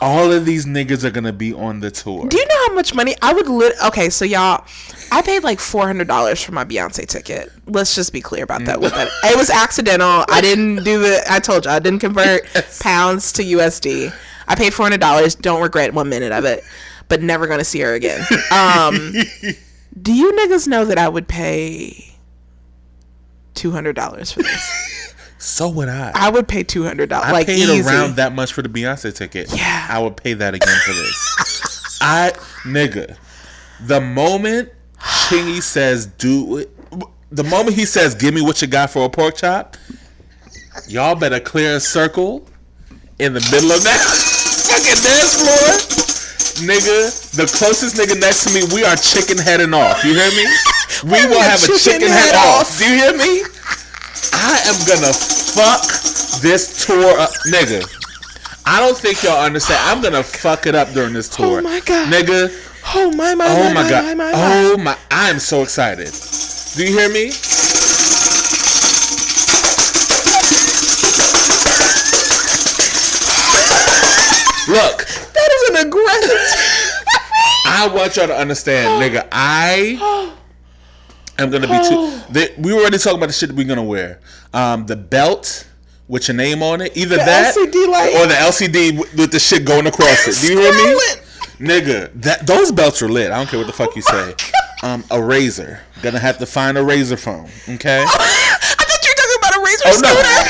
All of these niggas are gonna be on the tour. Do you know how much money I would lit? Okay, so y'all, I paid like four hundred dollars for my Beyonce ticket. Let's just be clear about that. With that, it was accidental. I didn't do the. I told you I didn't convert pounds to USD. I paid four hundred dollars. Don't regret one minute of it. But never gonna see her again. Um, do you niggas know that I would pay two hundred dollars for this? so would I. I would pay two hundred dollars. I Like paid easy. around that much for the Beyonce ticket. Yeah. I would pay that again for this. I nigga, the moment Chingy says do it, the moment he says give me what you got for a pork chop, y'all better clear a circle in the middle of that fucking dance floor. Nigga, the closest nigga next to me, we are chicken heading off. You hear me? We will have a chicken chicken head head off. off. Do you hear me? I am gonna fuck this tour up, nigga. I don't think y'all understand. I'm gonna fuck it up during this oh tour. Oh my God. nigga. Oh my my Oh my, my god. my my. oh my. I am so excited. Do you hear me? Look, That is an aggressive. I want y'all to understand, oh. nigga. I oh. am gonna be too. They, we were already talking about the shit that we're gonna wear. Um, the belt with your name on it, either that LCD light. or the LCD with the shit going across it. Do you hear me, nigga? That those belts are lit. I don't care what the fuck you say. Um, a razor. Gonna have to find a razor phone. Okay. I thought you were talking about a razor Oh no. scooter.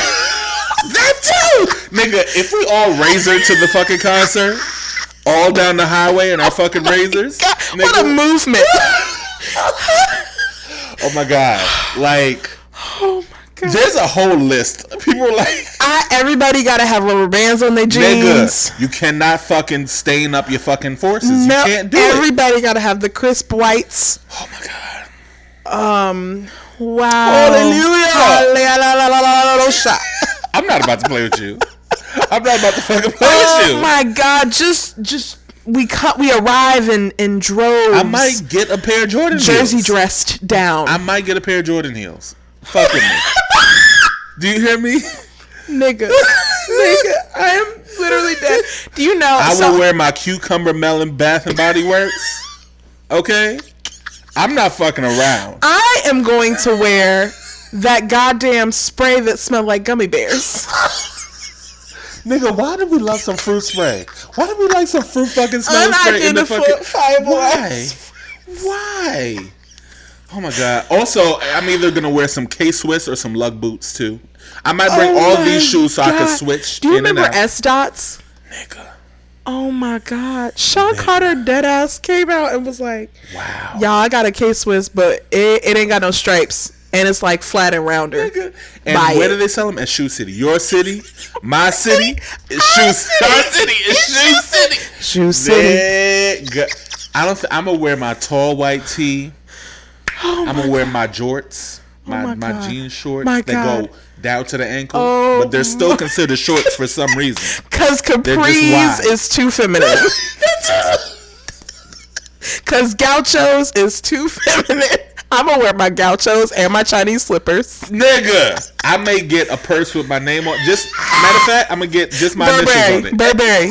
that too. Nigga, if we all razor to the fucking concert, all down the highway in our fucking razors, what a movement! oh my god, like Oh my god! there's a whole list. People like, I, everybody gotta have rubber bands on their jeans. nigga, you cannot fucking stain up your fucking forces. No, you can't do it. everybody gotta have the crisp whites. Oh my god. Um, wow. Hallelujah. I'm not about to play with you. I'm not about to fucking play with you. Oh my god! Just, just we cut. We arrive in in droves. I might get a pair of Jordan jersey heels. dressed down, I might get a pair of Jordan heels. Fuck me. Do you hear me? nigga. nigga, I am literally dead. Do you know? I so- will wear my cucumber melon Bath and Body Works. Okay? I'm not fucking around. I am going to wear that goddamn spray that smelled like gummy bears. Nigga, why do we love some fruit spray? Why do we like some fruit fucking smell spray in the fucking Why? Why? Oh my god. Also, I'm either gonna wear some K Swiss or some lug boots too. I might bring Oh all these shoes so I can switch Do you remember. S dots? Nigga. Oh my god. Sean Carter dead ass came out and was like, Wow. Y'all, I got a K Swiss, but it, it ain't got no stripes. And it's like flat and rounder. Nigga. And Buy where it. do they sell them? At Shoe City. Your city, my city, is Shoe Our city is Shoe City. Shoe City. Nigga. I don't. Th- I'm gonna wear my tall white tee. Oh I'm gonna wear my jorts, oh my Oh my my, God. jean shorts My that God. go down to the ankle, Oh but they're oh. still considered shorts for some reason. Cause capris is too feminine. Cause gauchos is too feminine. I'm gonna wear my gauchos and my Chinese slippers. Nigga, I may get a purse with my name on. Just matter of fact, I'm gonna get just my initials on it. Burberry,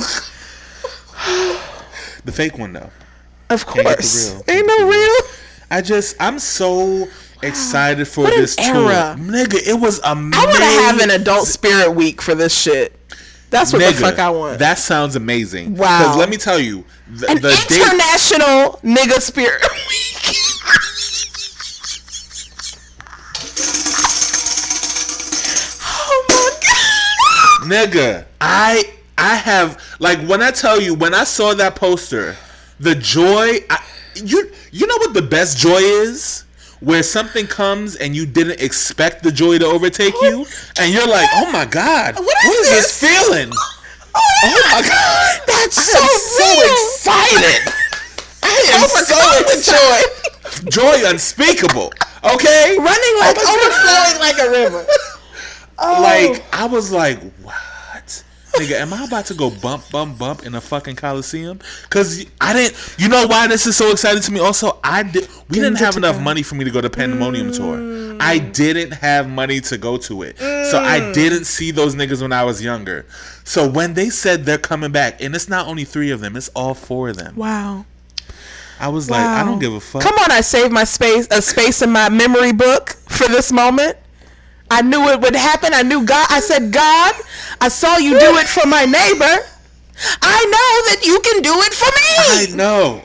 The fake one though. of course. real. Ain't no real. I just, I'm so excited for this tour, nigga. It was amazing. I want to have an adult spirit week for this shit. That's what the fuck I want. That sounds amazing. Wow. Because let me tell you, the, An the international nigga spirit week. oh my god. Nigga, I I have like when I tell you when I saw that poster, the joy. I, you you know what the best joy is? Where something comes and you didn't expect the joy to overtake you, and you're like, "Oh my god, What what is is this this? feeling?" Oh my oh god, That's so, so excited. I am oh so excited. Joy joy unspeakable. Okay, Running like overflowing like a river. Oh. like I was like, what? Nigga, am I about to go bump, bump, bump in a fucking coliseum? Cause I didn't. You know why this is so exciting to me? Also, I did. We didn't have enough money for me to go to Pandemonium tour. Mm. I didn't have money to go to it, so I mm. didn't see those niggas when I was younger. So when they said they're coming back, and it's not only three of them, it's all four of them. Wow. I was like, I don't give a fuck. Come on, I saved my space, a space in my memory book for this moment. I knew it would happen. I knew God. I said, God, I saw you do it for my neighbor. I know that you can do it for me. I know.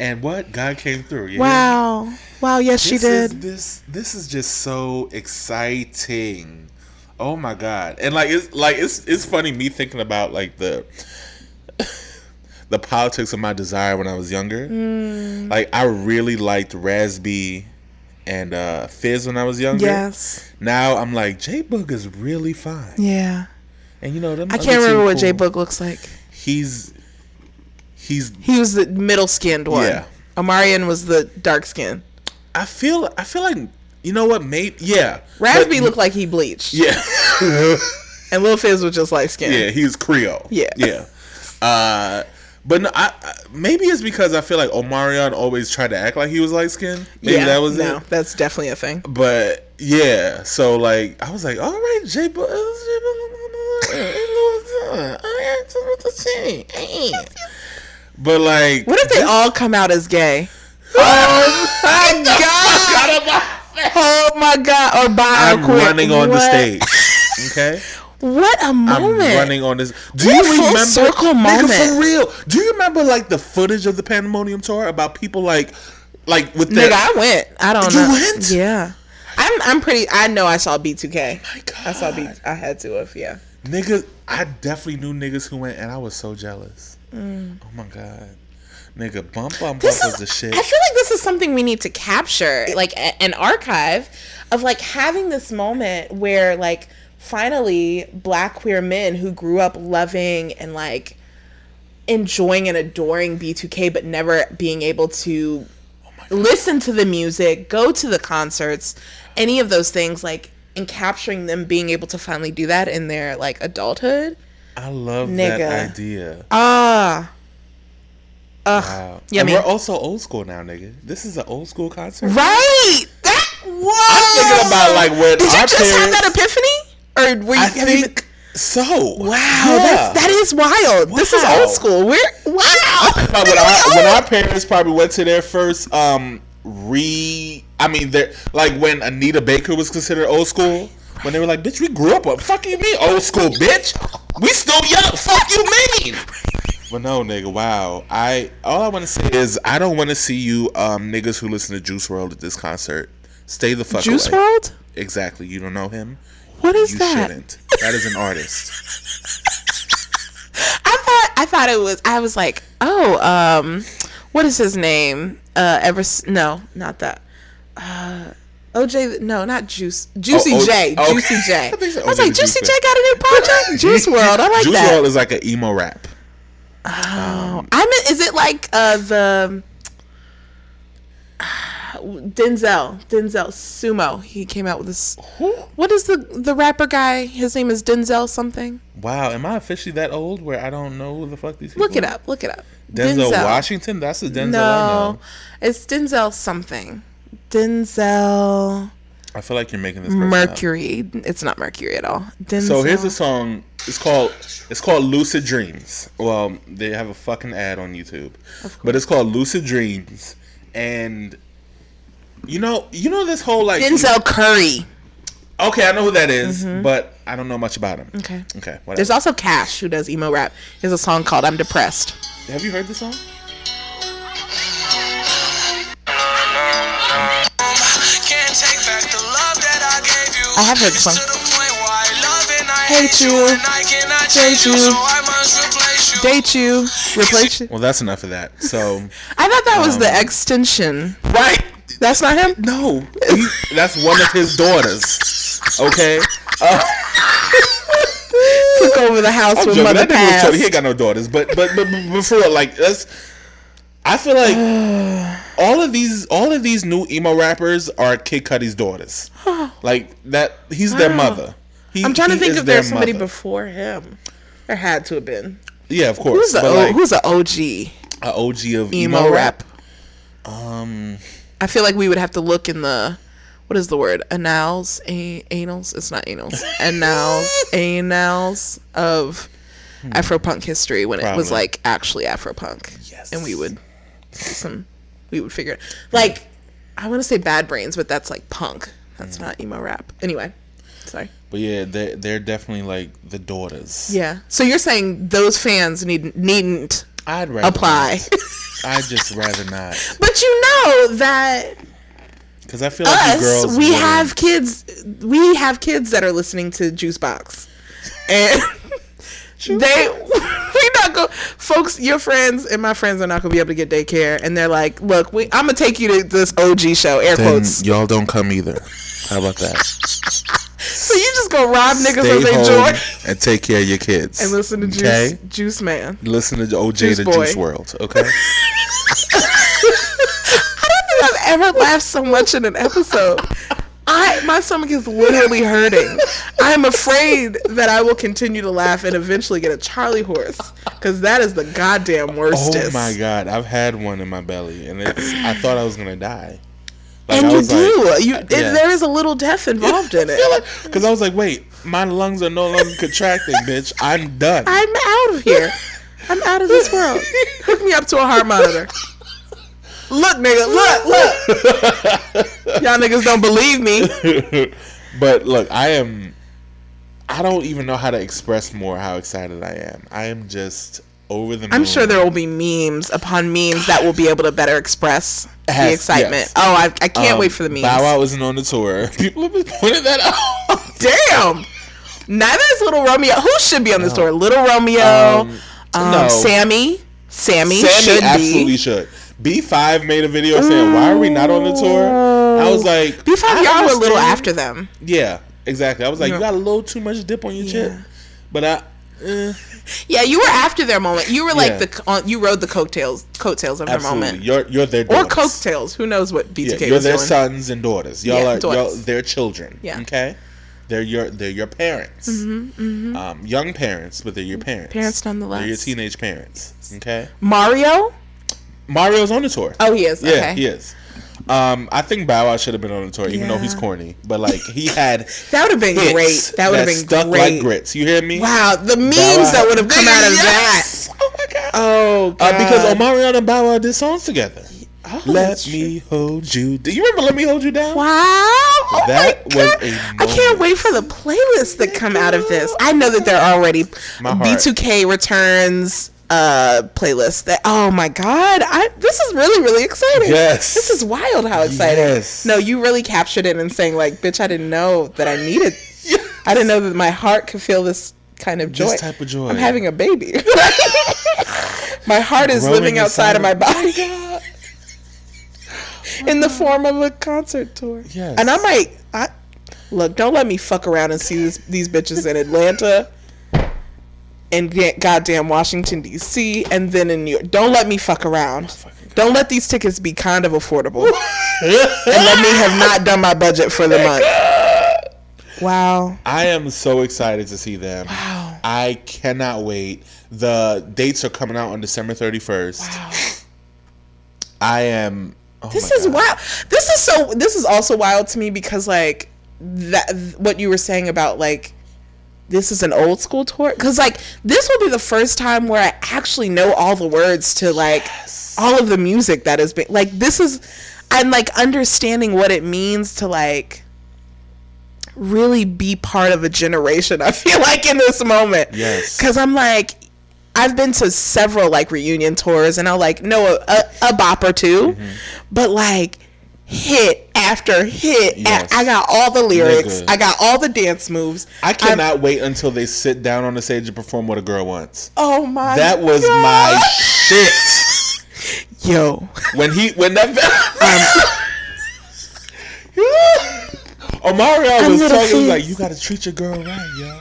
And what God came through. Wow. Wow. Yes, she this Is, did. this this is just so exciting. Oh my god! And like it's like it's it's funny me thinking about like the the politics of my desire when I was younger. Hmm. Like I really liked Raz B and uh Fizz when I was younger. Yes. Now I'm like J-Boog is really fine. Yeah. And you know them I can't remember what J Book looks like. He's he's He was the middle skinned one. Yeah. Omarion was the dark skin. I feel I feel like you know what mate yeah Raz B looked like he bleached. yeah And Lil Fizz was just light skinned. Yeah, he's Creole. Yeah. yeah. Uh, but no, I, I maybe it's because I feel like Omarion always tried to act like he was light skinned. Maybe yeah, that was it. no, it. that's definitely a thing. But yeah, so like I was like, all right, J. Bo- eh. But like, What if they all come out as gay? Oh, oh my god! Oh my god! Or bi I'm running on the stage. Okay, What a moment! I'm running on this. Do What you remember? circle Nigga, for real. Do you remember like the footage of the Pandemonium tour about people like, like with the Nigga, I went. I don't know. You know. went? Yeah. I'm. I'm pretty. I know. I saw B2K. My God. I saw B. I had to have. Yeah. Niggas, I definitely knew niggas who went, and I was so jealous. Mm. Oh my god, nigga, bump bump bump This is, the shit. I feel like this is something we need to capture, like a- an archive of like having this moment where like finally black queer men who grew up loving and like enjoying and adoring B2K but never being able to listen to the music, go to the concerts, any of those things like and capturing them being able to finally do that in their like adulthood. I love Nigga. that idea. Ah. Ugh. Wow. Yeah, and we're also old school now, nigga. This is an old school concert. Right. That whoa. thinking about, like, when Did you just have that epiphany? Or were you I think so. Wow, Yeah. that's, that is wild. This is old school. We're wow. But when, our, when our parents probably went to their first um re I mean they're like when Anita Baker was considered old school when they were like bitch we grew up what fuck you mean old school bitch we still young fuck you mean but no nigga wow I all I want to say is I don't want to see you um niggas who listen to Juice WRLD at this concert stay the fuck Juice away World? exactly you don't know him What is you that? shouldn't that is an artist I thought I thought it was. I was like, oh, um, what is his name? Uh, ever? No, not that. Uh, OJ, no, not Juice. Juicy Oh, oh, J. Juicy J. I so. I was like, Juicy J got a new project. Juice WRLD. I like Juice that. Juice WRLD is like an emo rap Oh, I mean, is it like uh the Denzel Denzel Sumo? He came out with this. What is the the rapper guy? His name is Denzel something. Wow, am I officially that old where I don't know who the fuck these people Look it are? up. Look it up. Denzel, Washington? That's the Denzel I No, know. it's Denzel something. Denzel I feel like you're making this person up. Mercury. It's not Mercury at all. Denzel. So here's a song. It's called it's called Lucid Dreams. Well, they have a fucking ad on YouTube, but it's called Lucid Dreams, and you know you know this whole like Denzel Curry. Okay, I know who that is, but I don't know much about him. Okay. Okay. Whatever. There's also Cash who does emo rap. He has a song called "I'm Depressed." have you heard the song? Can't take back the love that I gave you. I have heard the song. To the point where I love and I Hate hate, you. you. And I cannot change you. you. So I must replace you. Date you, replace you. Well, that's enough of that. So I thought that was the Um, extension. right. That's not him. No, he, that's one of his daughters. Okay. Took over the house I'm with joking. mother passed. He ain't got no daughters, but but but, but, for real, like that's. I feel like all of these all of these new emo rappers are Kid Cudi's daughters. Like that, he's their mother. He, I'm trying to think if there's somebody mother. before him. There had to have been. Yeah, of course. Who's o- like Who's the OG a OG of emo, emo, rap? Um, I feel like we would have to look in the what is the word? Annals, a- annals. It's not annals. Annals, annals of hmm. Afropunk history when it was like actually Afropunk. Yes. and we would some we would figure it. Like I want to say Bad Brains, but that's like punk. That's hmm. not emo rap. Anyway, sorry. but yeah, they they're definitely like the daughters. Yeah. So you're saying those fans need needn't I'd rather apply. I'd just rather not but you know that because I feel like you girls. we wouldn't- have kids we have kids that are listening to Juicebox, and they we not go folks your friends and my friends are not gonna be able to get daycare and they're like look we i'm gonna take you to this og show air Then quotes y'all don't come either. How about that? so you just go rob niggas Stay of their joy and take care of your kids. and listen to juice Okay? juice man Listen to OJ Juice the Boy. Juice WRLD. Okay. i don't think i've ever laughed so much in an episode I my stomach is literally hurting. I'm afraid that I will continue to laugh and eventually get a Charlie horse because that is the goddamn worstest. oh my god, I've had one in my belly, and it's. I thought I was gonna die. Like, and you do. like- you it, yeah. there is a little death involved in it. Because I was like, wait, my lungs are no longer contracting, bitch. I'm done. I'm out of here. I'm out of this world. Hook me up to a heart monitor. Look, nigga, look, look. Y'all niggas don't believe me. but look, I am. I don't even know how to express more how excited I am. I am just over the moon. I'm sure there will be memes upon memes that will be able to better express the Has- excitement. yes. Oh, I, I can't Um, wait for the memes. Bow Wow isn't on the tour. People have been pointing that out. Damn. Neither is Little Romeo. Who should be on this tour? Little Romeo, um, no. Sammy. Sammy, Sammy should absolutely be. should. B5 made a video saying, "Why are we not on the tour?" I was like, B5, y'all were a little after them. Yeah, exactly. I was like, Yeah. you got a little too much dip on your chip. But I, eh, Yeah, you were after their moment. You were like Yeah. the on, you rode the coattails coattails of their moment. you're you're their Or daughters. coattails. Who knows what Yeah, B2K you're was their doing. sons and daughters. Y'all Yeah, are y'all, their children. Yeah. Okay. They're your they're your parents. Um, young parents, but they're your parents. Mm-hmm, Parents nonetheless. They're your teenage parents. Okay. Mario? Mario's on the tour. Oh, he is. Yeah, okay. he is. Um, I think Bow Wow should have been on the tour, even though he's corny. But like he had That would have been great. That would have been stuck great. like grits. You hear me? Wow, the memes that would have come out of Yes! Oh my god. that. Oh, God. Uh, because Omarion and Bow Wow did songs together. Oh, Let me hold you. Do you remember "Let Me Hold You Down"? Wow. Oh That my was God. a I can't wait for the playlists that come out of this. I know that they're already My heart. B2K returns uh playlist that oh my god I this is really really exciting Yes. this is wild how exciting Yes. no you really captured it and saying like bitch I didn't know that I needed I didn't know that my heart could feel this kind of joy This type of joy. I'm having a baby my heart is Growing living outside of my body in the form of a concert tour. Yes. And I might I look, don't let me fuck around and see this, these bitches in Atlanta and get goddamn Washington DC and then in New York. Don't let me fuck around. Don't let these tickets be kind of affordable. and let me have not done my budget for the month. Wow. I am so excited to see them. Wow. I cannot wait. The dates are coming out on December 31st. Wow. I am. Oh This my is God. wild. This is so. This is also wild to me because like that what you were saying about like this is an old school tour because like this will be the first time where I actually know all the words to like all of the music that has been like this is I'm like understanding what it means to like really be part of a generation. I feel like in this moment. Yes. Cuz I'm like I've been to several like reunion tours and I'll like know a, a, a bop or 2 Mm-hmm. but like hit after hit. Yes. I got all the lyrics. Nigga. I got all the dance moves. I I'm- cannot wait until they sit down on the stage and perform what a girl wants. oh my That was God. my shit. Yo. When he when that Omarion I'm was talking was like, you gotta treat your girl right, yo.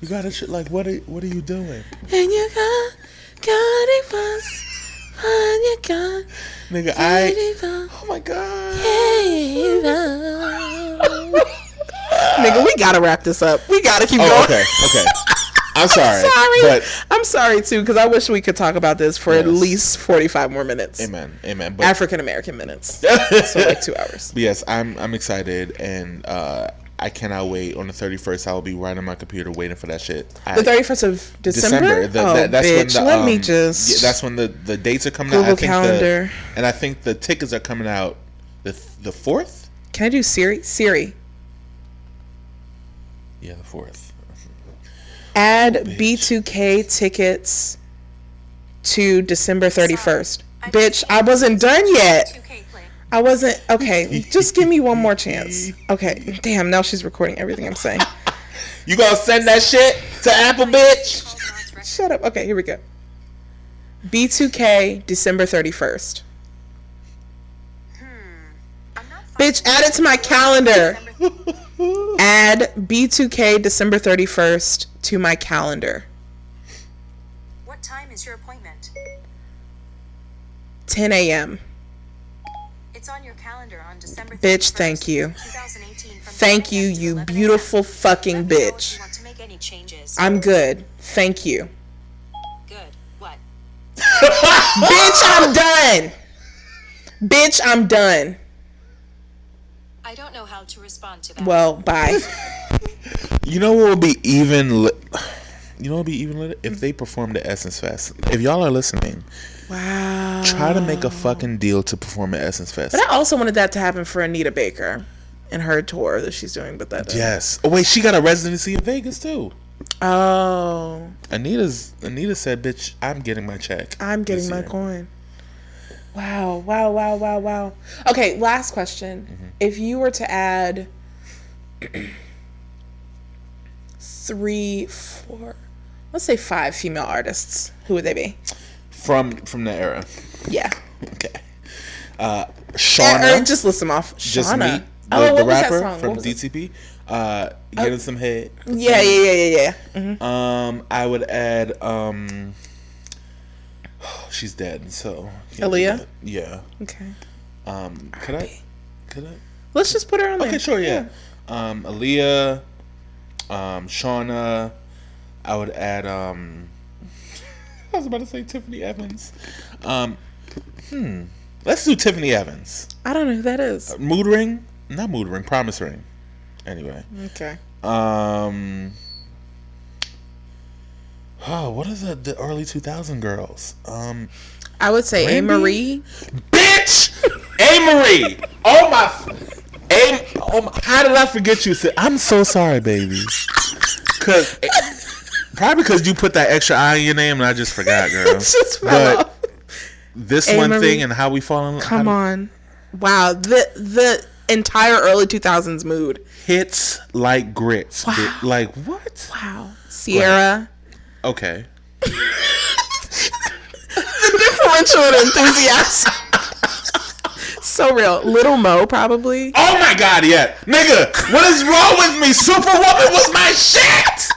You gotta treat like what are what are you doing, And you got got it was and you got nigga? I oh my god. Nigga, we gotta wrap this up. We gotta keep Oh, going. okay, okay. I'm sorry, I'm Sorry, but I'm sorry too, because I wish we could talk about this for at least 45 more minutes. amen, amen. African American minutes. so like two hours. Yes, I'm I'm excited and uh, I cannot wait. On the 31st, I will be right on my computer waiting for that shit. I- The 31st of December. December. The, oh, that, that's bitch, when the, let me um, just. yeah, that's when the the dates are coming out. Google I think Calendar. The, and I think the tickets are coming out the the fourth. Can I do Siri? Siri. Yeah, the fourth. Add B2K tickets to December 31st. Bitch, I wasn't done yet. I wasn't. Okay, just give me one more chance. Okay, damn, now she's recording everything I'm saying. You gonna send that shit to Apple, bitch? Shut up. Okay, here we go. B2K December 31st. Hmm, bitch, add it to my calendar. Add B2K December 31st to my calendar. What time is your appointment? 10 a.m. It's on your calendar on December Bitch, 31st, thank you. 2018 Thank you, you 11 a.m. beautiful fucking Let me know if bitch. you want to make any changes. I'm good. Thank you. good. What? Bitch, I'm done. Bitch, I'm done. I don't know how to respond to that. Well, bye. You know what would be even? Li- you know what would be even lit? if they performed the Essence Fest. If y'all are listening, Wow. try to make a fucking deal to perform at Essence Fest. But I also wanted that to happen for Anita Baker and her tour that she's doing, but that. Yes. Oh wait, she got a residency in Vegas too. Oh, Anita's Anita said, "Bitch, I'm getting my check. I'm getting my year." coin. Wow, wow, wow, wow, wow. Okay, last question. Mm-hmm. If you were to add three, four, let's say five female artists, who would they be? From from the era. Yeah. Okay. Uh, Shawnna. just list them off. just me. The, oh, the rapper from? DTP. Uh, getting some head. Yeah, yeah, yeah, yeah, yeah. Mhm. Um, I would add. Um, she's dead, so yeah, Aaliyah? Yeah. Okay. Um, could I? Could I? Let's just put her on there. Okay, sure, yeah. Um, Aaliyah, um, Shawnna. I would add. Um, I was about to say Tiffany Evans. Um, hmm. Let's do Tiffany Evans. I don't know who that is. Mood ring, not mood ring. Promise ring. Anyway. Okay. Um. Oh, what is the, the early 2000 girls? Um, I would say Amerie. bitch, Amerie. Oh my, A. Oh my, how did I forget you? I'm so sorry, baby. Cause probably because you put that extra I in your name and I just forgot, girl. Just fell but off. this one Marie. thing and how we fall in love. Come on. Wow. The the entire early 2000s mood. hits like grits. Wow. Bi- Like what? Wow. Ciara. Okay. The differential and enthusiasm. so real. Little Mo, probably. Oh my god, yeah. Nigga, what is wrong with me? Superwoman was my shit!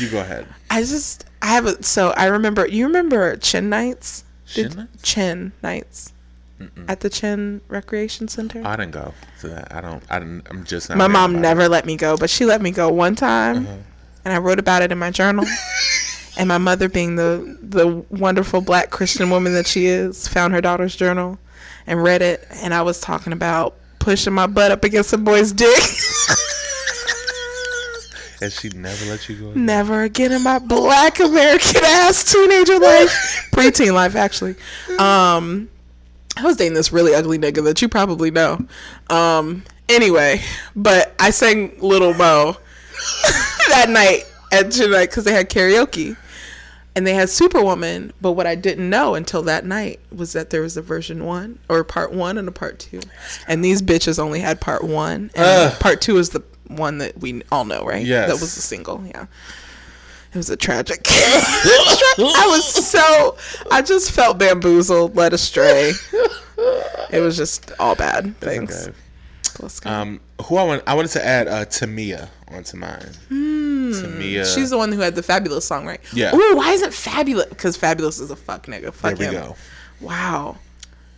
You go ahead. I just, I have a, so I remember, you remember Chin Nights? Chin Did- Nights? Chin Nights. At the Chin Recreation Center? I didn't go to that. I don't, I didn't, I'm just not My mom never let me go, but she let me go one time, Uh-huh. and I wrote about it in my journal. and my mother, being the the wonderful black Christian woman that she is, found her daughter's journal and read it. And I was talking about pushing my butt up against a boy's dick. And she never let you go. Never again in my black American ass teenager life, preteen life actually. Um, I was dating this really ugly nigga that you probably know. Um, anyway, but I sang Little Mo that night at night because they had karaoke and they had Superwoman. But what I didn't know until that night was that there was a version one or part one and a part two, and these bitches only had part one, and Ugh. part two is the one that we all know, right? Yes. that was a single. Yeah, it was a tragic. I was so I just felt bamboozled, led astray. It was just all bad things. Okay. Let's go. Um, who I want, I wanted to add uh, Tamia onto mine. Tamia. Hmm. She's the one who had the Fabolous song, right? Yeah. Ooh, why isn't Fabolous? Because Fabolous is a fuck nigga. Fuck There we him. go. Wow.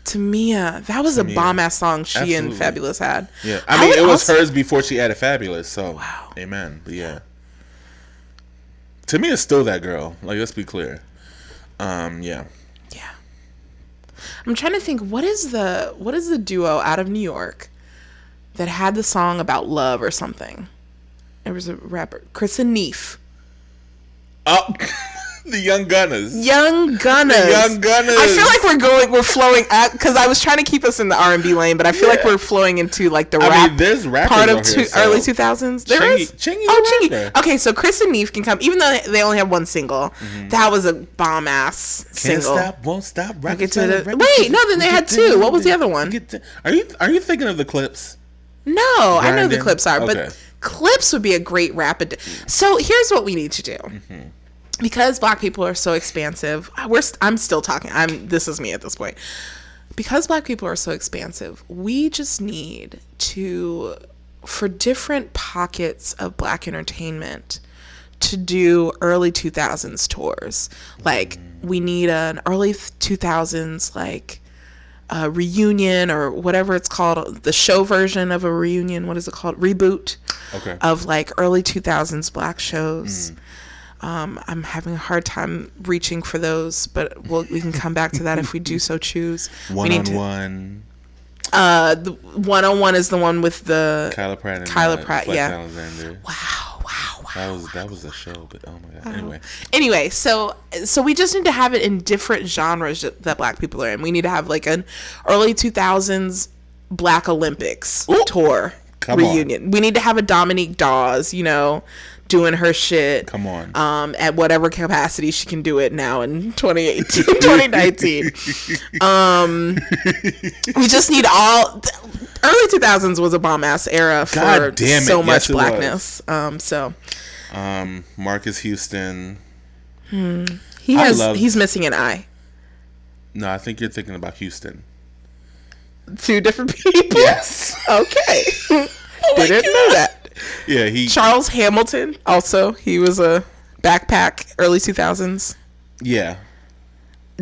Tamia, that was a bomb ass song she and Fabolous had. Yeah, I mean, would it was also- hers before she added Fabolous. So, Wow. amen. But yeah, Tamia's still that girl. Like, let's be clear. Um, yeah. Yeah. I'm trying to think what is the what is the duo out of New York that had the song about love or something? It was a rapper, Chris and Neef. Oh, the Young Gunners. Young Gunners. Young Gunners. I feel like we're going, we're flowing at because I was trying to keep us in the R and B lane, but I feel like we're flowing into like the I rap mean, there's rappers part of on here, so- early two thousands. There Chingy- is. Chingy's oh, Chingy. Okay, so Chris and Neef can come, even though they only have one single. That was a bomb ass Mm-hmm. Can't stop, won't stop. I get to the- wait, no, then they had two. What was the other one? Are you are you thinking of the Clipse? No, I know the Clipse are, Okay. but Clipse would be a great rapid. So here's what we need to do. Mm-hmm. Because black people are so expansive, we're st- I'm still talking. I'm this is me at this point. Because black people are so expansive, we just need to for different pockets of black entertainment to do early 2000s tours. Like we need an early 2000s like a reunion or whatever it's called, the show version of a reunion. What is it called? Reboot Okay. of like early 2000s black shows. Mm. Um, I'm having a hard time reaching for those, but we'll, we can come back to that if we do so choose. One on to- one. Uh, the one on one is the one with the Kyla Pratt and Kyla uh, Pratt, Flex yeah. Alexander. Wow, wow, wow. That was that was a show, but oh my god. Anyway, anyway so so we just need to have it in different genres that black people are in we need to have like an early 2000s black olympics tour Come on. reunion we need to have a dominique dawes you know doing her shit Come on. um at whatever capacity she can do it now in 2018 2019 um we just need all early 2000s was a bomb ass era for so much was. blackness. Um, so Um, Marques Houston. Hmm. he has love- he's missing an eye. No, I think you're thinking about Houston. Two different people. Yes. Okay. Oh Didn't know that. Yeah, he. Charles Hamilton also he was a backpack early 2000s. Yeah.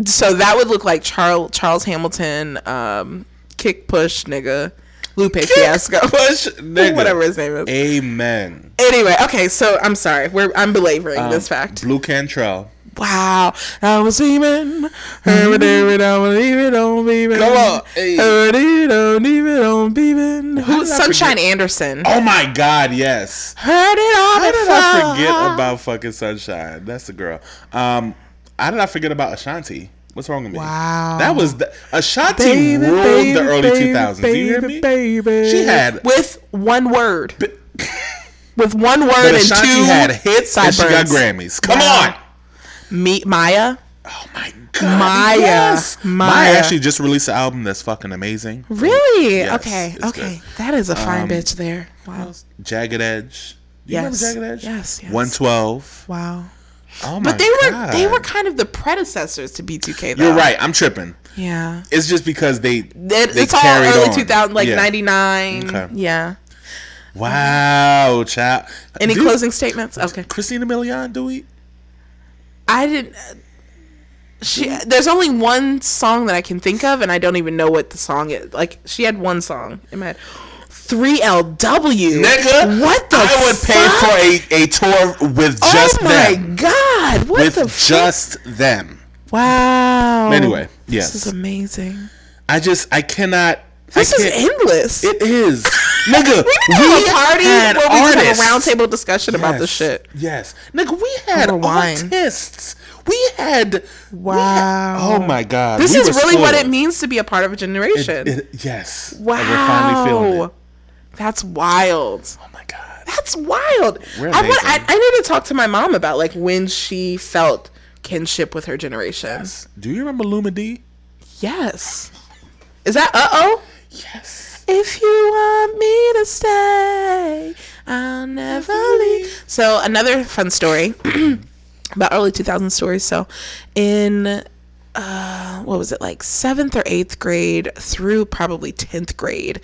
So that would look like Charles Charles Hamilton, um, kick push nigga, Lupe Fiasco, Push nigga. whatever his name is. Amen. Anyway, okay, so I'm sorry, we're I'm belaboring Um, this fact. Blu Cantrell. Wow, I was dreaming. Every day, don't leave it, don't leave it. Come on, hey. Every day, don't leave it, don't leave Who's Sunshine forget- Anderson? Oh my God, yes. Heard it all How did. I forget about fucking Sunshine? That's the girl. Um, how did I forget about Ashanti? What's wrong with me? Wow. That was the Ashanti Baby, ruled baby, the early baby, 2000s. Do you hear me? Baby. She had- with one word. with one word and two had hits and she got. Grammys. Come Wow. on. Me, Mya. Oh my God. Mya. Yes. Mya. Mya. actually just released an album that's fucking amazing. Really? Yes, okay. Okay. good. That is a fine Um, bitch there. Wow. Jagged Edge. Do you Yes. remember Jagged Edge? Yes, yes. 112. Wow. Oh my god. But they were they were kind of the predecessors to B2K though. You're right. I'm tripping. Yeah. It's just because they It, they it's all early on. 2000 like Yeah. 99. Okay. Yeah. Wow, child. Any Dude, closing statements? Okay. Christina Milian, do we? I didn't. Uh, she there's only one song that I can think of, and I don't even know what the song is. Like she had one song in my head. Three LW. Nigga, what the? I would pay for a, a tour with oh just oh my them. god! What With the? fuck? just them. wow. Anyway, yes. This is amazing. I just I cannot. This is endless. It is, nigga. we have a party had where we just have a artists. roundtable discussion about this shit. Yes, nigga. We had artists. We had. we had- Wow. oh my god. This we is really what it means to be a part of a generation. It- yes. wow. And we're finally feeling it. That's wild. Oh my god. That's wild. I, want, I. I need to talk to my mom about like when she felt kinship with her generation. Do you remember Lumidee? Yes. Is that uh oh? Yes. If you want me to stay, I'll never leave. So another fun story about early 2000 stories. So in uh, what was it like seventh or eighth grade through probably 10th grade,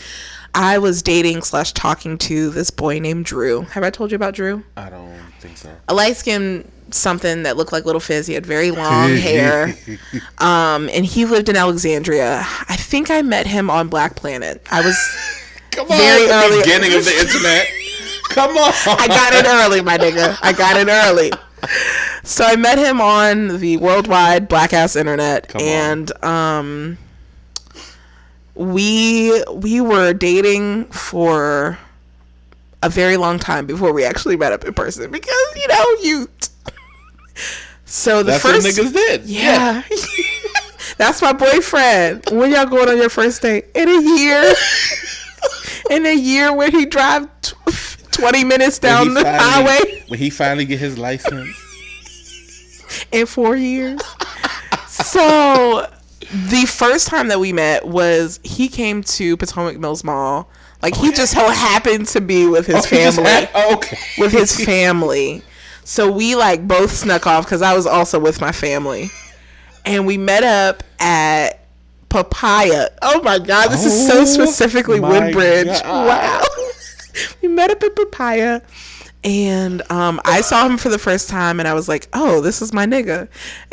I was dating slash talking to this boy named Drew. Have I told you about Drew? I don't think so. a light skinned something that looked like little Fizz. He had very long hair. Um, and he lived in Alexandria. I think I met him on BlackPlanet. I was Come on, Very the early- beginning of the internet. Come on. I got it early, my nigga. I got it early. So I met him on the worldwide black ass internet Come and um we we were dating for a very long time before we actually met up in person because you know you so the That's first what niggas did. yeah. That's my boyfriend. When y'all going on your first date? In a year. In a year where he drive tw- 20 minutes down the finally- highway When he finally get his license. in 4 years. so the first time that we met was he came to Potomac Mills Mall. Like he just so happened to be with his Oh, family. had- oh, okay. with his family. So we like both snuck off because I was also with my family, and we met up at Papaya. Oh my god, this is so Oh specifically Woodbridge. God. Wow. we met up at Papaya, and um, I saw him for the first time, and I was like, "Oh, this is my nigga."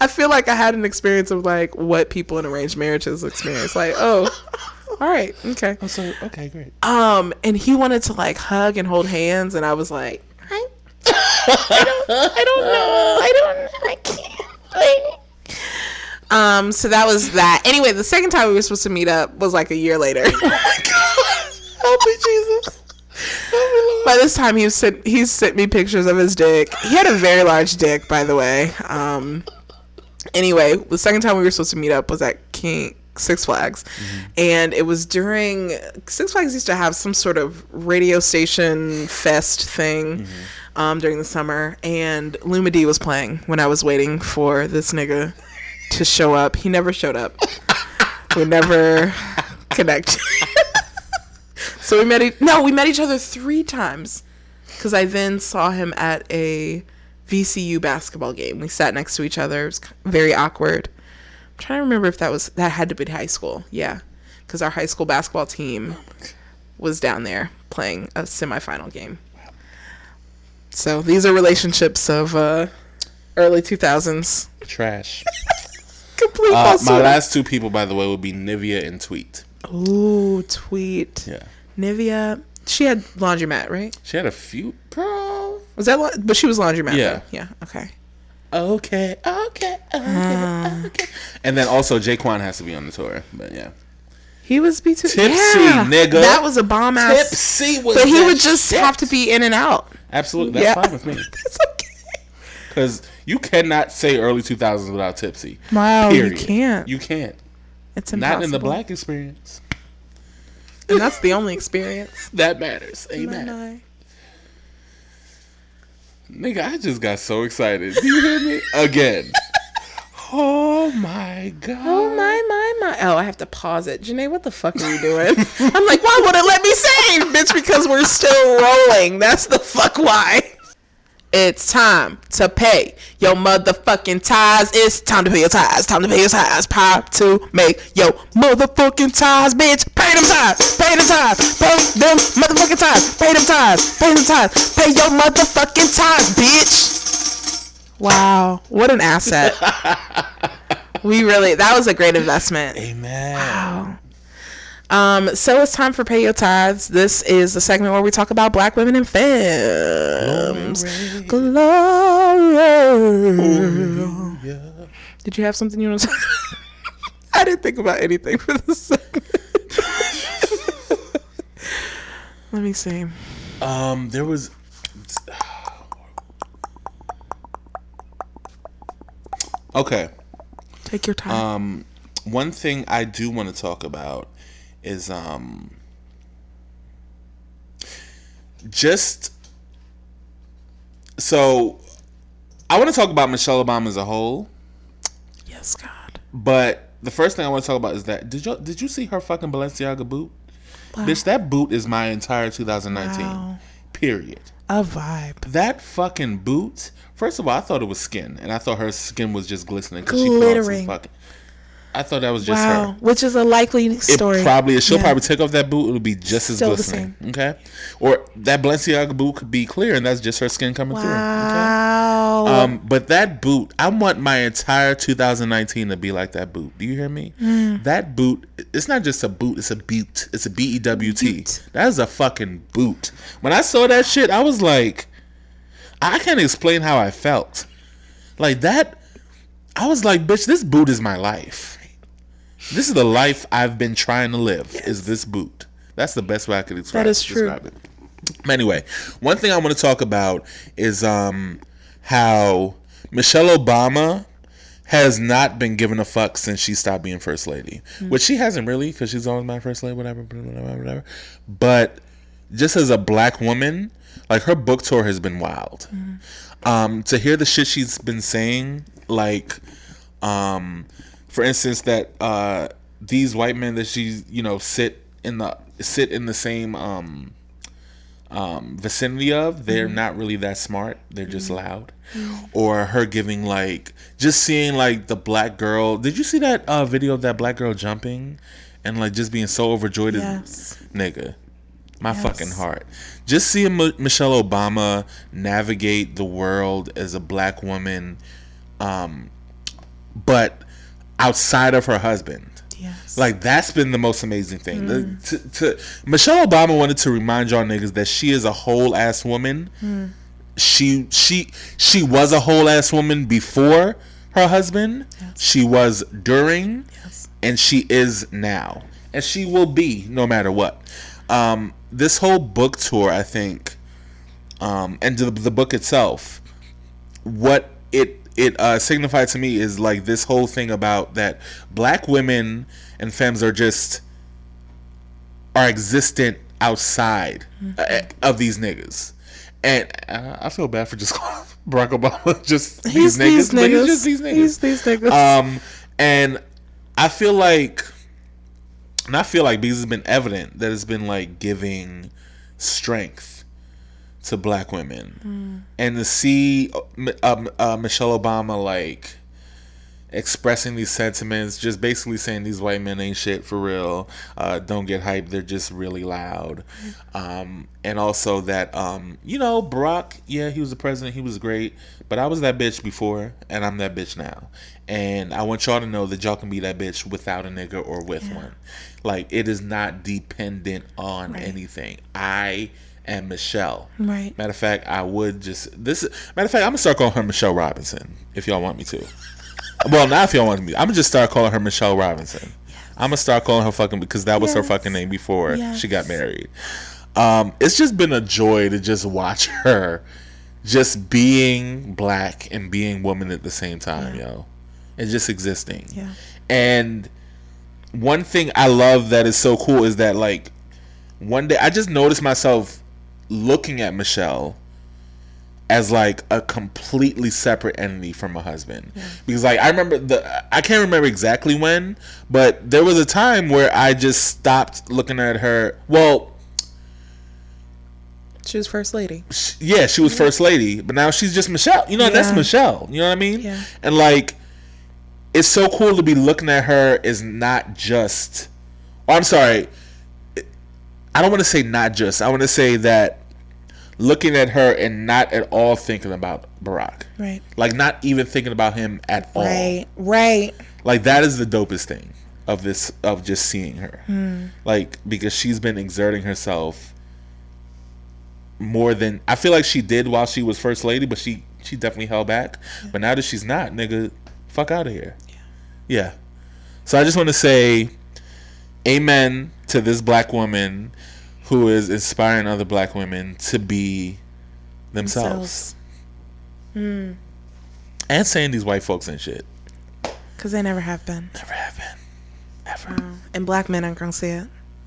I feel like I had an experience of like what people in arranged marriages experience. Like, oh, all right, okay. Oh, so okay, great. Um, and he wanted to like hug and hold hands, and I was like, I, I don't, I don't know, I don't, I can't. Like. Um, so that was that. Anyway, the second time we were supposed to meet up was like a year later. oh my god! Help me, Jesus! By this time, he sent, he sent me pictures of his dick. He had a very large dick, by the way. Um, anyway, the second time we were supposed to meet up was at King Six Flags, and it was during Six Flags used to have some sort of radio station fest thing um, during the summer, and Lumidee was playing when I was waiting for this nigga to show up. He never showed up. we never connected. so we met. E- no, we met each other three times because I then saw him at a VCU basketball game. We sat next to each other. It was very awkward. I'm trying to remember if that was that had to be high school. Yeah, because our high school basketball team was down there playing a semifinal game. So these are relationships of uh, early 2000s. Trash. Complete Uh, my last two people, by the way, would be Nivea and Tweet. Ooh, tweet. Yeah. Nivea. She had laundromat, right? She had a few. Girl. Was that? La- but she was laundromat. Yeah. Though. Yeah. Okay. Okay, okay, okay, okay. And then also J-Kwon has to be on the tour. But yeah. He was B two. Tipsy, yeah. nigga. That was a bomb ass. Tipsy was But he would just shit. have to be in and out. Absolutely. That's Yeah. fine with me. It's okay. Because you cannot say early 2000s without Tipsy. Wow, you can't. You can't. It's impossible. Not in the black experience. And that's the only experience. That matters. Amen. Nigga, I just got so excited. Do you hear me? Again. oh my god. Oh my my my! Oh, I have to pause it. Janae, what the fuck are you doing? I'm like, why would it let me save, bitch? Because we're still rolling. That's the fuck why. It's time to pay your motherfucking tithes. It's time to pay your tithes. Time to pay your tithes. Pop to make your motherfucking tithes, bitch. Pay them tithes. Pay them tithes. Pay them motherfucking tithes. Pay them tithes. Pay them tithes. Pay your motherfucking tithes, bitch. Wow, what an asset. we really that was a great investment. Amen. Um, so it's time for Pay Your Tithes. This is the segment where we talk about black women in films. Glory. Did you have something you want to talk I didn't think about anything for this segment. Let me see. Um, there was. Okay. Take your time. Um, one thing I do want to talk about is um, just so I want to talk about Michelle Obama as a whole, yes, God. but the first thing I want to talk about is that did you did you see her fucking Balenciaga boot? Bitch, that boot is my entire 2019. Wow. Period. A vibe. That fucking boot. First of all, I thought it was skin, and I thought her skin was just glistening because she put on some fucking. I thought that was just Wow. her. Which is a likely story. It probably she'll Yeah. probably take off that boot. It'll be just as Still the glistening. Okay, or that Balenciaga boot could be clear, and that's just her skin coming through. Okay. Wow. Um, but that boot, I want my entire 2019 to be like that boot. Do you hear me? Mm. That boot, it's not just a boot, it's a boot. It's a B E W T. That is a fucking boot. When I saw that shit, I was like, I can't explain how I felt. Like that, I was like, bitch, this boot is my life. This is the life I've been trying to live. Is this boot? That's the best way I could describe, That is true. it. But anyway, one thing I want to talk about is um how Michelle Obama has not been given a fuck since she stopped being first lady, which she hasn't really because she's always my first lady, whatever, whatever, whatever. But just as a black woman, like her book tour has been wild. Um, to hear the shit she's been saying, like, um, for instance, that uh, these white men that she you know sit in the sit in the same um, um, vicinity of, they're not really that smart. They're just loud. Or her giving like just seeing like the black girl. Did you see that uh, video of that black girl jumping and like just being so overjoyed? Yes. Nigga, my Yes. fucking heart. Just seeing M- Michelle Obama navigate the world as a black woman, um, but outside of her husband. Yes. Like that's been the most amazing thing. The- to, to Michelle Obama wanted to remind y'all niggas that she is a whole ass woman. She she she was a whole ass woman before her husband. She was during, and she is now, and she will be no matter what. Um, this whole book tour, I think, um, and the, the book itself, what it it uh, signified to me is like this whole thing about that black women and femmes are just are existent outside uh, of these niggas, and uh, I feel bad for just calling Barack Obama just He's these niggas, these but he's niggas. just these niggas. He's these niggas. Um, and I feel like and I feel like because it's been evident that it's been like giving strength to black women, and to see uh, uh, uh, Michelle Obama like expressing these sentiments, just basically saying these white men ain't shit for real. Uh, don't get hyped; they're just really loud. Um, and also that um, you know Barack, yeah, he was the president, he was great, but I was that bitch before, and I'm that bitch now. And I want y'all to know that y'all can be that bitch without a nigga or with one. Like it is not dependent on anything. I am Michelle. Right. Matter of fact, I would just this. Matter of fact, I'm gonna start calling her Michelle Robinson if y'all want me to. Well, not if y'all want me. I'm gonna just start calling her Michelle Robinson. I'm gonna start calling her fucking because that was her fucking name before she got married. Um, it's just been a joy to just watch her, just being black and being woman at the same time, yo, and just existing. Yeah. And one thing I love that is so cool is that like one day I just noticed myself looking at Michelle as like a completely separate entity from my husband. Because like I remember the I can't remember exactly when but there was a time where I just stopped looking at her. Well She was first lady. sh- yeah she was first lady but now she's just Michelle. You know that's Michelle. You know what I mean? Yeah. and like it's so cool to be looking at her as not just oh, I'm sorry I don't want to say not just I want to say that looking at her and not at all thinking about Barack. Right. like not even thinking about him at all. Right. Right. like that is the dopest thing of this of just seeing her. Hmm. Like because she's been exerting herself more than i feel like she did while she was first lady but she she definitely held back. But now that she's not nigga fuck out of here. Yeah. So i just want to say amen to this black woman who is inspiring other black women to be themselves and saying these white folks and shit Because they never have been. never have been ever And black men aren't going to see it.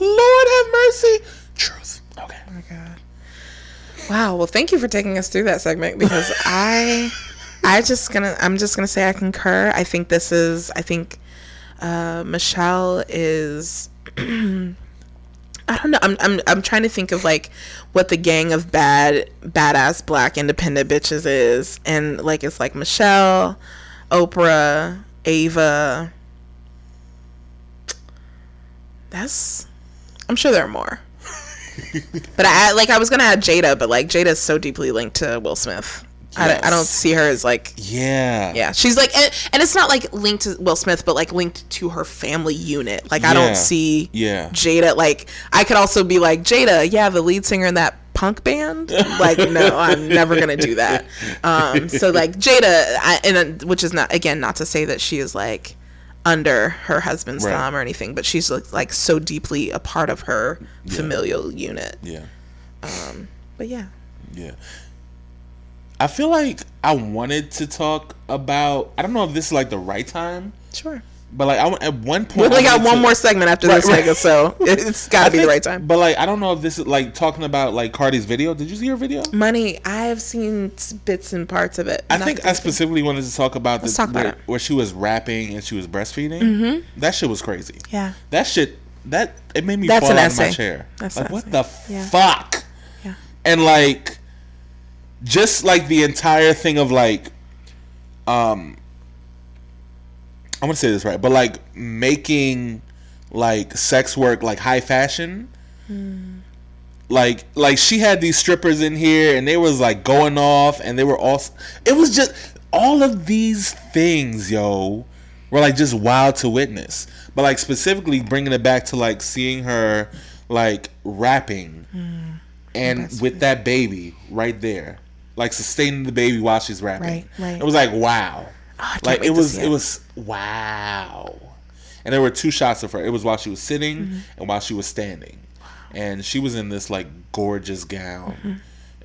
Lord have mercy. Truth. Okay. Oh my god. Wow. Well, thank you for taking us through that segment because I, I just gonna, I'm just gonna say I concur. I think this is, I think, uh, Michelle is. I don't know. I'm, I'm I'm trying to think of like what the gang of bad badass black independent bitches is, and like it's like Michelle, Oprah, Ava. That's. I'm sure there are more. But I like I was gonna add Jada, but like Jada is so deeply linked to Will Smith. I, don't- I don't see her as like Yeah. yeah. She's like and, and it's not like linked to Will Smith, but like linked to her family unit. Like I don't see Yeah. Jada like I could also be like Jada, yeah, the lead singer in that punk band. Like no, I'm never gonna do that. Um, so like Jada, I, and uh, which is not again not to say that she is like under her husband's Right. thumb or anything, but she's like, like so deeply a part of her familial unit. Yeah. Um but yeah, Yeah. I feel like I wanted to talk about. I don't know if this is like the right time, sure. but like I at one point, We only got one to- more segment after Right, this right. nigga, so it's got to be the right time. But like I don't know if this is like talking about like Cardi's video. Did you see her video? Money, I have seen bits and parts of it. I think I specifically wanted to talk about Let's the talk about where, where she was rapping and she was breastfeeding. Mm-hmm. That shit was crazy. Yeah. That shit that it made me That's fall out of my chair. That's like what essay. the Yeah. fuck? Yeah. And like just like the entire thing of like um I want to say this right, but like making like sex work like high fashion. Like like she had these strippers in here and they was like going off and they were all it was just all of these things, yo, were like just wild to witness. But like specifically bringing it back to like seeing her like rapping and with that baby right there, like sustaining the baby while she's rapping. Right, right. It was like wow, can't like it was it. it. was wow. And there were two shots of her. It was while she was sitting Mm-hmm. and while she was standing, and she was in this like gorgeous gown, Mm-hmm.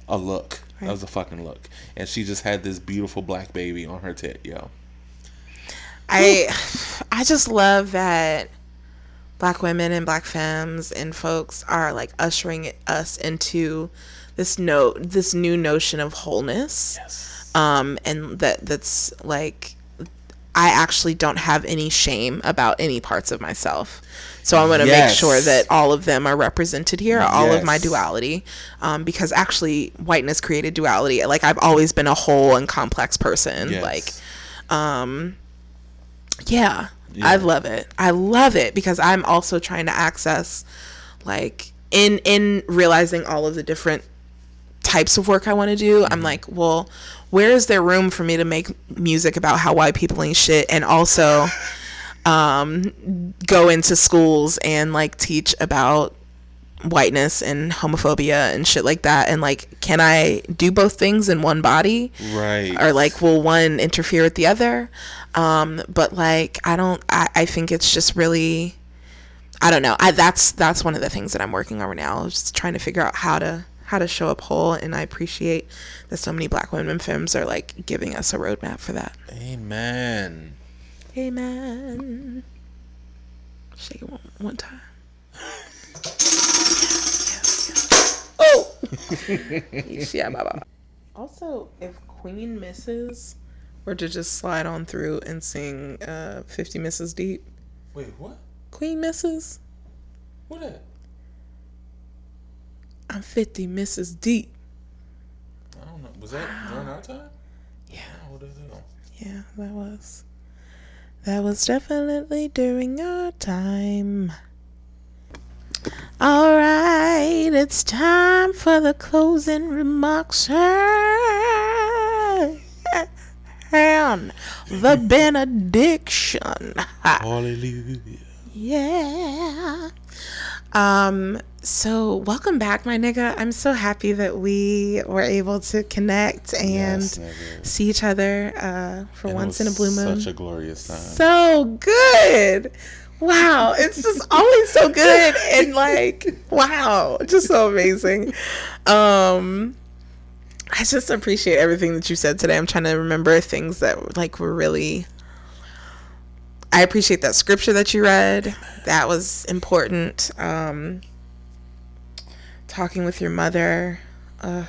a look. That was a fucking look, and she just had this beautiful black baby on her tit, yo. I I just love that black women and black femmes and folks are like ushering us into this no this new notion of wholeness. Yes. Um and that that's like I actually don't have any shame about any parts of myself. So I want to make sure that all of them are represented here, all of my duality, um, because actually whiteness created duality. Like I've always been a whole and complex person. Yes. Like, yeah, I love it. I love it because I'm also trying to access, like, in in realizing all of the different types of work I want to do. I'm like, well, where is there room for me to make music about how white people ain't shit, and also um, go into schools and like teach about whiteness and homophobia and shit like that and like can i do both things in one body Right. or like will one interfere with the other um but like i don't i, I think it's just really i don't know i that's that's one of the things that i'm working on right now just trying to figure out how to how to show up whole and i appreciate that so many black women films are like giving us a roadmap for that. Amen. amen. Shake it one, one time. Oh! Yeah baba also if queen misses were to just slide on through and sing uh 50 misses deep. Wait, what? queen misses. What? that? I'm 50 misses deep I don't know. Was that during our time? Yeah. What the hell? yeah that was that was definitely during our time all right it's time for the closing remarks and the benediction Hallelujah. Yeah. Um, so welcome back, my nigga. I'm so happy that we were able to connect and Yes, see each other uh, for it once in a blue moon. Such a glorious time. so good. Wow, it's just always so good and like wow, just so amazing. Um I just appreciate everything that you said today. I'm trying to remember things that like were really I appreciate that scripture that you read. That was important. Um talking with your mother. Uh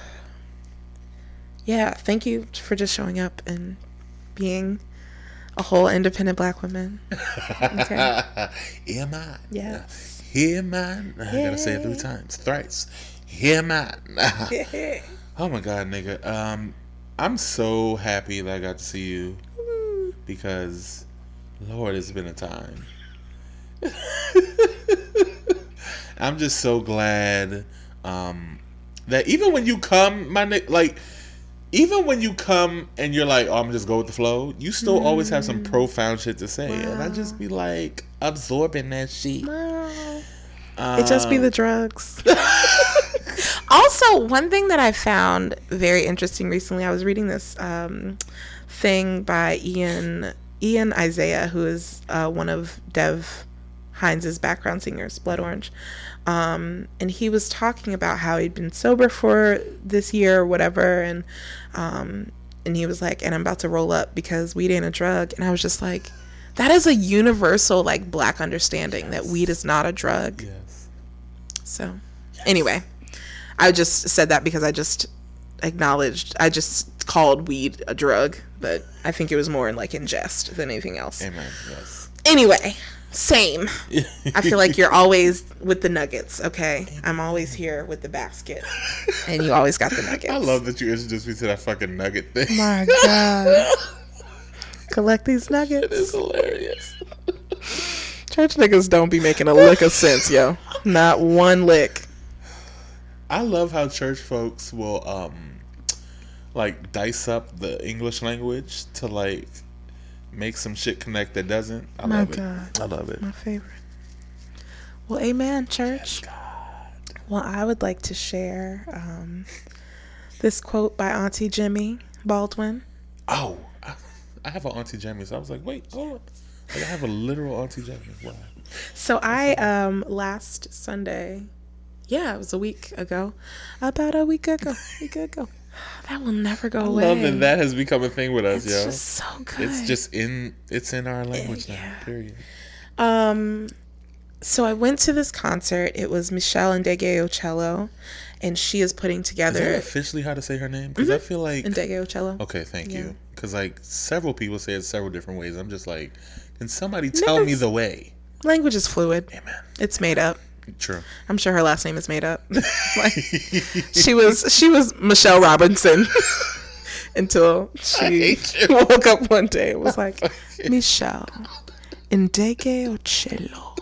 yeah, thank you for just showing up and being a whole independent black woman. Okay. Hear mine. Yes. Hear mine. I gotta say it three times. Thrice. Hear mine. oh my god, nigga. Um, I'm so happy that I got to see you because, Lord, it's been a time. I'm just so glad um, that even when you come, my ni- like, even when you come and you're like, oh, I'm just go with the flow, you still always have some profound shit to say, and I just be like absorbing that shit. It just be the drugs. also, one thing that I found very interesting recently, I was reading this um, thing by Ian Ian Isaiah, who is uh, one of Dev Hynes' background singers, Blood Orange. Um, and he was talking about how he'd been sober for this year or whatever, and um, and he was like, "And I'm about to roll up because weed ain't a drug." And I was just like, "That is a universal like black understanding that weed is not a drug." Yes. So, anyway, I just said that because I just acknowledged, I just called weed a drug, but I think it was more in like in jest than anything else. Amen. Yes. Anyway, same. I feel like you're always with the nuggets, okay? I'm always here with the basket, and you always got the nuggets. I love that you introduced me to that fucking nugget thing. My God. Collect these nuggets. It's hilarious. Church niggas don't be making a lick of sense, yo. Not one lick. I love how church folks will um like dice up the English language to like make some shit connect that doesn't. I My love God. it. I love it. my favorite. Well, amen, church. Yes, Well, I would like to share um, this quote by Auntie Jimmy Baldwin. Oh, I, I have an auntie Jimmy, so I was like, wait, hold on. Like, I have a literal auntie Jimmy. Wow. So I um last Sunday, yeah, it was a week ago, about a week ago, week ago. That will never go I away. love that that has become a thing with us, It's yo. just so good. it's just in it's in our language now. Period. Um, so I went to this concert. It was Meshell and Cello, and she is putting Is that together officially how to say her name? Because I feel like Ndegeocello. Okay, thank Yeah. you. Because like several people say it several different ways. I'm just like, can somebody tell me the way? Language is fluid. Amen. It's made up. True. I'm sure her last name is made up. like, she was she was Michelle Robinson until she woke up one day and was like Michelle Ndege Ocello.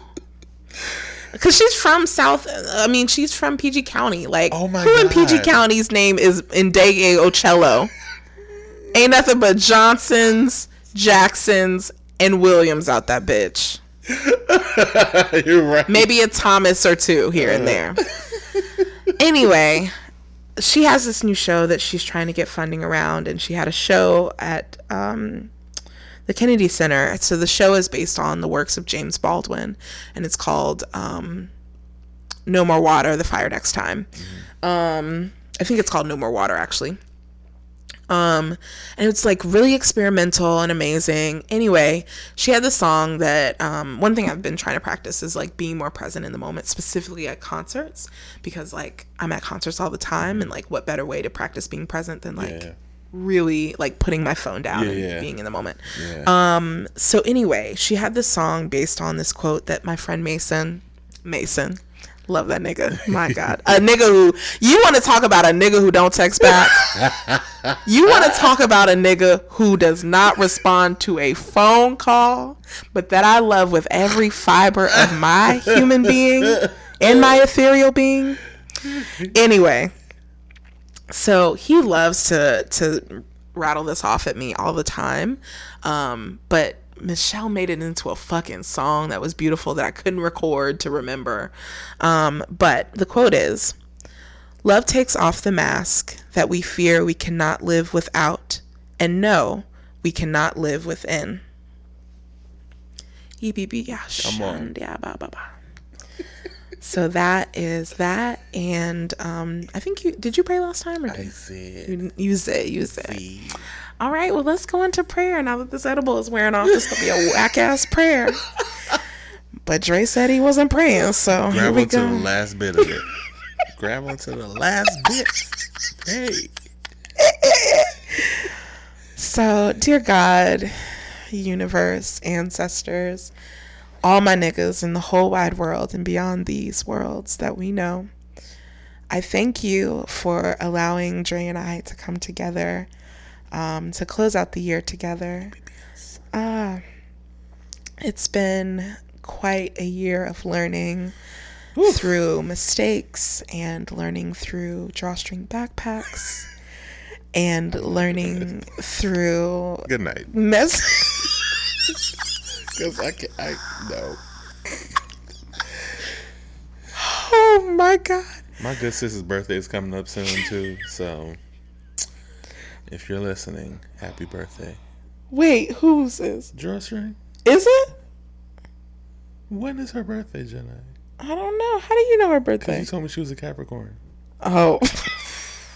Because she's from South, I mean, she's from PG County. Like, Oh my who in PG County's name is Ndegeocello? Ain't nothing but Johnsons, Jacksons, and Williams out that bitch. You're right. maybe a Thomas or two here and there. anyway, she has this new show that she's trying to get funding around, and she had a show at um, the Kennedy Center. So the show is based on the works of James Baldwin, and it's called um, No More Water: The Fire Next Time. Um, I think it's called No More Water, actually. Um, and it's like really experimental and amazing. Anyway, she had this song that um, one thing I've been trying to practice is like being more present in the moment, specifically at concerts, because like I'm at concerts all the time, and like what better way to practice being present than like Yeah. really like putting my phone down Yeah, and yeah. being in the moment. Um, so anyway, she had this song based on this quote that my friend Mason, Mason, love that nigga. My God, a nigga who you want to talk about a nigga who don't text back. you want to talk about a nigga who does not respond to a phone call, but that I love with every fiber of my human being and my ethereal being. Anyway, so he loves to to rattle this off at me all the time um but meshell made it into a fucking song that was beautiful that i couldn't record to remember um but the quote is love takes off the mask that we fear we cannot live without and know we cannot live within Come on. so that is that and um i think you did you pray last time or I did said. you it use it see. All right, well, let's go into prayer now that this edible is wearing off. This gonna be a whack ass prayer. But Dre said he wasn't praying, so here Grab we onto the go. last bit of it. Grab onto the last bit. Hey. So, dear God, universe, ancestors, all my niggas in the whole wide world and beyond these worlds that we know, I thank you for allowing Dre and I to come together um, to close out the year together. Ah, it's been quite a year of learning through mistakes and learning through drawstring backpacks and learning through Good night. mess. Because I can I no. oh my god. My good sister's birthday is coming up soon too, so if you're listening, happy birthday. Wait, whose is? Drawstring? Is it? When is her birthday, Jenna? I don't know. How do you know her birthday? you told me she was a Capricorn. Oh,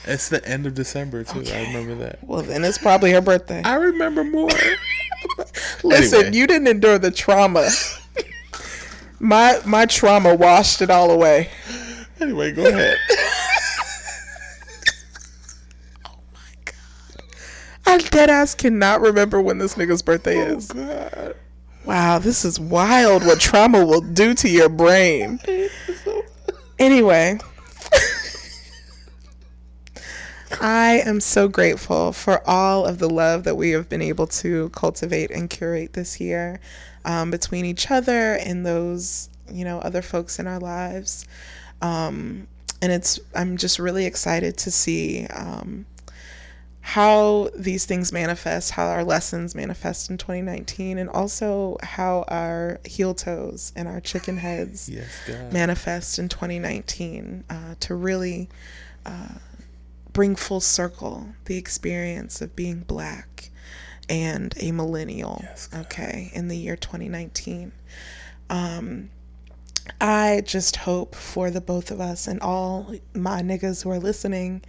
It's the end of December too. I remember that. well then it's probably her birthday. I remember more. Listen, Anyway. you didn't endure the trauma. my my trauma washed it all away. anyway, go ahead. I dead ass cannot remember when this nigga's birthday Oh, is. God. Wow, this is wild what trauma will do to your brain. Anyway, I am so grateful for all of the love that we have been able to cultivate and curate this year um, between each other and those, you know, other folks in our lives. Um, and it's, I'm just really excited to see um, how these things manifest, how our lessons manifest in 2019, and also how our heel toes and our chicken heads Yes, manifest in 2019 uh, to really uh, bring full circle the experience of being black and a millennial, okay, in the year 2019. Um, I just hope for the both of us and all my niggas who are listening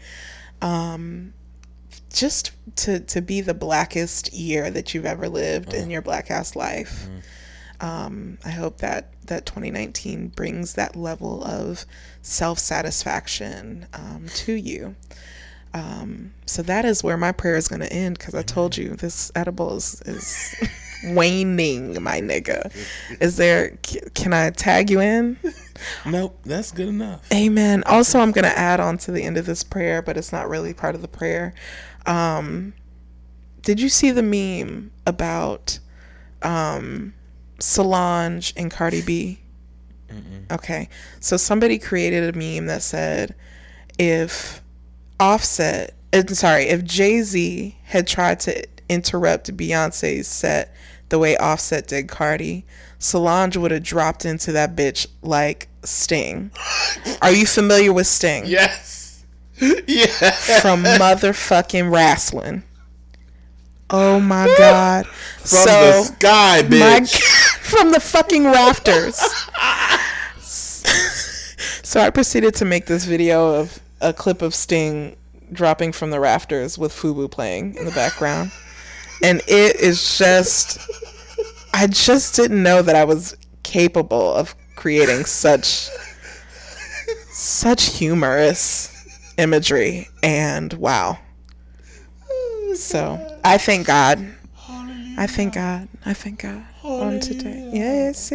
um, just to to be the blackest year that you've ever lived in your black ass life. Um, I hope that that 2019 brings that level of self satisfaction um, to you. Um, so that is where my prayer is going to end because I told you this edible is, is waning, my nigga. Is there? Can I tag you in? Nope, that's good enough. Amen. Also, I'm going to add on to the end of this prayer, but it's not really part of the prayer. Um, did you see the meme about um, Solange and Cardi B? Okay. So somebody created a meme that said if Offset, sorry, if Jay Z had tried to interrupt Beyonce's set the way Offset did Cardi, Solange would have dropped into that bitch like Sting. Are you familiar with Sting? Yes. yeah. From motherfucking wrestling. Oh my god. From so the sky, bitch. my from the fucking rafters. so I proceeded to make this video of a clip of Sting dropping from the rafters with Fubu playing in the background. And it is just I just didn't know that I was capable of creating such such humorous imagery and wow. So I thank God. I thank God. I thank God on today. Yes,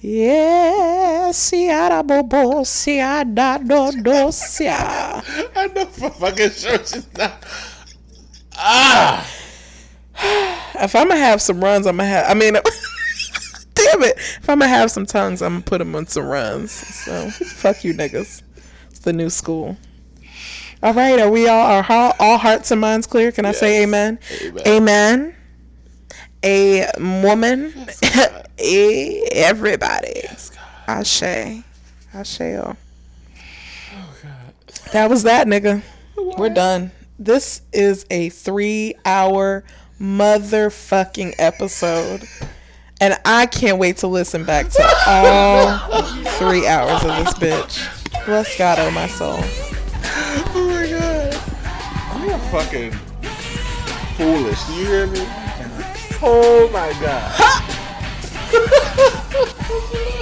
Sierra-bo, ba, ba, ba, bo, Sierra-bo. Yes, Sierra-bo, bo, Sierra, do, do, Sierra. I know for fucking sure she's not. Ah. If I'm gonna have some runs, I'm gonna have. I mean, damn it. If I'm gonna have some tongues, I'm gonna put them on some runs. So fuck you, niggas. It's the new school. All right, are we all are all, all hearts and minds clear? Can I say amen? Amen. Amen. A woman, a everybody. Ashe, Ashe. Oh God. That was that, nigga. We're done. This is a three-hour motherfucking episode, and I can't wait to listen back to all three hours of this bitch. Bless God, oh my soul. Oh my god. You are fucking foolish. Do you hear me? Oh my god.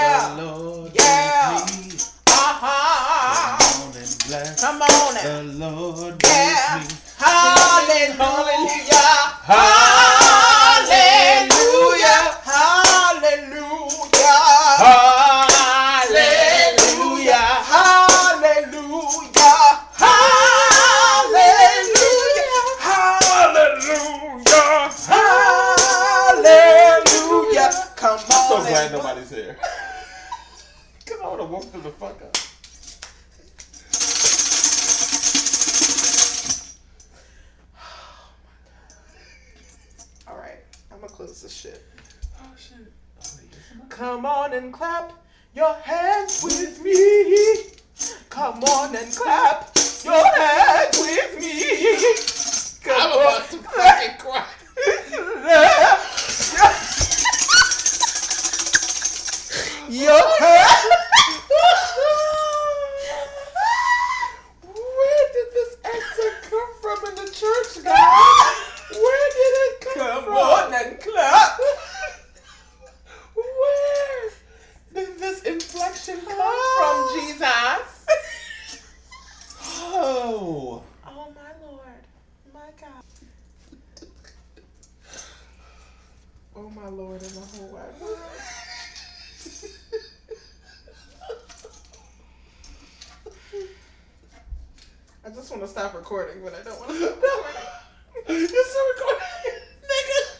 Yeah. The Lord yeah. Uh-huh. Come on and bless the Lord yeah. me. Hallelujah. Hallelujah. Hallelujah. Hallelujah. Come on. I'm so glad nobody's here woke them the fuck up. All right, I'm gonna close this shit. Oh shit. Come on and clap your hands with me. Come on and clap your hands with me. Come I'm on. about to fucking cry. Your hand. Where did this accent come from in the church, guys? Where did it come, from? Come on and clap. Where did this inflection come from, Jesus? Oh. Oh my Lord, my God. Oh my Lord and the whole wide world. I just want to stop recording, but I don't want to stop recording. You're still recording, nigga.